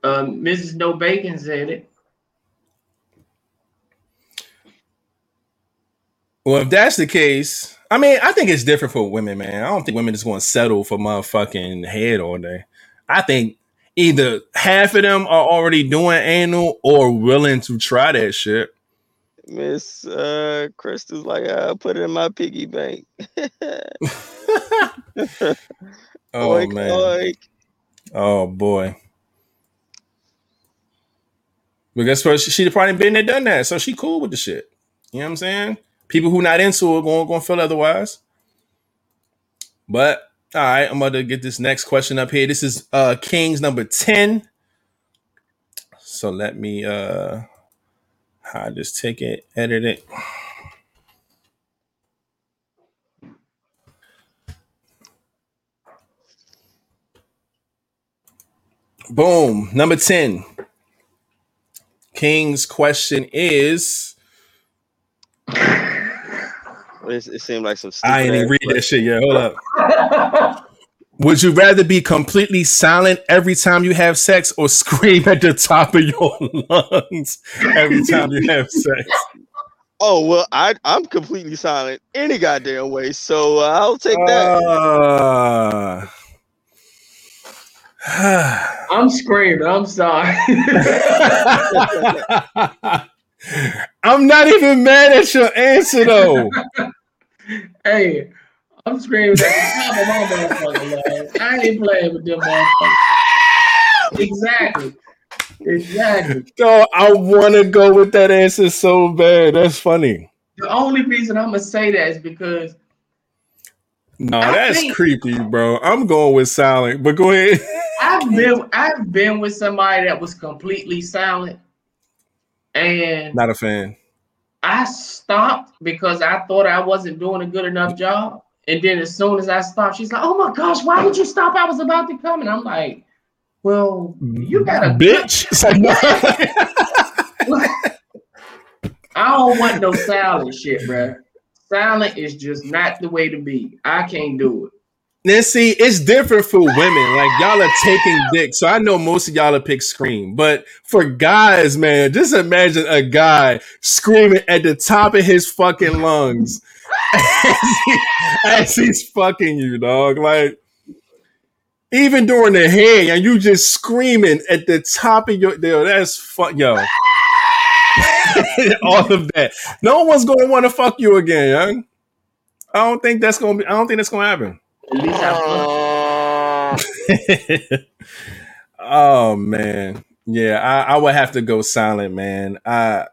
uh, Mrs. No Bacon said it. Well, if that's the case, I mean, I think it's different for women, man. I don't think women just going to settle for motherfucking head all day. I think either half of them are already doing anal or willing to try that shit. Miss uh, Crystal's like, I'll put it in my piggy bank. oh oink, man. Oink. Oh boy. But guess what? She, she probably been there, done that, so she cool with the shit. You know what I'm saying? People who not into it going going to feel otherwise. But all right, I'm about to get this next question up here. This is uh King's number 10. So let me uh I just take it, edit it. Boom. Number 10. King's question is it, it seemed like some. I ain't even read that shit yet. Hold up. Would you rather be completely silent every time you have sex or scream at the top of your lungs every time you have sex? Oh well, I I'm completely silent any goddamn way, so uh, I'll take that. Uh, I'm screaming. I'm sorry. I'm not even mad at your answer though. hey, I'm screaming at the top of my motherfucking I ain't playing with them motherfuckers. exactly. Exactly. So I want to go with that answer so bad. That's funny. The only reason I'm gonna say that is because. No, that's think, creepy, bro. I'm going with silent, but go ahead. I've been I've been with somebody that was completely silent, and not a fan. I stopped because I thought I wasn't doing a good enough job. And then as soon as I stopped, she's like, "Oh my gosh, why would you stop? I was about to come." And I'm like, "Well, you got a bitch." I don't want no silent shit, bro. Silent is just not the way to be. I can't do it. Now, see, it's different for women. Like y'all are taking dick, so I know most of y'all are pick scream. But for guys, man, just imagine a guy screaming at the top of his fucking lungs as, he, as he's fucking you, dog. Like even during the head, and you just screaming at the top of your. Yo, that's fuck, yo. All of that. No one's gonna want to fuck you again, young. I don't think that's gonna be. I don't think that's gonna happen. At least I Oh man. Yeah, I, I would have to go silent, man. I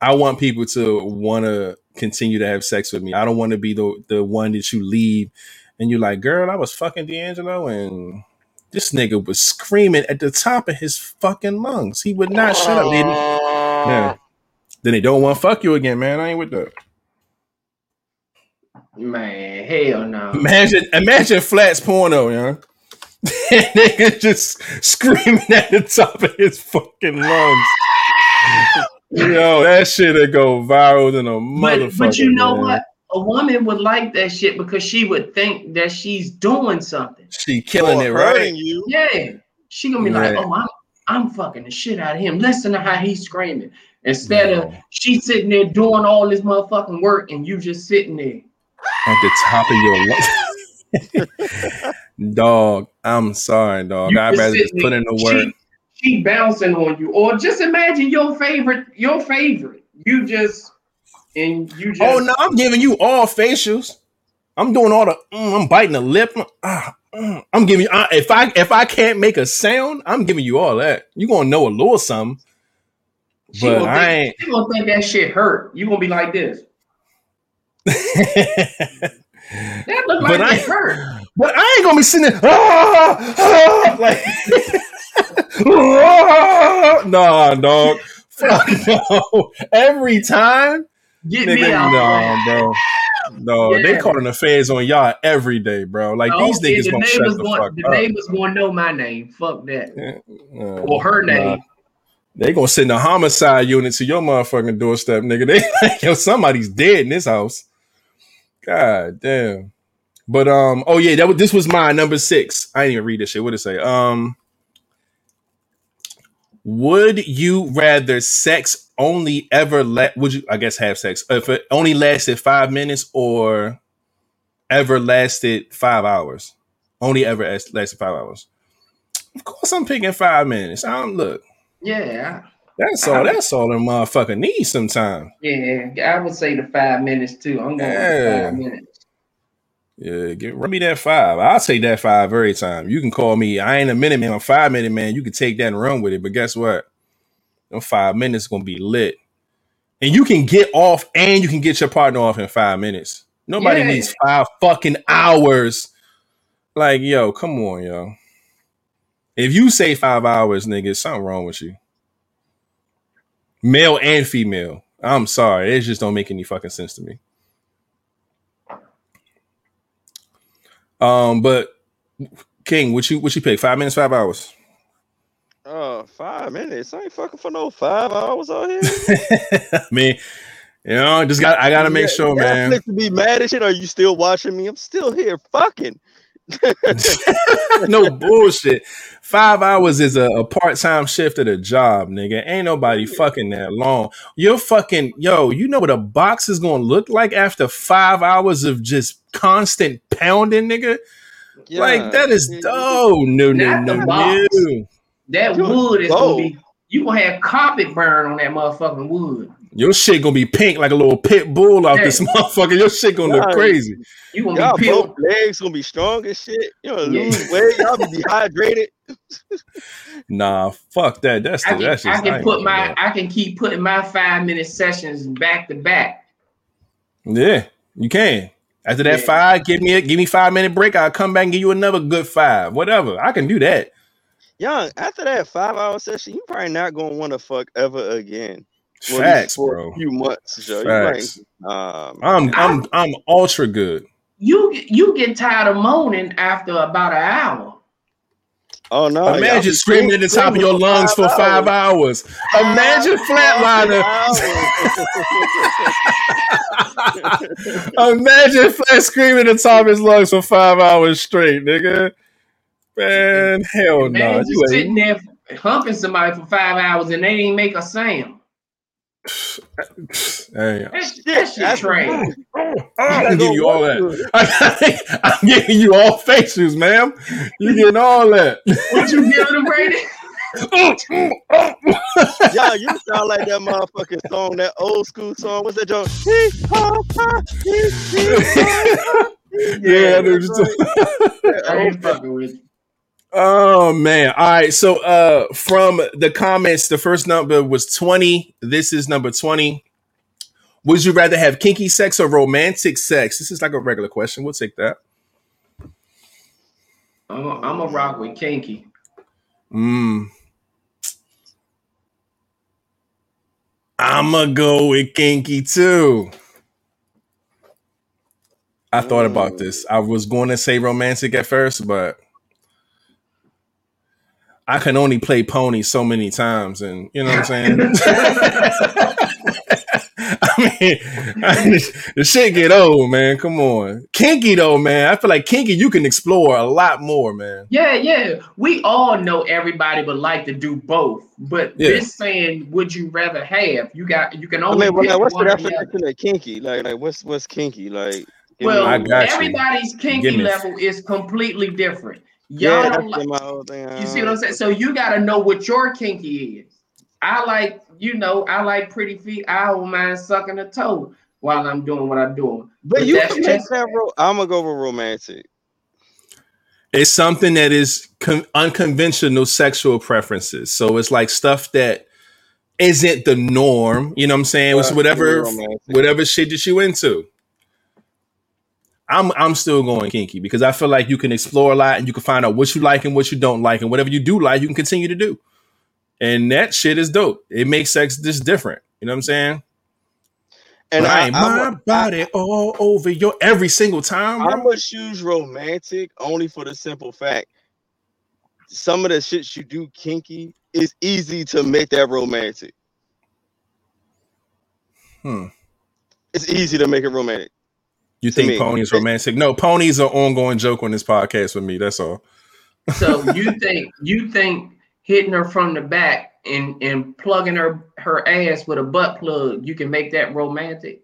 I want people to want to continue to have sex with me. I don't want to be the the one that you leave and you're like, girl, I was fucking D'Angelo and this nigga was screaming at the top of his fucking lungs. He would not shut up. Then, yeah. Then they don't want to fuck you again, man. I ain't with that. Man, hell no. Imagine, imagine flats porno, yeah. Nigga just screaming at the top of his fucking lungs. Yo, that shit would go viral than a motherfucker. But, but you know man. what? A woman would like that shit because she would think that she's doing something. She killing it, right? You. Yeah. She gonna be like, oh, I'm I'm fucking the shit out of him. Listen to how he's screaming. Instead yeah. of she sitting there doing all this motherfucking work and you just sitting there at the top of your lungs. dog, I'm sorry, dog. You I'd rather just put in the work. She, she bouncing on you, or just imagine your favorite, your favorite. You just and you just. Oh no, I'm giving you all facials. I'm doing all the. Mm, I'm biting the lip. Uh, mm, I'm giving you. Uh, if I if I can't make a sound, I'm giving you all that. You gonna know a little something. She but I think, ain't. You gonna think that shit hurt? You gonna be like this that looked like but it I, hurt. But I ain't gonna be sitting there ah, ah, like ah, nah, dog. Fuck no. Every time. Get nigga, me out, no, bro. No, yeah. they calling the feds on y'all every day, bro. Like oh, these niggas the gonna shut the going, fuck the up. The neighbors gonna know my name. Fuck that. Uh, or her name. Nah. They gonna send a homicide unit to your motherfucking doorstep, nigga. They like, yo, somebody's dead in this house. God damn. But um, oh yeah, that was this was my number six. I didn't even read this shit. What did it say? Um, would you rather sex only ever let? Would you? I guess have sex uh, if it only lasted five minutes or ever lasted five hours? Only ever lasted five hours. Of course, I'm picking five minutes. I don't look. Yeah. That's all. That's all a motherfucker needs sometimes. Yeah, I would say the five minutes too. I'm going yeah. five minutes. Yeah, give run me that five. I'll take that five every time. You can call me. I ain't a minute man. I'm a five minute man. You can take that and run with it. But guess what? Them five minutes gonna be lit, and you can get off and you can get your partner off in five minutes. Nobody yeah. needs five fucking hours. Like, yo, come on, yo. If you say five hours, nigga, something wrong with you male and female. I'm sorry, it just don't make any fucking sense to me. Um, but King, what you what you pick? Five minutes, five hours. Uh, five minutes. I ain't fucking for no five hours out here. I mean, you know, just got I gotta make yeah, sure, man. Be mad at shit? Are you still watching me? I'm still here, fucking. no bullshit. Five hours is a, a part time shift at a job, nigga. Ain't nobody fucking that long. You're fucking yo. You know what a box is gonna look like after five hours of just constant pounding, nigga. Yeah. Like that is oh no no no no. That wood is gonna be. You gonna have carpet burn on that motherfucking wood. Your shit gonna be pink like a little pit bull out this motherfucker. Your shit gonna look crazy. You gonna y'all be both legs gonna be strong as shit. You know, yeah. lose weight. Y'all be dehydrated. nah, fuck that. That's the, I can, that's just, I can put my I can keep putting my five minute sessions back to back. Yeah, you can. After that yeah. five, give me a give me five minute break. I'll come back and give you another good five. Whatever. I can do that. Young, after that five hour session, you probably not gonna want to fuck ever again. Facts, bro. A few months, Joe. Facts. Um, I'm I'm I'm ultra good. You you get tired of moaning after about an hour. Oh no! Imagine screaming at the top of your lungs for five hours. Imagine flatliner. Imagine flat screaming at the top of his lungs for five hours straight, nigga. Man, hell no. Nah. You sitting there humping somebody for five hours and they ain't make a sound. Hey, that, shit trash. I'm give you all that. I'm giving you all facials, ma'am. You getting all that. What you giving them, Brady? yeah, you sound like that motherfucking song, that old school song. What's that joke? yeah, yeah I ain't fucking with you. Oh man. All right. So uh from the comments, the first number was 20. This is number 20. Would you rather have kinky sex or romantic sex? This is like a regular question. We'll take that. I'm a, I'm a rock with kinky. Mm. I'ma go with kinky too. I thought about this. I was going to say romantic at first, but I can only play pony so many times, and you know what I'm saying. I mean, I mean, the shit get old, man. Come on, kinky though, man. I feel like kinky, you can explore a lot more, man. Yeah, yeah. We all know everybody would like to do both, but yeah. this saying, would you rather have? You got, you can only. I mean, well, what's the definition of kinky? Like, like what's what's kinky? Like, well, everybody's kinky level is completely different. Y'all yeah, don't like, you see uh, what I'm saying? So you got to know what your kinky is. I like, you know, I like pretty feet. I don't mind sucking a toe while I'm doing what I'm doing. But, but you can make that. Ro- I'm gonna go with romantic. It's something that is con- unconventional sexual preferences. So it's like stuff that isn't the norm. You know what I'm saying? It's whatever, whatever shit that you into. I'm I'm still going kinky because I feel like you can explore a lot and you can find out what you like and what you don't like and whatever you do like you can continue to do. And that shit is dope. It makes sex just different. You know what I'm saying? And I, my I'm, body I, all over your every single time. I'm gonna choose romantic only for the simple fact some of the shit you do kinky is easy to make that romantic. Hmm. It's easy to make it romantic. You think me. ponies romantic? No, ponies are ongoing joke on this podcast with me. That's all. so you think you think hitting her from the back and and plugging her her ass with a butt plug, you can make that romantic?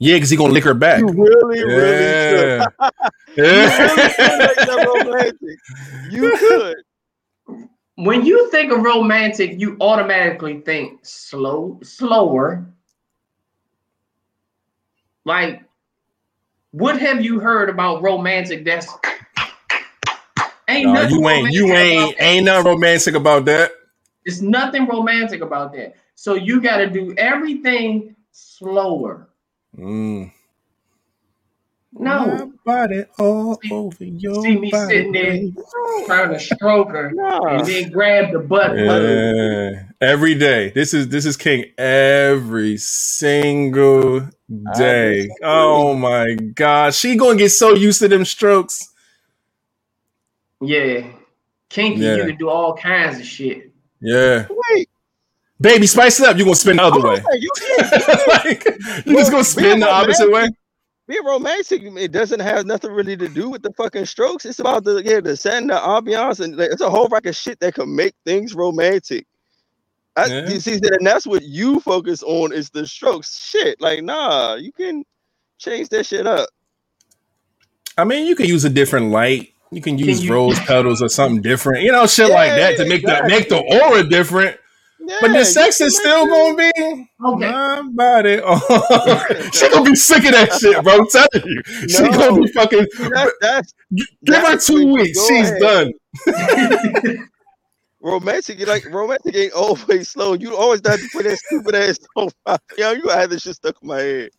Yeah, because he gonna lick her back. You really, yeah. really could. yeah. you really could make that romantic. You could. When you think of romantic, you automatically think slow, slower. Like what have you heard about romantic? That's ain't no, nothing. You ain't. You ain't. Ain't nothing romantic about that. It's nothing romantic about that. So you got to do everything slower. Mm. No. My body all see, over your See me body. sitting there trying to stroke her no. and then grab the butt. Yeah. Every day. This is this is King every single day. Oh my god. She gonna get so used to them strokes. Yeah. Kinky, yeah. you can do all kinds of shit. Yeah. Wait. Baby, spice it up. You're gonna spin the other oh, way. You, like, you just gonna spin the opposite way being romantic, it doesn't have nothing really to do with the fucking strokes. It's about the yeah, the setting, the ambiance, and it's a whole rack of shit that can make things romantic. I, yeah. You see, and that's what you focus on is the strokes. Shit, like nah, you can change that shit up. I mean, you can use a different light. You can use can you, rose petals or something different, you know, shit yeah, like that to make exactly. the make the aura different. Yeah, but the sex is still gonna be okay. my body. She gonna be sick of that shit, bro. I'm telling you, no. she gonna be fucking. That's, that's, give that's her two weeks. She's ahead. done. romantic, you like romantic ain't always slow. You always have to put that stupid ass on. Yo, you had this shit stuck in my head.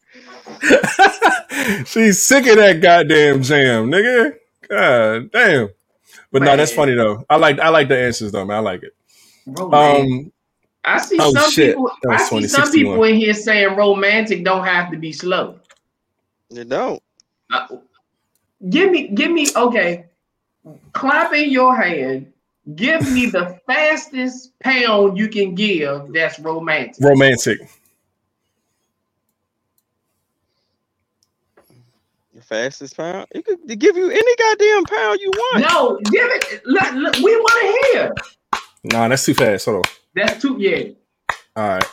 She's sick of that goddamn jam, nigga. God damn. But man. no, that's funny though. I like I like the answers though, man. I like it. Bro, um, I see oh, some shit. people. I see some people in here saying romantic don't have to be slow. You don't. Uh, give me, give me. Okay, clap in your hand. Give me the fastest pound you can give. That's romantic. Romantic. The fastest pound. It could give you any goddamn pound you want. No, give it. Look, look, we want to hear. Nah, that's too fast. Hold on. That's too yeah. All right.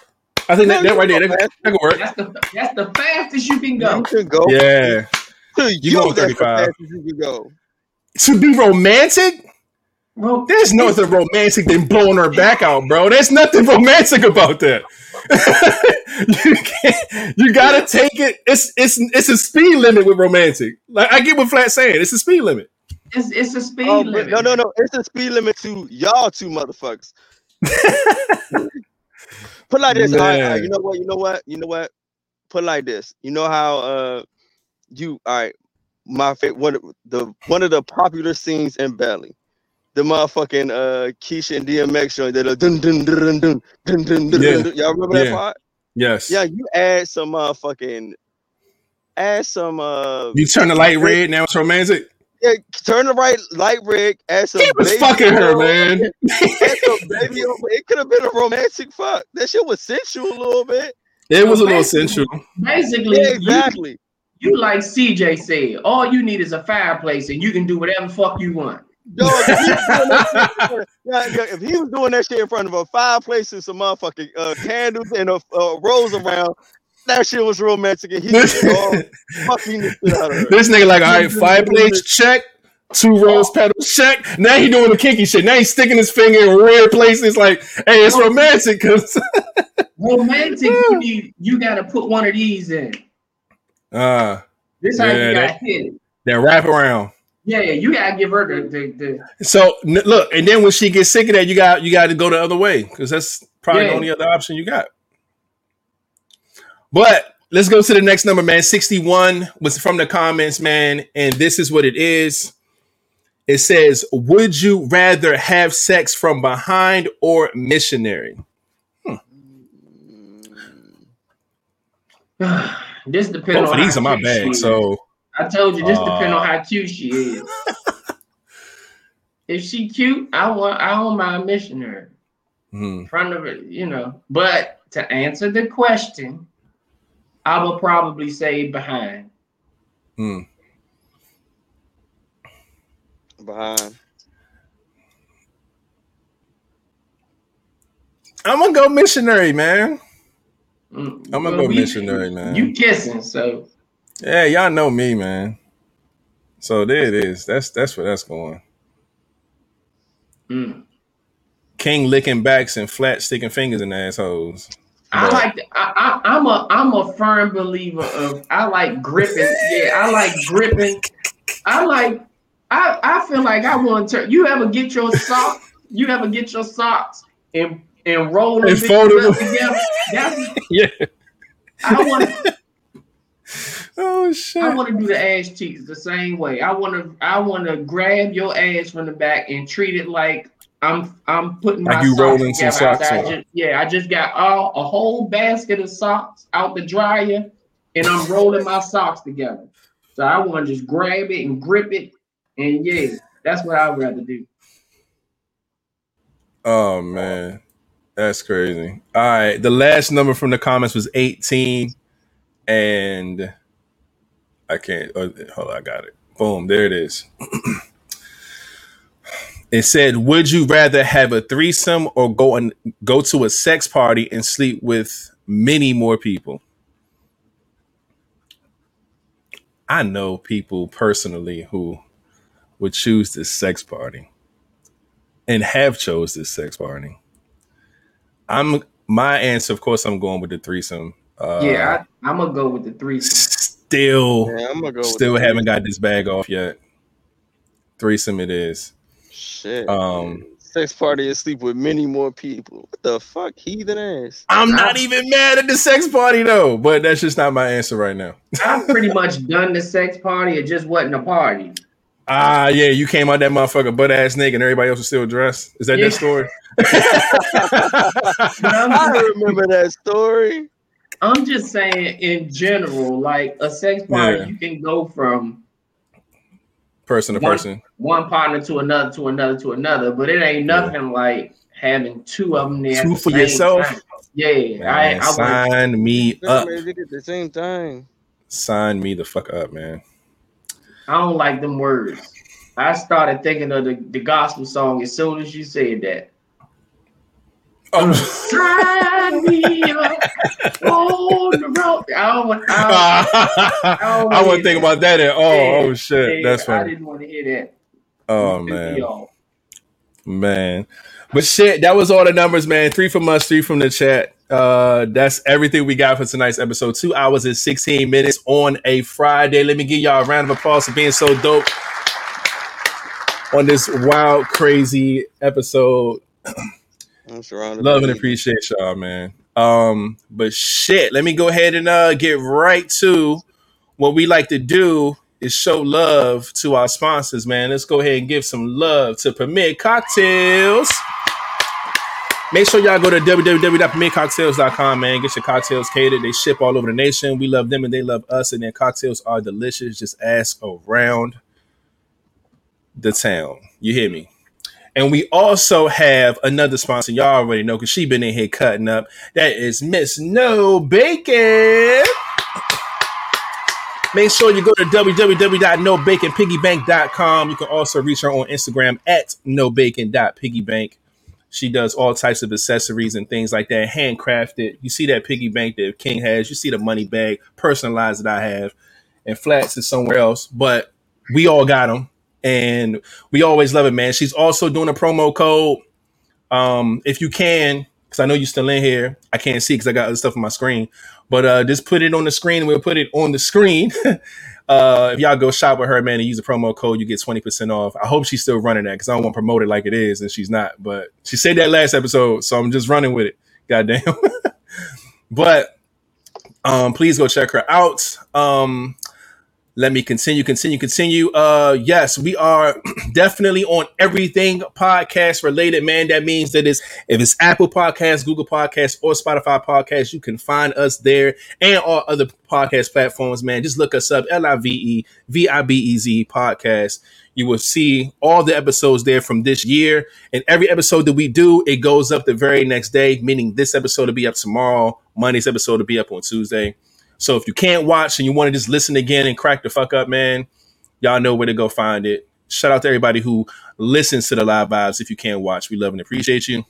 I think no, that, that right there, that, that can work. That's the that's the fastest you can go. You can go. Yeah. you, you going 35. You can go. To be romantic? Well, There's nothing romantic than blowing her back out, bro. There's nothing romantic about that. you can't, you gotta take it. It's it's it's a speed limit with romantic. Like I get what Flat saying. It's a speed limit. It's it's a speed oh, limit. No, no, no. It's a speed limit to y'all two motherfuckers. Put like this. All right, all right, you know what? You know what? You know what? Put like this. You know how uh you all right. My favorite one of the one of the popular scenes in Belly. The motherfucking uh Keisha and DMX show that dun dun dun dun dun dun dun dun. Yeah. Y'all remember yeah. that part? Yes. Yeah, you add some motherfucking add some uh You turn the light red, now it's romantic. Yeah, turn the right light rig. Add some he was fucking her, man. baby it could have been a romantic fuck. That shit was sensual a little bit. It was a little sensual. Basically, yeah, exactly. You, you, like CJ said, all you need is a fireplace, and you can do whatever fuck you want. Yo, if, he yeah, if he was doing that shit in front of a fireplace and some motherfucking uh, candles and a, a rose around, that shit was romantic, and he was all fucking the shit out of her. This nigga like, all right, fireplace check, two rose petals check. Now he doing the kinky shit. Now he's sticking his finger in weird places. Like, hey, it's romantic because romantic. You need, you got to put one of these in. Uh, this how yeah, you got hit. That wrap around. Yeah, yeah, you gotta give her the, the, the, So look, and then when she gets sick of that, you got you got to go the other way because that's probably yeah. the only other option you got. But let's go to the next number, man. 61 was from the comments, man. And this is what it is. It says, Would you rather have sex from behind or missionary? Hmm. this depends Both on of these are my bag. So I told you this uh, depends on how cute she is. if she cute, I want I don't mind missionary. Hmm. Front of it, you know. But to answer the question, I will probably say behind. Hmm. Behind. I'm gonna go missionary, man. Mm, I'm gonna well, go we, missionary, man. You kissing, so yeah, y'all know me, man. So there it is. That's that's where that's going. Mm. King licking backs and flat sticking fingers in assholes. I like. I, I, am a. I'm a firm believer of. I like gripping. Yeah, I like gripping. I like. I I feel like I want to. You ever get your socks? You ever get your socks and and roll them and fold them together? That's, yeah. I want. Oh shit! I want to do the ass cheeks the same way. I want to. I want to grab your ass from the back and treat it like I'm I'm putting my you rolling some socks I just, yeah, I just got all a whole basket of socks out the dryer, and I'm rolling my socks together. So I want to just grab it and grip it, and yeah, that's what I'd rather do. Oh man, that's crazy. All right, the last number from the comments was 18, and I can't. Oh, hold on, I got it. Boom, there it is. It said, "Would you rather have a threesome or go and go to a sex party and sleep with many more people?" I know people personally who would choose this sex party and have chose this sex party. I'm my answer, of course, I'm going with the threesome. Uh, yeah, I, am gonna go with the threesome. Still, yeah, I'm gonna go. Still haven't got this bag off yet. Threesome, it is. Shit. Um, sex party and sleep with many more people. What the fuck, heathen ass? I'm not even mad at the sex party though, but that's just not my answer right now. I'm pretty much done the sex party. It just wasn't a party. Ah, yeah, you came out that motherfucker butt ass nigga, and everybody else was still dressed. Is that Yeah. that story? I remember that story. I'm just saying, in general, like a sex partner, Yeah. you can go from person to One- person. one partner to another to another to another, but it ain't nothing like having two of them there. Two the for same yourself? time. Yeah, I, Man, I would, sign me up. Everybody did the same time. Sign me the fuck up, man. I don't like them words. I started thinking of the, the gospel song as soon as you said that. Oh. Sign me up on the road. I don't want. I, I don't wasn't thinking that. about that at all. Yeah. Oh shit, Yeah, that's I funny. didn't want to hear that. Oh man. Man. But shit, that was all the numbers, man. Three from us, three from the chat. Uh that's everything we got for tonight's episode. Two hours and 16 minutes on a Friday. Let me give y'all a round of applause for being so dope on this wild, crazy episode. Love and appreciate y'all, man. Um, but shit, let me go ahead and uh get right to what we like to do is show love to our sponsors, man. Let's go ahead and give some love to Premier Cocktails. Make sure y'all go to www.premiercocktails.com, man. Get your cocktails catered. They ship all over the nation. We love them and they love us, and their cocktails are delicious. Just ask around the town. You hear me? And we also have another sponsor. Y'all already know because she been in here cutting up. That is Miss No Bacon. Make sure you go to www.nobaconpiggybank.com. You can also reach her on Instagram at nobacon.piggybank. She does all types of accessories and things like that, handcrafted. You see that piggy bank that King has. You see the money bag, personalized that I have, and Flats is somewhere else. But we all got them, and we always love it, man. She's also doing a promo code. Um, if you can, because I know you're still in here, I can't see because I got other stuff on my screen. But uh, just put it on the screen. We'll put it on the screen. uh, if y'all go shop with her, man, and use the promo code, you get 20% off. I hope she's still running that because I don't want to promote it like it is, and she's not. But she said that last episode, so I'm just running with it. Goddamn. but um, please go check her out. Um, let me continue, continue, continue. Uh, yes, we are definitely on everything podcast related, man. That means that it's if it's Apple Podcasts, Google Podcasts, or Spotify Podcasts, you can find us there and all other podcast platforms, man. Just look us up, L I V E V I B E Z podcast. You will see all the episodes there from this year. And every episode that we do, it goes up the very next day, meaning this episode will be up tomorrow, Monday's episode will be up on Tuesday. So if you can't watch and you want to just listen again and crack the fuck up, man, y'all know where to go find it. Shout out to everybody who listens to the live vibes. If you can't watch, we love and appreciate you.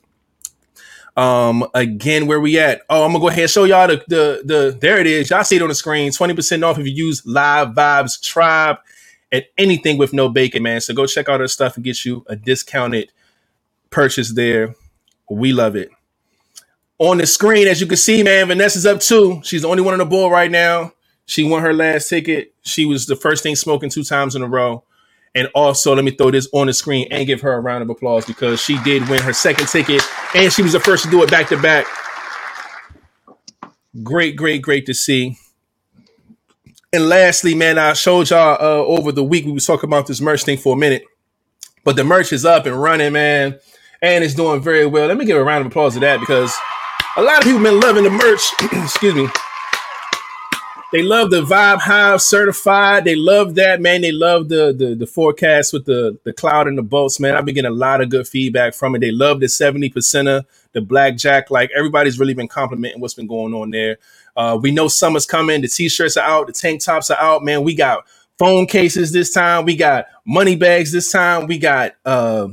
Um, again, where we at? Oh, I'm gonna go ahead and show y'all the the the there it is. Y'all see it on the screen. 20% off if you use Live Vibes Tribe at anything with no bacon, man. So go check out our stuff and get you a discounted purchase there. We love it. On the screen, as you can see, man, Vanessa's up too. She's the only one on the board right now. She won her last ticket. She was the first thing smoking two times in a row. And also, let me throw this on the screen and give her a round of applause because she did win her second ticket and she was the first to do it back to back. Great, great, great to see. And lastly, man, I showed y'all uh, over the week we was talking about this merch thing for a minute, but the merch is up and running, man, and it's doing very well. Let me give a round of applause to that because a lot of people been loving the merch. Excuse me. They love the Vibe Hive certified. They love that, man. They love the the, the forecast with the, the cloud and the bolts, man. I've been getting a lot of good feedback from it. They love the 70 percenter, the blackjack. Like everybody's really been complimenting what's been going on there. Uh, we know summer's coming. The t-shirts are out. The tank tops are out, man. We got phone cases this time. We got money bags this time. We got uh,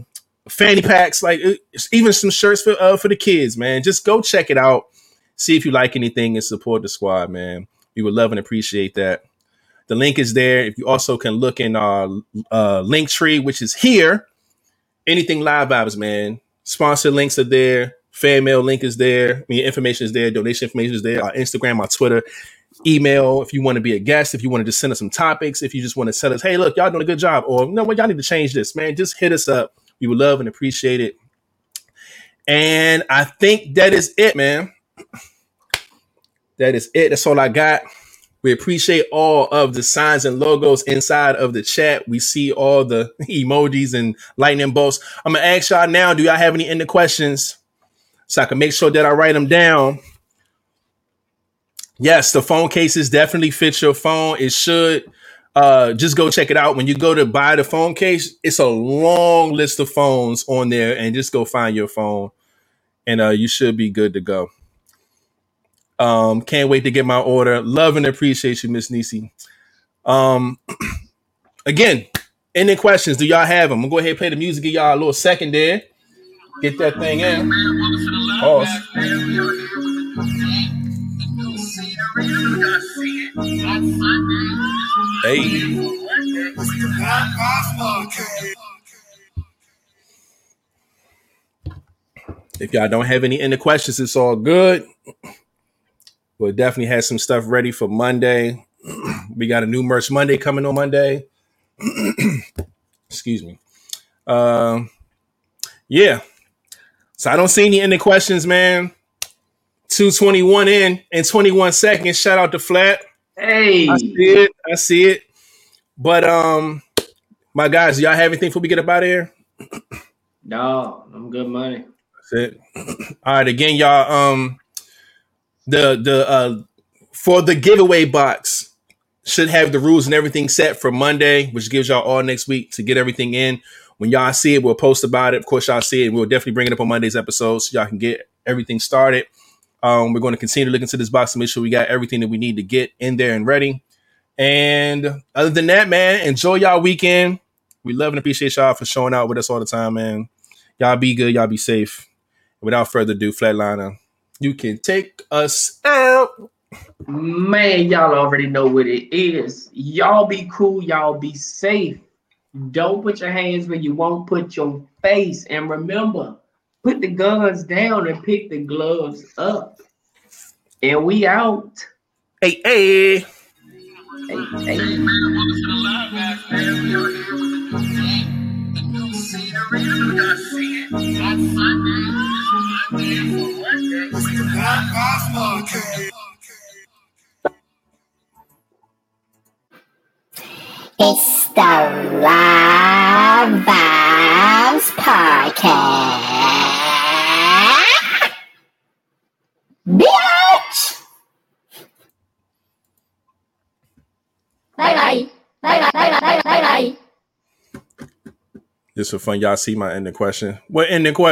fanny packs, like uh, even some shirts for uh, for the kids, man. Just go check it out. See if you like anything and support the squad, man. We would love and appreciate that. The link is there. If you also can look in our uh, Linktree, which is here. Anything live vibes, man. Sponsor links are there. Fan mail link is there. I mean, information is there. Donation information is there. Our Instagram, our Twitter, email. If you want to be a guest, if you want to just send us some topics, if you just want to tell us, hey, look, y'all doing a good job, or know what, y'all need to change this, man. Just hit us up. We would love and appreciate it. And I think that is it, man. That is it. That's all I got. We appreciate all of the signs and logos inside of the chat. We see all the emojis and lightning bolts. I'm gonna ask y'all now. Do y'all have any end questions? So I can make sure that I write them down. Yes, the phone cases definitely fit your phone. It should. Uh, just go check it out. When you go to buy the phone case, it's a long list of phones on there, and just go find your phone, and uh, you should be good to go. Um, can't wait to get my order. Love and appreciate you, Miss Nisi. Um, again, any questions? Do y'all have them? I'm gonna go ahead and play the music. Give y'all a little second there. Get that thing in. Pause. Hey. If y'all don't have any any questions, it's all good. We'll definitely have some stuff ready for Monday. we got a new merch Monday coming on Monday. Excuse me. Um, yeah. So I don't see any any questions, man. 221 in and 21 seconds. Shout out to Flat. Hey. I see it. I see it. But um, my guys, y'all have anything before we get up out of here? No, I'm good money. That's it. All right, again, y'all. Um, the the uh for the giveaway box should have the rules and everything set for Monday, which gives y'all all next week to get everything in. When y'all see it, we'll post about it. Of course, y'all see it. We'll definitely bring it up on Monday's episode so y'all can get everything started. Um, we're going to continue to look into this box to make sure we got everything that we need to get in there and ready. And other than that, man, enjoy y'all weekend. We love and appreciate y'all for showing out with us all the time, man. Y'all be good. Y'all be safe. Without further ado, Flatliner, you can take us out. Man, y'all already know what it is. Y'all be cool. Y'all be safe. Don't put your hands where you won't put your face. And remember, put the guns down and pick the gloves up. And we out. Hey, hey. Hey, hey. It's the Live Vibes Podcast. Bitch! Bye bye. Bye bye. Bye bye. Bye bye. Just for fun, y'all see my ending question. What ending question?